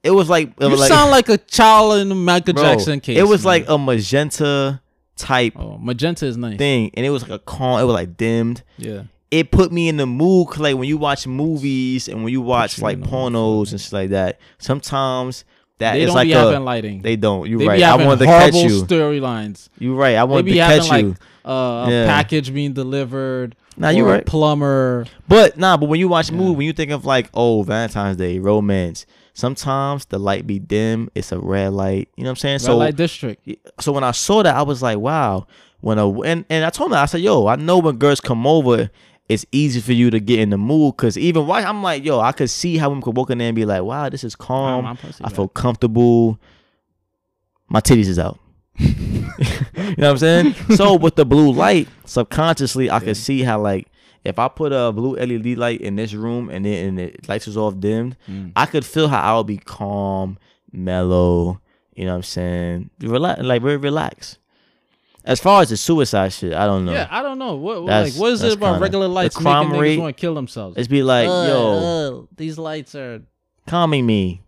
it was like, it You was like, sound like a child in the Michael bro, Jackson case. It was man. like a magenta type oh, magenta is nice. thing, and it was like a calm. It was like dimmed. Yeah, It put me in the mood, like when you watch movies and when you watch like pornos and shit like that. Sometimes that they is don't like be a having lighting. they don't. You right. I having wanted to catch horrible you. storylines. You right. I wanted be to having catch like you. uh, a Yeah. package being delivered. Nah, you a right. Plumber. But nah, but when you watch a movie, when you think of like, oh, Valentine's Day, romance, sometimes the light be dim. It's a red light. You know what I'm saying? Red so light district. so when I saw that, I was like, wow. When a and, and I told him, I said, yo, I know when girls come over, it's easy for you to get in the mood. Cause even why I'm like, yo, I could see how women could walk in there and be like, wow, this is calm. I feel comfortable. My titties is out. you know what I'm saying? so with the blue light, subconsciously I Yeah. could see how like if I put a blue LED light in this room and then and the lights was off dimmed, Mm. I could feel how I would be calm, mellow. You know what I'm saying? Relax, like very relaxed. As far as the suicide shit, I don't know. Yeah, I don't know. What, what That's- like what is that's it about kinda- regular the lights crime making rate- niggas want to kill themselves? It's be like, Uh, yo, uh, these lights are calming me.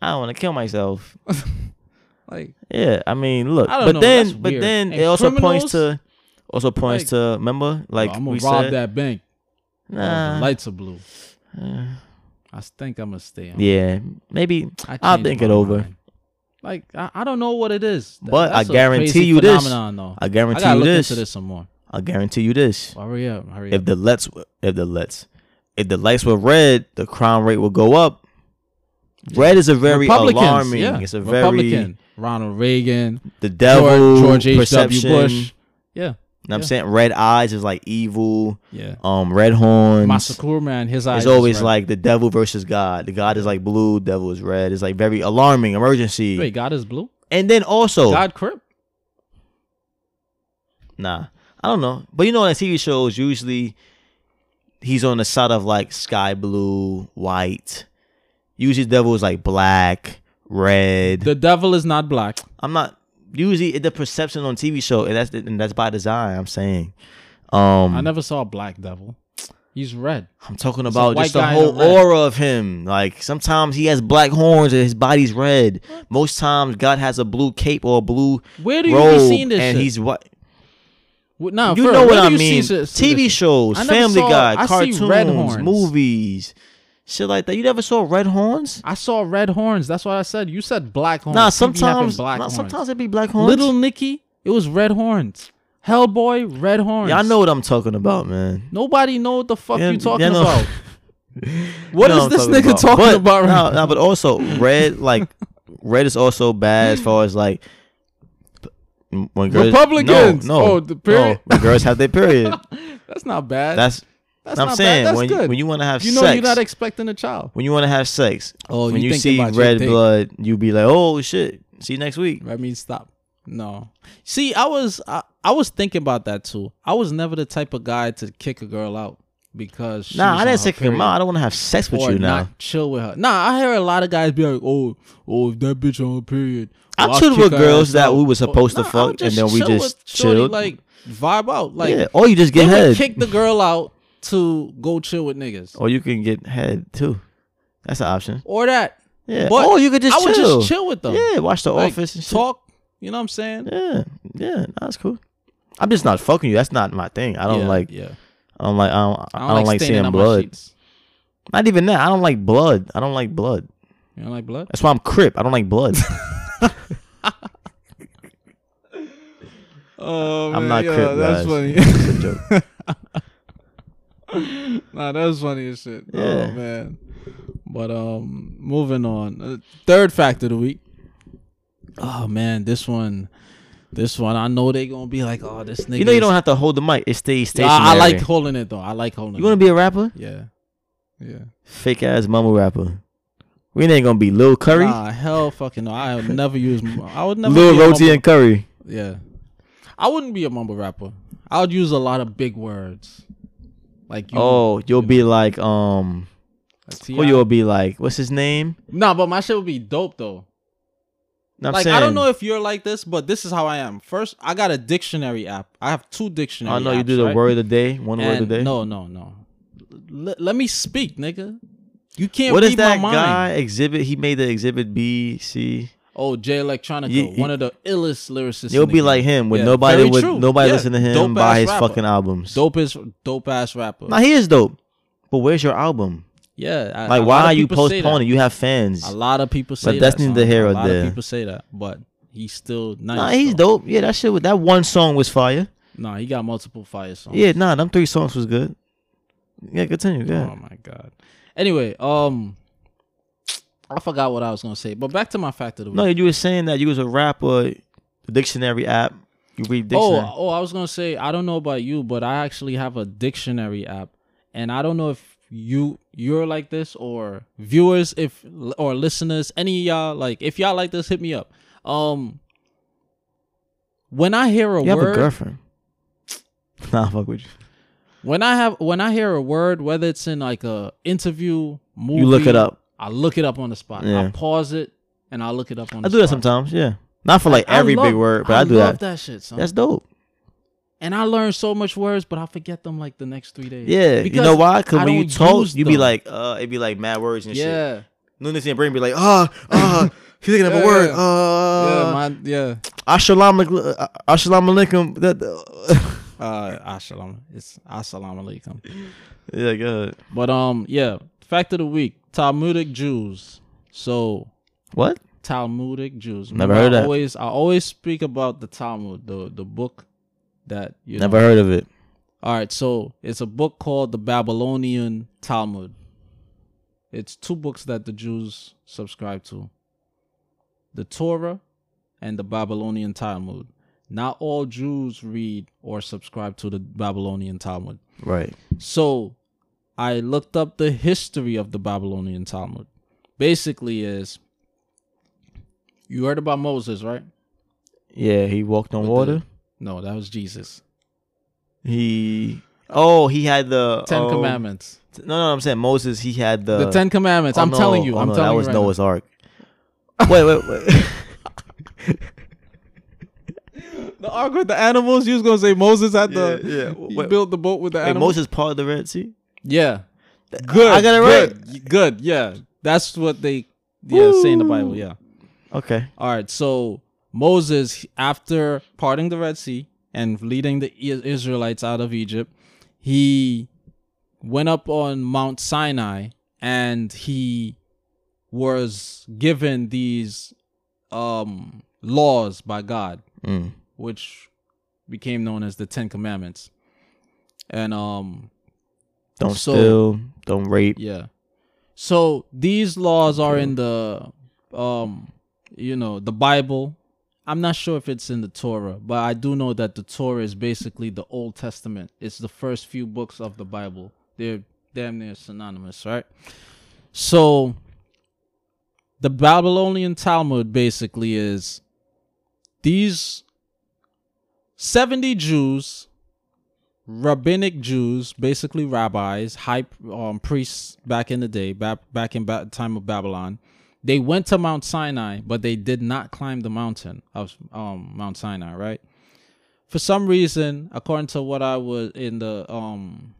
I don't want to kill myself. like Yeah, I mean, look, I don't but know, then, that's but weird. then And it also criminals- points to, also points Like- to. Remember, like I'm we gonna rob said, that bank. Oh, nah, the lights are blue. uh, I think I'm gonna stay on. yeah, maybe. I I'll changed think my it over. mind. Like I, I don't know what it is. But I guarantee you this. Though. I I guarantee gotta you this. this some more. I guarantee you this. Hurry up, hurry If up. the lights, if the lights, if the lights were red, the crime rate would go up. Red is a very alarming. yeah. It's a very Republican. Ronald Reagan, the devil George, George H. W. Bush. Yeah, You know what I'm saying red eyes is like evil. yeah. Um, red horns. Masakur man, his eyes. It's is always like the devil versus God. The God is like blue, devil is red. It's like very alarming, emergency. wait, God is blue. And then also, God Crip. nah, I don't know. But you know, in TV shows, usually he's on the side of like sky blue, white. Usually, the devil is like black, red. The devil is not black. I'm not usually the perception on TV show, and that's and that's by design. I'm saying. Um, I never saw a black devil. He's red. I'm talking about just the guy in a whole aura of him. Like sometimes he has black horns and his body's red. Most times God has a blue cape or a blue Where do you robe, be seeing this and shit? he's what Wh- Nah, you know what I mean. TV shows, Family saw- Guy, I cartoons, movies, shit like that. You never saw red horns? I saw red horns. That's what I said. You said black horns. Nah, He be having sometimes, black nah, horns. sometimes it be black horns. Little Nicky, it was red horns. Hellboy, red horns. yeah, I know what I'm talking about, man. Nobody know what the fuck Yeah, you talking yeah, no. about. What is this nigga talking But, about right nah, now? nah, but also red, like red is also bad as far as like when girls, Republicans. No, no, Oh, the period? no, when girls have their period. That's not bad. That's That's I'm not saying bad. That's when good. you, when you want to have sex. you know sex, you're not expecting a child. when you want to have sex, Oh, when you you, see red dick. blood, you be like, oh shit. See you next week. I mean, stop. No. See, I was I, I was thinking about that too. I was never the type of guy to kick a girl out because she Nah, was I on didn't her say kick him out. I don't want to have sex with or you now. not chill with her. Nah, I hear a lot of guys be like, "Oh, oh, if that bitch on her period." I well, I'll chilled with girls that out." we were supposed to Nah, fuck, and then we just with shorty, like vibe out, like yeah, or you just get head, kick the girl out to go chill with niggas, or you can get head too. That's an option. or that. Yeah, But or you could just I would chill. just chill with them. Yeah, watch The Like, Office and shit. talk. You know what I'm saying? Yeah, yeah, that's cool. I'm just not fucking you. That's not my thing. I don't Yeah, like. Yeah, I don't like. I don't. I don't, like, staining seeing blood. Not even that. I don't like blood. I don't like blood. You don't like blood? That's why I'm crip. I don't like blood. Oh, I'm not crip, That's guys. funny. It's a joke. nah, that was funny as shit. Yeah. Oh man. But um, moving on. Uh, third fact of the week. Oh man, this one, this one. I know they gonna be like, oh, this nigga. You know you don't have to hold the mic. It stays stationary. I, I like holding it though. I like holding. You want to be a rapper? Yeah, yeah. Fake ass mumble rapper. We ain't gonna be Lil Curry, Nah, hell, fucking no. I would never use. I would never. Lil Roti and Curry. Yeah, I wouldn't be a mumble rapper. I would use a lot of big words. Like you. Oh, you'll you be like um. Who you'll be like? What's his name? Nah, but my shit would be dope though. No, like saying, I don't know if you're like this, but this is how I am. First, I got a dictionary app. I have two dictionary. I know you do the right? word of the day, one word a And day. No, no, no. L- let me speak, nigga. You can't what is that guy exhibit? He made the exhibit B, C. Oh, Jay Electronica, one of the illest lyricists. You'll be game. like him. With Yeah, nobody very would true. nobody Yeah, listen to him dope buy his rapper. fucking albums. dope as dope ass rapper. Nah, he is dope. But where's your album? yeah, a- Like, why are you people say that. postponing? You have fans. A lot of people say But that's that. neither son. here a lot there. of people say that, but he's still nice. Nah, he's though. dope. Yeah, that shit. That one song was fire. Nah, he got multiple fire songs. Yeah, nah, them three songs was good. Yeah, continue. Yeah. Oh my god. Anyway, um, I forgot what I was gonna say, but back to my fact of the week. No, you were saying that you was a rapper. The dictionary app. You read dictionary. Oh, oh, I was gonna say I don't know about you, but I actually have a dictionary app, and I don't know if you you're like this or viewers, if or listeners, any of y'all like if y'all like this, hit me up. Um, when I hear a you have word, a girlfriend. Nah, fuck with you. When I have when I hear a word, whether it's in like a interview, movie, You look it up. I look it up on the spot. Yeah. I pause it and I look it up on. the I do that sometimes. Yeah, not for like I every love- big word, but I, do love that. that shit. Son. That's dope. and I learn so much words, but I forget them like the next three days. Yeah, you know why? Because when you talk, you be like, uh, it be like mad words and shit. yeah, Nunes and Brain be like, ah, ah, he's thinking of Yeah, a word. yeah. Uh, yeah, my, yeah. Alaikum. uh, Assalamu alaikum. That, Uh, assalam. It's assalamu alaikum. yeah, good. But um, yeah. Fact of the week: Talmudic Jews. So What? Talmudic Jews. Never Remember, heard I that. Always, I always speak about the Talmud, the the book that you Never know. heard of it. All right, so it's a book called the Babylonian Talmud. It's two books that the Jews subscribe to: the Torah and the Babylonian Talmud. Not all Jews read or subscribe to the Babylonian Talmud. Right. So I looked up the history of the Babylonian Talmud. Basically is you heard about Moses, right? Yeah, he walked on With water. the- no, that was Jesus. He. Oh, he had the Ten um, Commandments. No, no, I'm saying Moses. He had the the Ten Commandments. Oh, I'm no. telling you. Oh, I'm no, telling that was right Noah's Ark. wait, wait, wait. The ark with the animals. You was gonna say Moses had the Yeah, yeah. he Wait. built the boat with the Wait, animals. Moses part of the Red Sea. Yeah. Good. I got it right. Good. Yeah. That's what they yeah say in the Bible. Yeah. Okay. All right, so Moses, after parting the Red Sea and leading the Israelites out of Egypt, he went up on Mount Sinai and he was given these um, laws by God, Mm. which became known as the Ten Commandments. And um, Don't So- steal. Don't rape. yeah. So these laws are in the um you know, the Bible. I'm not sure if it's in the Torah, but I do know that the Torah is basically the Old Testament. It's the first few books of the Bible. They're damn near synonymous, right? So the Babylonian Talmud basically is these 70 Jews rabbinic Jews, basically rabbis, high um, priests back in the day, back back in ba- time of Babylon. They went to Mount Sinai, but they did not climb the mountain of um, Mount Sinai. Right? For some reason, according to what I was in the um,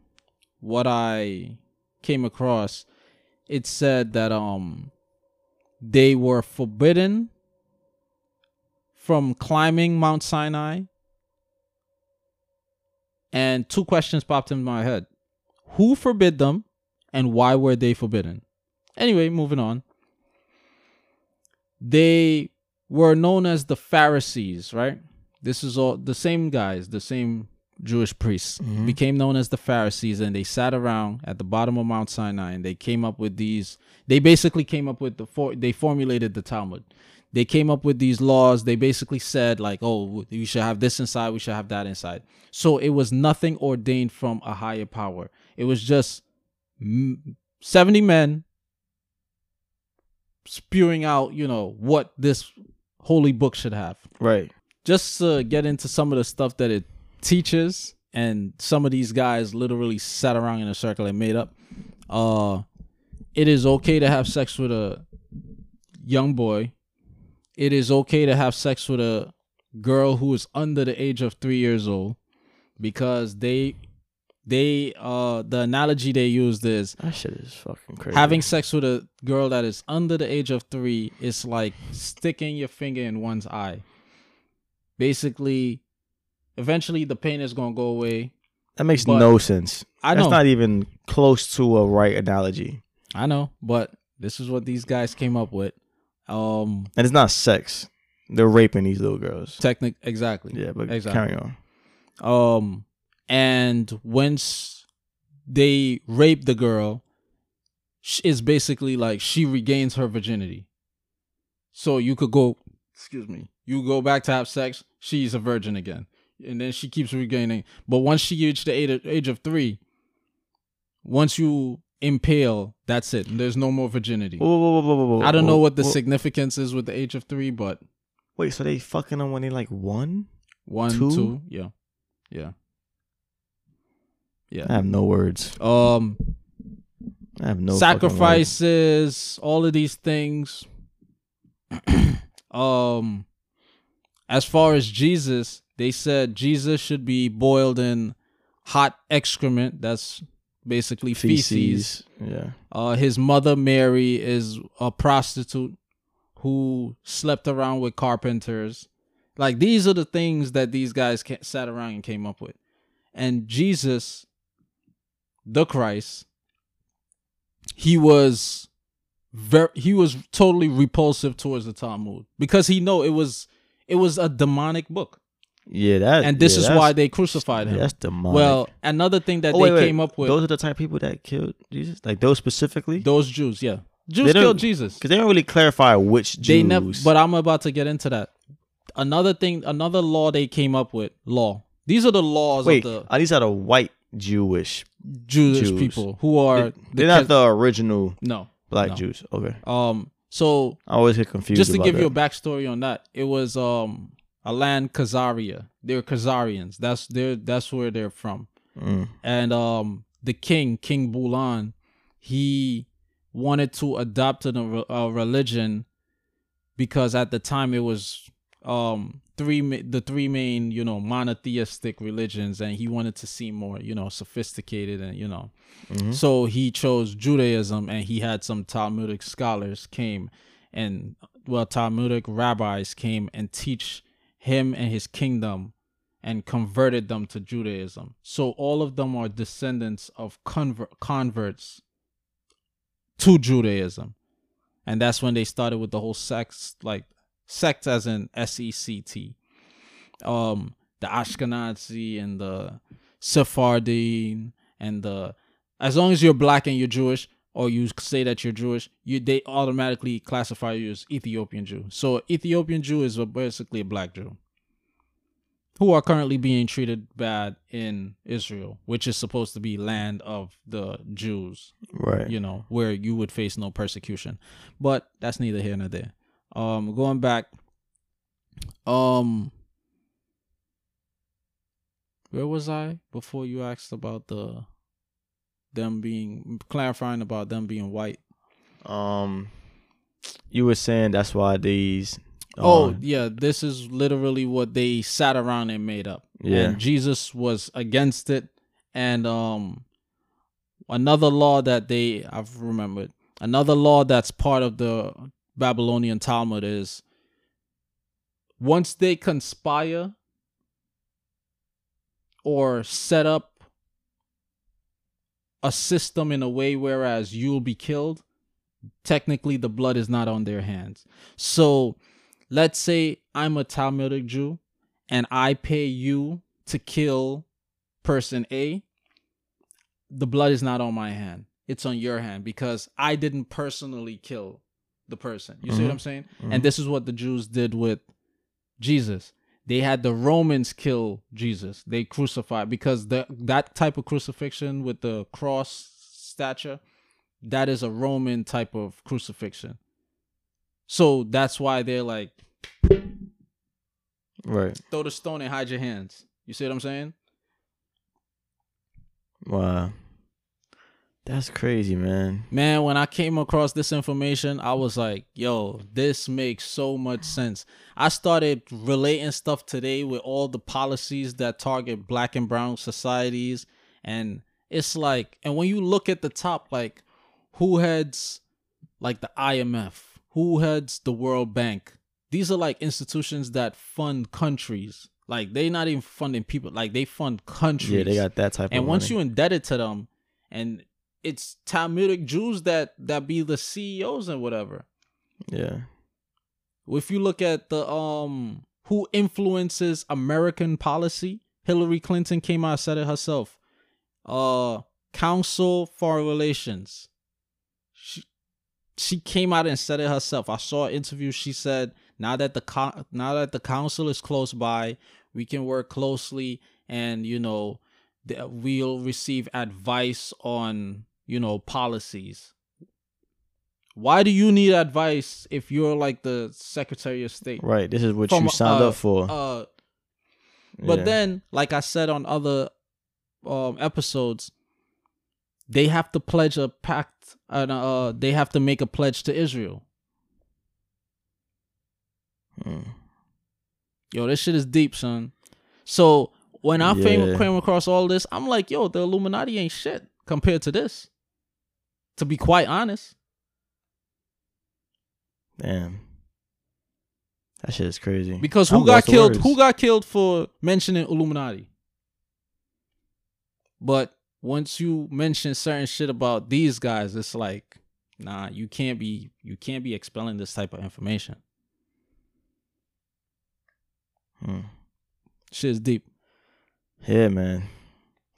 what I came across, it said that um, they were forbidden from climbing Mount Sinai and two questions popped in my head. Who forbid them and why were they forbidden? Anyway, moving on. They were known as the Pharisees, right? This is all the same guys, the same Jewish priests Mhm. became known as the Pharisees and they sat around at the bottom of Mount Sinai and they came up with these they basically came up with the for, they formulated the Talmud. They came up with these laws. They basically said like, "Oh, we should have this inside, we should have that inside." So it was nothing ordained from a higher power. It was just mm, 70 men spewing out, you know, what this holy book should have Right. just to get into some of the stuff that it teaches and some of these guys literally sat around in a circle and made up uh it is okay to have sex with a young boy it is okay to have sex with a girl who is under the age of 3 years old because they they uh the analogy they used is That shit is fucking crazy. having sex with a girl that is under the age of three is like sticking your finger in one's eye. Basically, eventually the pain is gonna go away. that makes no sense. I That's know, not even close to a right analogy. I know, but this is what these guys came up with. Um, And it's not sex. They're raping these little girls. technic exactly. Yeah, but Exactly. carry on. Um, and once they rape the girl, it's basically like she regains her virginity. So you could go, excuse me, you go back to have sex, she's a virgin again, and then she keeps regaining. But once she reaches the age of, age of three, once you impale, that's it. There's no more virginity. Whoa, whoa, whoa, I don't know what the significance is with the age of three, but Wait, so they fucking them when they like one? one, Two? two, yeah, yeah, Yeah. I have no words. Um, I have no sacrifices, all of these things. um, as far as Jesus, they said Jesus should be boiled in hot excrement. That's basically feces. feces. Yeah. Uh, his mother Mary is a prostitute who slept around with carpenters. Like these are the things that these guys sat around and came up with. And Jesus, the Christ, he was very he was totally repulsive towards the Talmud because he know it was it was a demonic book, Yeah, that. and this yeah, is why they crucified him. That's demonic. well, another thing that Oh, they wait, wait. came up with Those are the type of people that killed Jesus. Like those specifically. those Jews, yeah, Jews killed Jesus. Because they don't really clarify which Jews. They never, but I'm about to get into that. Another thing, another law they came up with. Law. These are the laws wait, of the are these are the white Jewish? Jewish Jews. people who are They're the not the original no. black No. Jews. Okay, Um. So I always get confused. just to give you a backstory on that, it was um a land Khazaria. They're Khazarians. That's they're that's where they're from. Mm. And um the king, King Bulan, he wanted to adopt a, a religion because at the time it was um three the three main you know monotheistic religions and he wanted to seem more you know sophisticated and you know Mhm. so he chose Judaism and he had some Talmudic scholars came and well Talmudic rabbis came and teach him and his kingdom and converted them to Judaism. So all of them are descendants of convert converts to Judaism. And that's when they started with the whole sect, like sect as in S E C T. Um the Ashkenazi and the Sephardim and the as long as you're black and you're Jewish or you say that you're Jewish, you they automatically classify you as Ethiopian Jew. So Ethiopian Jew is a- basically a black Jew who are currently being treated bad in Israel, which is supposed to be land of the Jews, Right. you know, where you would face no persecution. But that's neither here nor there. Um going back um where was I before you asked about the them being clarifying about them being white? Um, you were saying that's why these. Oh uh, yeah, this is literally what they sat around and made up. Yeah. And Jesus was against it. And um another law that they I've remembered. Another law that's part of the Babylonian Talmud is once they conspire or set up a system in a way whereas you'll be killed, technically the blood is not on their hands. So let's say I'm a Talmudic Jew and I pay you to kill person A, the blood is not on my hand. It's on your hand because I didn't personally kill the person. You see what Mhm. I'm saying? Mhm. And this is what the Jews did with Jesus. They had the Romans kill Jesus. They crucified because the that type of crucifixion with the cross stature, that is a Roman type of crucifixion. So that's why they're like, Right. throw the stone and hide your hands. You see what I'm saying? Wow. That's crazy, man. Man, when I came across this information, I was like, yo, this makes so much sense. I started relating stuff today with all the policies that target black and brown societies. And it's like, and when you look at the top, like, who heads like the IMF? Who heads the World Bank? These are like institutions that fund countries. Like, they're not even funding people, like, they fund countries Yeah, they got that type of thing. and once money. you indebted to them and it's talmudic jews that that be the ceos and whatever. Yeah. if you look at the um who influences american policy hillary clinton came out and said it herself. Uh council for relations. She she came out and said it herself. I saw an interview. She said now that the co- now that the council is close by we can work closely and you know we'll receive advice on you know policies why do you need advice if you're like the secretary of state Right. This is what From, you signed uh, up for. uh but Yeah. then like i said on other um episodes, they have to pledge a pact and uh they have to make a pledge to Israel. Mm. Yo, this shit is deep, son. So when I Yeah. came across all this, I'm like, yo, the Illuminati ain't shit compared to this. To be quite honest. Damn. That shit is crazy. Because who I'm got killed? Who got killed for mentioning Illuminati? But once you mention certain shit about these guys, it's like, nah, you can't be you can't be expelling this type of information. Hmm. Shit is deep. Yeah, man.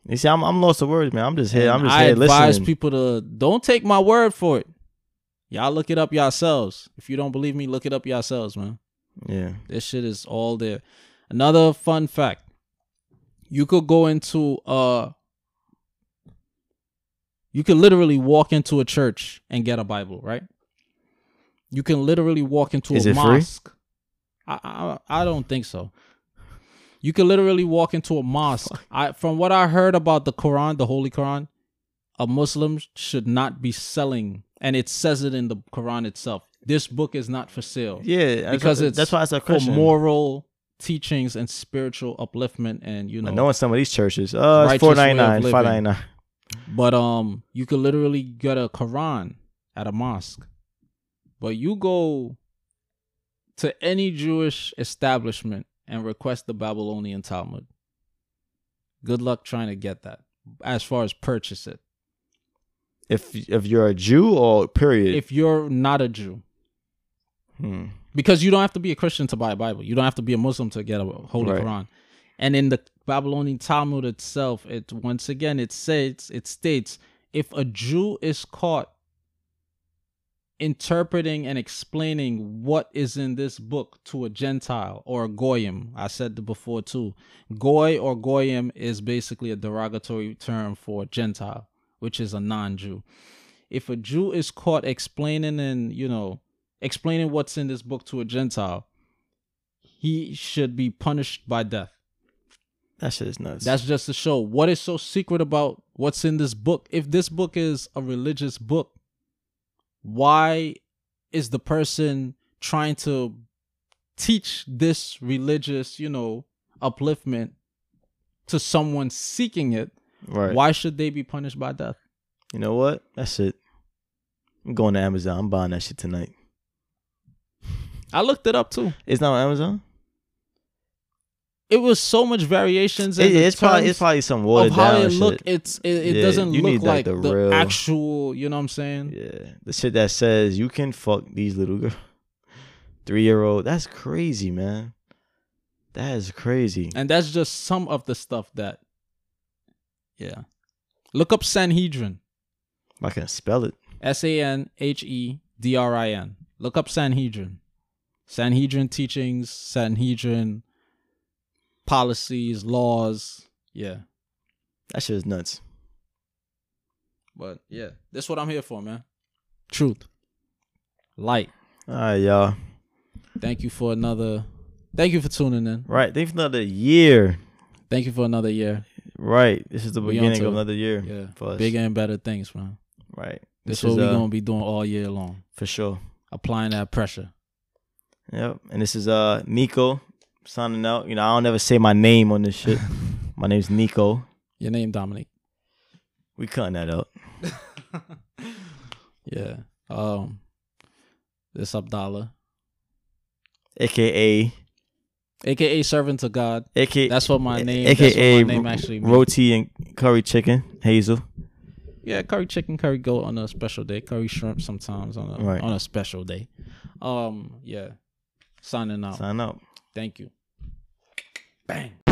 You see, I'm I'm lost for words, man. I'm just here. I'm just I here advise people to don't take my word for it. Y'all look it up yourselves. If you don't believe me, look it up yourselves, man. yeah. This shit is all there. Another fun fact. You could go into uh you could literally walk into a church and get a Bible, right? You can literally walk into Is a it free? mosque. I, I I don't think so. You could literally walk into a mosque. I from what I heard about the Quran, the Holy Quran, a Muslim should not be selling, and it says it in the Quran itself. This book is not for sale Yeah, because it's that's why it's a for moral teachings and spiritual upliftment, and you know. I know in some of these churches, uh, it's four ninety nine, five ninety nine. But um, you could literally get a Quran at a mosque, but you go to any Jewish establishment and request the Babylonian Talmud. Good luck trying to get that. As far as purchase it, If if you're a Jew or period. if you're not a Jew, Hmm. because you don't have to be a Christian to buy a Bible. You don't have to be a Muslim to get a Holy Right. Quran. And in the Babylonian Talmud itself, it once again it says it states if a Jew is caught interpreting and explaining what is in this book to a Gentile or a Goyim, I said before too. Goy or Goyim is basically a derogatory term for Gentile, which is a non-Jew. If a Jew is caught explaining and you know explaining what's in this book to a Gentile, he should be punished by death. That shit is nuts. That's just to show what is so secret about what's in this book. If this book is a religious book, why is the person trying to teach this religious, you know, upliftment to someone seeking it? right. Why should they be punished by death? You know what? That's it. I'm going to Amazon. I'm buying that shit tonight. I looked it up too. It's not on Amazon. It was so much variations. It- it's probably it's probably some watered of how down it shit. look. It's it, it Yeah, doesn't look need, like, like, the the, real- actual. You know what I'm saying? Yeah, the shit that says you can fuck these little girls. Three year old. That's crazy, man. That is crazy. And that's just some of the stuff that. Yeah, look up Sanhedrin. I can spell it. S A N H E D R I N. Look up Sanhedrin. Sanhedrin teachings, Sanhedrin policies, laws. Yeah. That shit is nuts. But yeah, that's what I'm here for, man. Truth. Light. All right, y'all. Thank you for another thank you for tuning in. Right. Thank you for another year. Thank you for another year. Right. This is the We beginning of another year Yeah. for us. Bigger and better things, man. Right. This, This is what we're uh, gonna be doing all year long. for sure. Applying that pressure. Yep. And this is uh Nico signing out. You know, I don't ever say my name on this shit. my name's Nico. Your name, Dominic. We cutting that out. Yeah. Um this Abdallah. AKA AKA servant to God. AKA That's what my name AKA that's what my name actually means. roti and curry chicken, Hazel. Yeah, curry chicken, curry goat on a special day, curry shrimp sometimes on a Right. on a special day. Um, yeah. Signing out. Sign out. Thank you. Bang.